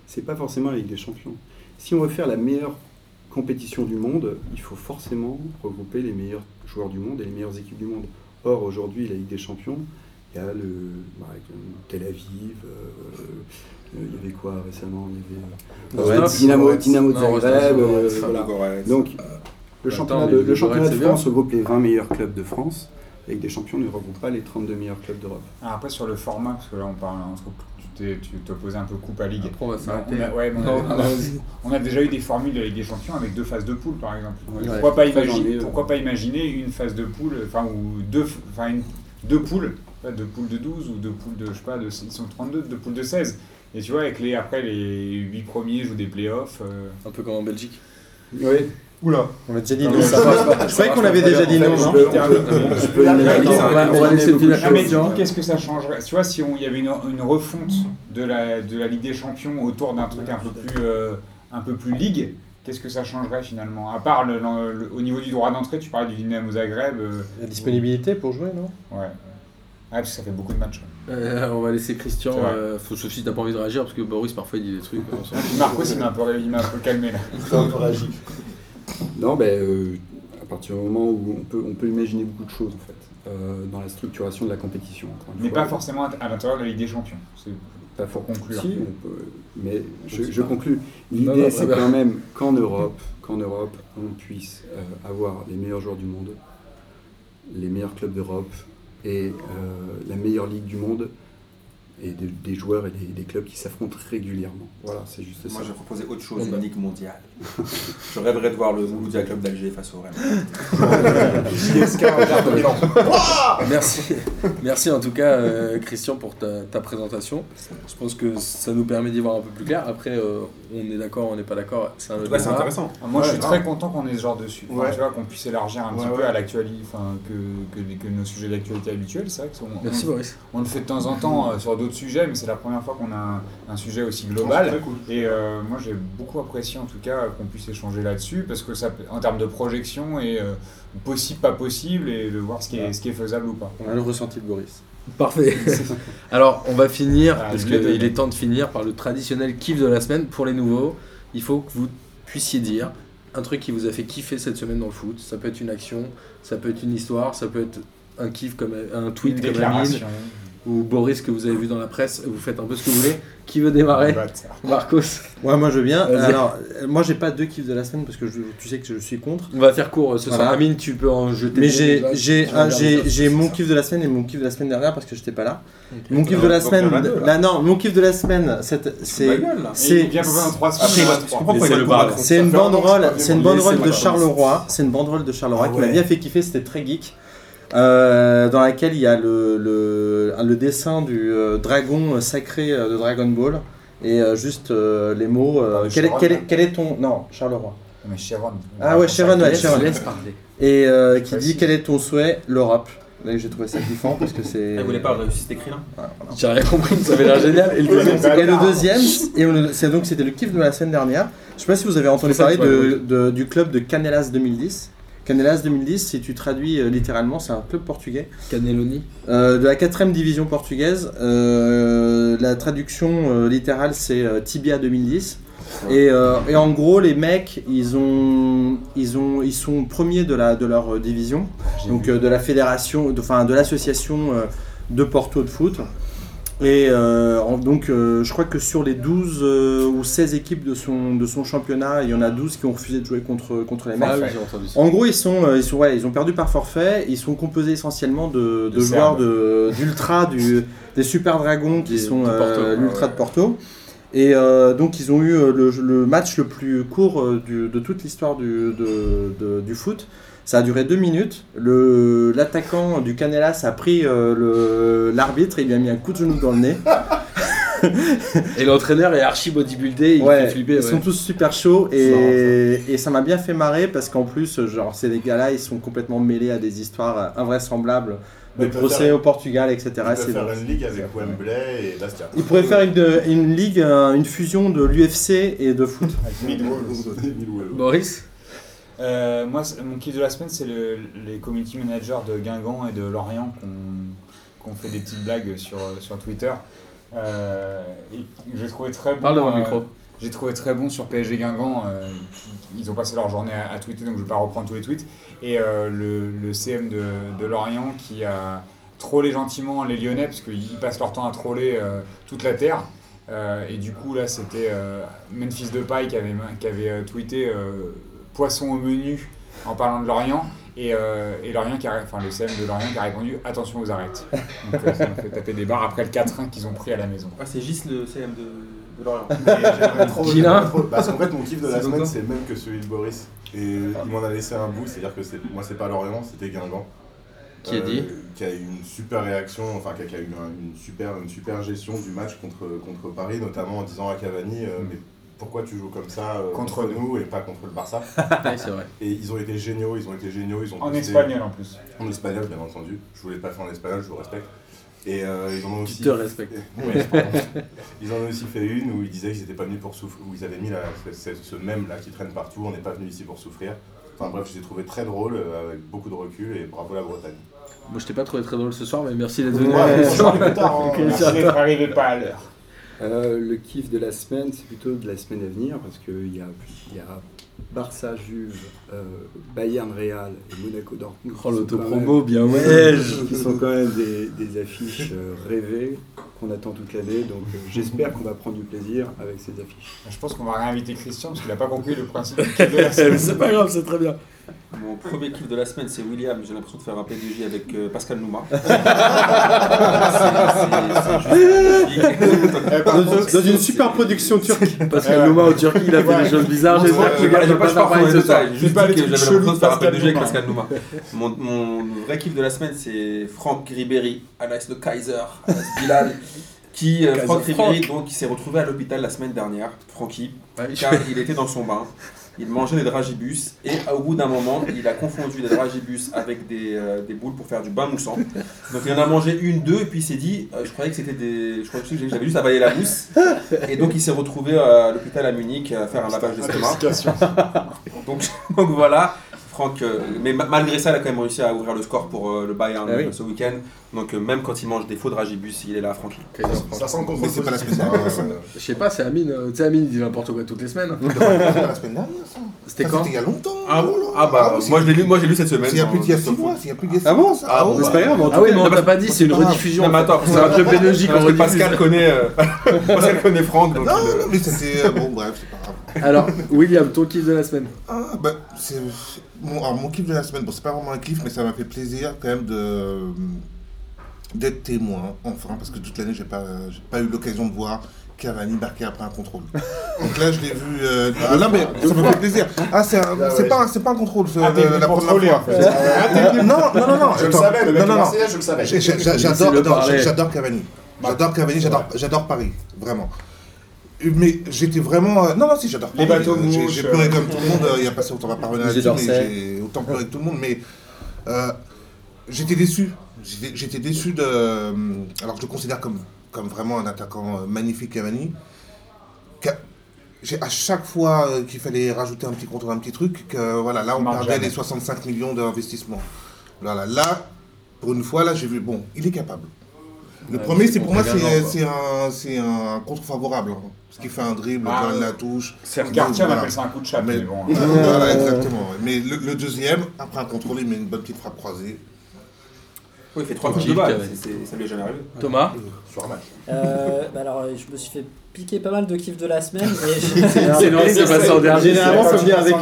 C'est pas forcément la Ligue des Champions. Si on veut faire la meilleure compétition du monde, il faut forcément regrouper les meilleurs joueurs du monde et les meilleures équipes du monde. Or aujourd'hui, la Ligue des Champions, le bah, avec, euh, Tel Aviv. euh, euh, il y avait quoi récemment Il y avait euh, Rosnov, Dynamo. Dynamo Non, Zagreb. Rosnov, euh, Goretz. voilà. Goretz. Donc, le championnat de, le championnat. France regroupe les 20 meilleurs clubs de France. La Ligue des Champions ne regroupe pas les 32 meilleurs clubs d'Europe. Ah, après, sur le format, parce que là, on parle, on se coupe- tu t'opposais un peu coupe à Ligue. Après, on va s'arrêter. on, a, ouais, mais on, Non, a, non, on a déjà eu des formules de la Ligue des Champions avec deux phases de poule, par exemple. Ouais. pourquoi, pas imaginer, ai, euh. pourquoi pas imaginer une phase de poule, enfin, ou deux, une- deux poules, pas deux poules de 12 ou deux poules de, je sais pas, de, ils sont 32, deux poules de 16. Et tu vois, avec les, après, les 8 premiers jouent des playoffs. euh, Un peu comme en Belgique. Oui, Oula On a déjà dit Non. Je croyais qu'on avait déjà dit non, on va- laisser de coup, qu'est-ce que ça changerait? Tu vois, si on- il y avait une, une refonte de la, de la Ligue des Champions autour d'un truc un peu plus, euh, un peu plus ligue, qu'est-ce que ça changerait finalement? À part le, le- le- au niveau du droit d'entrée, tu parlais du Dynamo Zagreb. euh, La disponibilité pour jouer, non? Ouais. Ah, parce que ça fait beaucoup de matchs. Euh, on va laisser Christian. Euh, faut, sauf si t'as pas envie de réagir, parce que Boris parfois il dit des trucs. fout. Marcos, il m'a un peu, calmé là. Non, ben, euh, à partir du moment où on peut, on peut imaginer beaucoup de choses en fait, euh, dans la structuration de la compétition. Mais fois. pas forcément à l'intérieur de la Ligue des Champions. C'est Pas pour conclure. Si, on peut- mais je, je non, L'idée, c'est quand même qu'en Europe, qu'en Europe, on puisse euh, avoir les meilleurs joueurs du monde, les meilleurs clubs d'Europe et euh, la meilleure ligue du monde et des, des joueurs et des, des clubs qui s'affrontent régulièrement. Voilà, c'est juste Moi, ça. j'ai proposé autre chose, une bah. ligue mondiale. je rêverais de voir le Mouloudia Club d'Alger face au Rennes. Merci. Merci en tout cas, euh, Christian, pour ta, ta présentation. Je pense que ça nous permet d'y voir un peu plus clair. Après, euh, on est d'accord, on n'est pas d'accord. C'est un intéressant. Ah, Moi, je suis très content qu'on ait ce genre de su- enfin, Ouais. vois, qu'on puisse élargir un Ouais, petit peu à l'actualité, enfin, que, que, nos sujets d'actualité habituels. C'est vrai qu'on Merci on, Boris. on le fait de temps en temps euh, sur d'autres sujets, mais c'est la première fois qu'on a un, un sujet aussi global. Et euh, moi, j'ai beaucoup apprécié en tout cas qu'on puisse échanger là-dessus, parce que ça, en termes de projection et euh, possible, pas possible, et de voir ce qui est, ce qui est faisable ou pas. On a le ressenti de Boris. Parfait. Alors, on va finir, Ah, parce qu'il est temps de finir par le traditionnel kiff de la semaine. Pour les nouveaux, il faut que vous puissiez dire un truc qui vous a fait kiffer cette semaine dans le foot. Ça peut être une action, ça peut être une histoire, ça peut être un kiff comme un tweet Une comme Amine. Ou Boris que vous avez vu dans la presse. Vous faites un peu ce que vous voulez. Qui veut démarrer. Marcos. Ouais, moi je veux bien. Alors, euh, moi j'ai pas deux kiffs de la semaine parce que je- tu sais que je suis contre. On va faire court ce soir. Amine, tu peux en jeter. Mais deux, j'ai mon kiff de la semaine et mon kiff de la semaine dernière parce que j'étais pas là. Mon kiff de la semaine, là. là non, mon kiff de la semaine, c'est c'est une banderole, c'est une banderole de Charleroi, c'est une banderole de Charleroi Ah qui m'a bien fait kiffer, c'était très geek. Euh, dans laquelle il y a le, le, le dessin du euh, dragon sacré euh, de Dragon Ball et euh, juste euh, les mots. euh, Ah, quel, est, Sharon, quel, là. est, quel est ton. Non, Charleroi. Mais Sharon. Ah ouais, Sharon, ouais, Sharon. laisse parler. Et euh, qui dit quel est ton souhait L'Europe. Là, j'ai trouvé ça kiffant parce que c'est. Ah, Vous voulez pas réussir cet écrit là J'ai rien compris, ça avait l'air génial. Et le deuxième, c'est Et le deuxième, et on- c'est donc c'était le kiff de la semaine dernière. Je sais pas si vous avez entendu parler de- du club de Canelas 2010. Canelas 2010, si tu traduis euh, littéralement, c'est un club portugais Cannelloni. euh, de la 4 division portugaise. Euh, la traduction littérale, c'est Tibia 2010. Et, et en gros, les mecs, ils, ont, ils, ont, ils sont premiers de, la, de leur division, donc de la fédération, de- enfin de l'association de Porto de foot. Et euh, donc, euh, je crois que sur les 12 euh, ou 16 équipes de son, de son championnat, il y en a 12 qui ont refusé de jouer contre, contre les mecs. Ça. En gros, ils sont, ils sont, ouais, ils ont perdu par forfait. Ils sont composés essentiellement de, de De joueurs de- d'ultra, du, des super dragons qui Des- sont de l'ultra ouais. de Porto. Et donc, ils ont eu le, le match le plus court du- de toute l'histoire du, de- de- du foot. Ça a duré deux minutes. Le- L'attaquant du Canelas a pris euh, le- l'arbitre et il lui a mis un coup de genou dans le nez. Et l'entraîneur est archi bodybuildé, il Ouais, fait flipper. ils ouais. sont tous super chauds C'est marrant, et, et ça m'a bien fait marrer parce qu'en plus, genre, ces gars-là, ils sont complètement mêlés à des histoires invraisemblables de procès faire- au Portugal, etc. Ils C'est faire une ligue avec Wembley et Bastia. Ils pourraient faire une, une ligue, une fusion de l'UFC et de foot. Boris Euh, moi, mon kiff de la semaine, c'est le- les community managers de Guingamp et de Lorient qui ont, fait des petites blagues sur, sur Twitter. Euh, j'ai trouvé très bon. Parle devant le euh, micro. J'ai trouvé très bon sur PSG Guingamp. euh, ils ont passé leur journée à, à tweeter, donc je ne vais pas reprendre tous les tweets. Et euh, le, le CM de, de Lorient qui a trollé gentiment les Lyonnais, parce qu'ils passent leur temps à troller euh, toute la terre. Euh, et du coup, là, c'était euh, Memphis Depay qui avait, qui avait euh, tweeté euh, Poisson au menu en parlant de Lorient. Et, euh, et Lorient qui a, enfin, le CM de Lorient qui a répondu Attention aux arrêtes. Donc euh, ça m'a fait taper des barres après le 4-1 qu'ils ont pris à la maison. Ah, c'est Gis le CM de, de Lorient. Trop- Gilin trop- Parce qu'en fait, mon kiff de la semaine, c'est le même que celui de Boris. Et il m'en a laissé un bout, c'est-à-dire que c'est, moi, c'est pas Lorient, c'était Guingamp. Qui a dit Qui a eu une super réaction, enfin, qui a, qui a eu un- une, super, une super gestion du match contre, contre Paris, notamment en disant à Cavani euh, Mais pourquoi tu joues comme ça euh, Contre contre, nous et pas contre le Barça Ouais, c'est vrai. Et ils ont été géniaux, ils ont été géniaux. Ils ont En posté- espagnol en plus. En espagnol, bien entendu. Je voulais pas faire en espagnol, je vous respecte. Et euh, ils en ont Tu aussi. te respectes. Ouais, ils en ont aussi fait une où ils disaient qu'ils n'étaient pas venus pour souffrir, où ils avaient mis la- ce, ce même là qui traîne partout, on n'est pas venu ici pour souffrir. Enfin bref, je l'ai trouvé très drôle, euh, avec beaucoup de recul et bravo la Bretagne. Moi, je t'ai pas trouvé très drôle ce soir, mais merci d'être venu. Ouais, Ouais, on tard, hein. Merci d'être arrivé pas à l'heure. Euh, le kiff de la semaine, c'est plutôt de la semaine à venir parce qu'il y a, il y a Barça, Juve, euh, Bayern, Real et Monaco Dortmund. Oh, l'autopromo, bien ouais. Qui sont quand même des, des affiches euh, rêvées qu'on attend toute l'année. Donc euh, j'espère qu'on va prendre du plaisir avec ces affiches. Je pense qu'on va réinviter Christian parce qu'il n'a pas compris le principe du kiff de la semaine. C'est pas grave, c'est très bien. Mon premier kiff de la semaine, c'est William. J'ai l'impression de faire un PDG avec euh, Pascal Nouma. Dans, dans une super production turque. Pascal Nouma au Turquie, il a fait des choses bizarres. J'espère qu'il Je ne vais pas va pas parler de ça. J'ai juste pas que j'avais l'impression de faire un de PDG avec Pascal Nouma. Mon, mon vrai kiff de la semaine, c'est Franck Ribéry, alias le Kaiser, Bilal. Qui, euh, Franck Ribéry, donc, qui s'est retrouvé à l'hôpital la semaine dernière, Francky, Ouais, car il était dans son bain. Il mangeait des dragibus et au bout d'un moment, il a confondu des dragibus avec des, euh, des boules pour faire du bain moussant. Donc il en a mangé une, deux, et puis il s'est dit, euh, je croyais que c'était des. Je croyais que j'avais juste avalé la mousse. Et donc il s'est retrouvé à l'hôpital à Munich à faire un lavage d'estomac. Donc, donc voilà, Franck, euh, mais ma- malgré ça, il a quand même réussi à ouvrir le score pour euh, le Bayern Ah oui. ce week-end. Donc euh, même quand il mange des faux dragibus, il est là, Franck. Ça sent le Mais c'est pas la semaine dernière. hein, ça. Je sais pas, c'est Amine. euh, Tu sais, Amine, il dit n'importe quoi toutes les semaines. Pas la semaine dernière, ça. C'était Ça, quand C'était il y a longtemps. Ah, ah bah, c'est- moi je l'ai lu, moi j'ai lu cette semaine. C'est il y a dans- plus d'il y a sur 6 mois. Foot. C'est il y a plus six Ah bon ça. Ah bon, c'est pas grave, Ah oui, mais on t'a pas dit, c'est une rediffusion. Non, mais attends, c'est un club belgique Parce que. Pascal connaît, euh, Pascal connaît Franck. Non, non, mais c'était. Bon, bref, c'est pas grave. Alors, William, ton kiff de la semaine Ah, bah, c'est. Mon, alors, mon kiff de la semaine, bon, c'est pas vraiment un kiff, mais ça m'a fait plaisir quand même de. d'être témoin, enfin, parce que toute l'année, j'ai pas, j'ai pas eu l'occasion de voir Cavani marquer après un contrôle. Donc là, je l'ai vu. euh, ah, non, mais ça me fait plaisir. Ah, c'est un- c'est pas, un- c'est pas un contrôle, ce- Ah, la première fois. fait. Ah, Non, non, non, non. Je le savais, le mec non, non, non. je le savais. J'adore non, Cavani. J'adore Cavani, j'adore j'adore Paris, vraiment. Mais j'étais vraiment. euh, Non, non, si, j'adore Les bateaux J'ai mouches, j'ai pleuré euh. comme tout le monde euh, il y a pas si longtemps, on va pas revenir là-dessus, mais j'ai autant pleuré que tout le monde. Mais euh, j'étais déçu. J'étais déçu de. euh, Alors, je le considère comme, comme vraiment un attaquant magnifique, Cavani. À chaque fois qu'il fallait rajouter un petit contrôle, un petit truc, que voilà, là on Marque perdait jamais. les 65 millions d'investissement. Voilà, là, pour une fois, là j'ai vu, bon, il est capable. Le premier, c'est c'est pour moi, c'est c'est un, c'est un contre favorable. hein. Parce qu'il fait un dribble, Ah, Joël ouais. la touche. Garcia Voilà. appelle ça un coup de chat, Mais- mais bon. Voilà, exactement. Mais le, le deuxième, après un contrôle, il met une bonne petite frappe croisée. Oui, il fait trois Kiff, touches de balle, ça lui est jamais arrivé. Thomas Sur un match. Euh, bah alors, je me suis fait piquer pas mal de kiffs de la semaine. C'est vrai, c'est passé en dernier. Généralement, faut venir avec.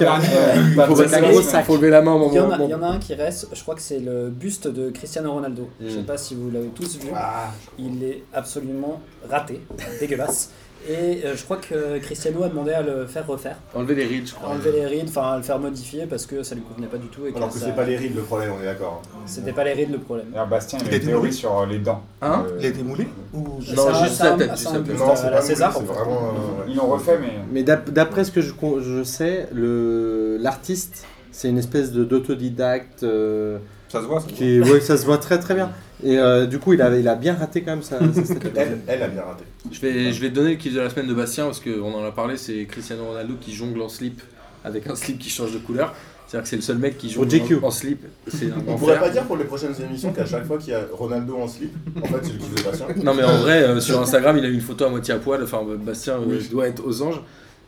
bah, Faut un lever la main au Il y, en moment. a, il y en a un qui reste, je crois que c'est le buste de Cristiano Ronaldo. Je sais Mm. pas si vous l'avez tous vu. Ah, Il est absolument raté, dégueulasse. Et euh, je crois que Cristiano a demandé à le faire refaire, Enlever les rides, je crois. enlever les rides, enfin à le faire modifier parce que ça lui convenait pas du tout. Et alors que ça- c'est pas les rides le problème, on est d'accord. C'était pas les rides le problème. D'ailleurs, Bastien, il Il a une théorie sur euh, les dents. Hein Euh, Il a été moulé ou... Non, C'est un- juste c'est la tête, juste la Non, c'est pas César. vraiment. euh, Ils l'ont refait, mais. Mais d'ap- d'après ce que je, je sais, le l'artiste, c'est une espèce de d'autodidacte euh, Ça se voit, ça se voit. qui, ouais, ça se voit très très bien. Et euh, du coup, il a, il a bien raté quand même sa, sa statue. Elle, elle a bien raté. Je vais, je vais te donner le kiff de la semaine de Bastien parce qu'on en a parlé, c'est Cristiano Ronaldo qui jongle en slip avec un slip qui change de couleur. C'est-à-dire que c'est le seul mec qui jongle JQ. en, en slip. C'est un On pourrait enfer. pas dire pour les prochaines émissions qu'à chaque fois qu'il y a Ronaldo en slip, en fait c'est le kiff de patient. Non mais en vrai, euh, sur Instagram, il a une photo à moitié à poil. Enfin, Bastien euh, Oui. doit être aux anges.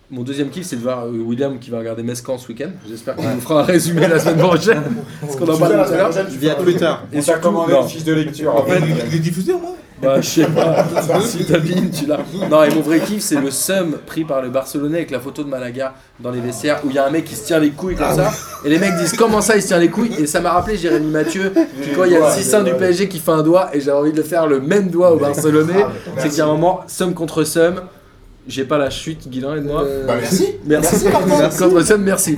Mon deuxième kiff, c'est de voir euh, William qui va regarder Mescan ce week-end. J'espère qu'il nous fera un résumé la semaine prochaine. Parce qu'on en parle tout à l'heure. Via Twitter. On t'a surtout- commandé une fiche de lecture. En fait, Il est diffusé au moins Bah, je sais pas. si t'abîmes, tu l'as. Non, et mon vrai kiff, c'est le seum pris par le Barcelonais avec la photo de Malaga dans les vestiaires où il y a un mec qui se tient les couilles comme ça. Et les mecs disent comment ça il se tient les couilles? Et ça m'a rappelé Jérémy Mathieu qui, quand il y a le 6 du PSG qui fait un doigt et j'avais envie de le faire le même doigt au Barcelonais. C'est qu'il y a un moment, somme contre somme. J'ai pas la chute, Guilain, aide-moi. Euh, Bah merci. Merci. Merci. Merci.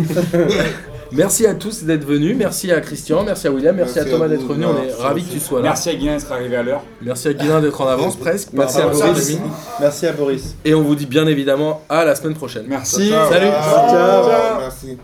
merci à tous d'être venus. Merci à Christian, merci à William, merci, Merci à Thomas d'être venu. On est merci. ravis que tu sois là. Merci à Guilain d'être arrivé à l'heure. Merci à Guilain d'être en avance presque. Merci à Boris. Merci à Boris. Et on vous dit bien évidemment à la semaine prochaine. Merci. Salut. Ciao. Ciao. Merci.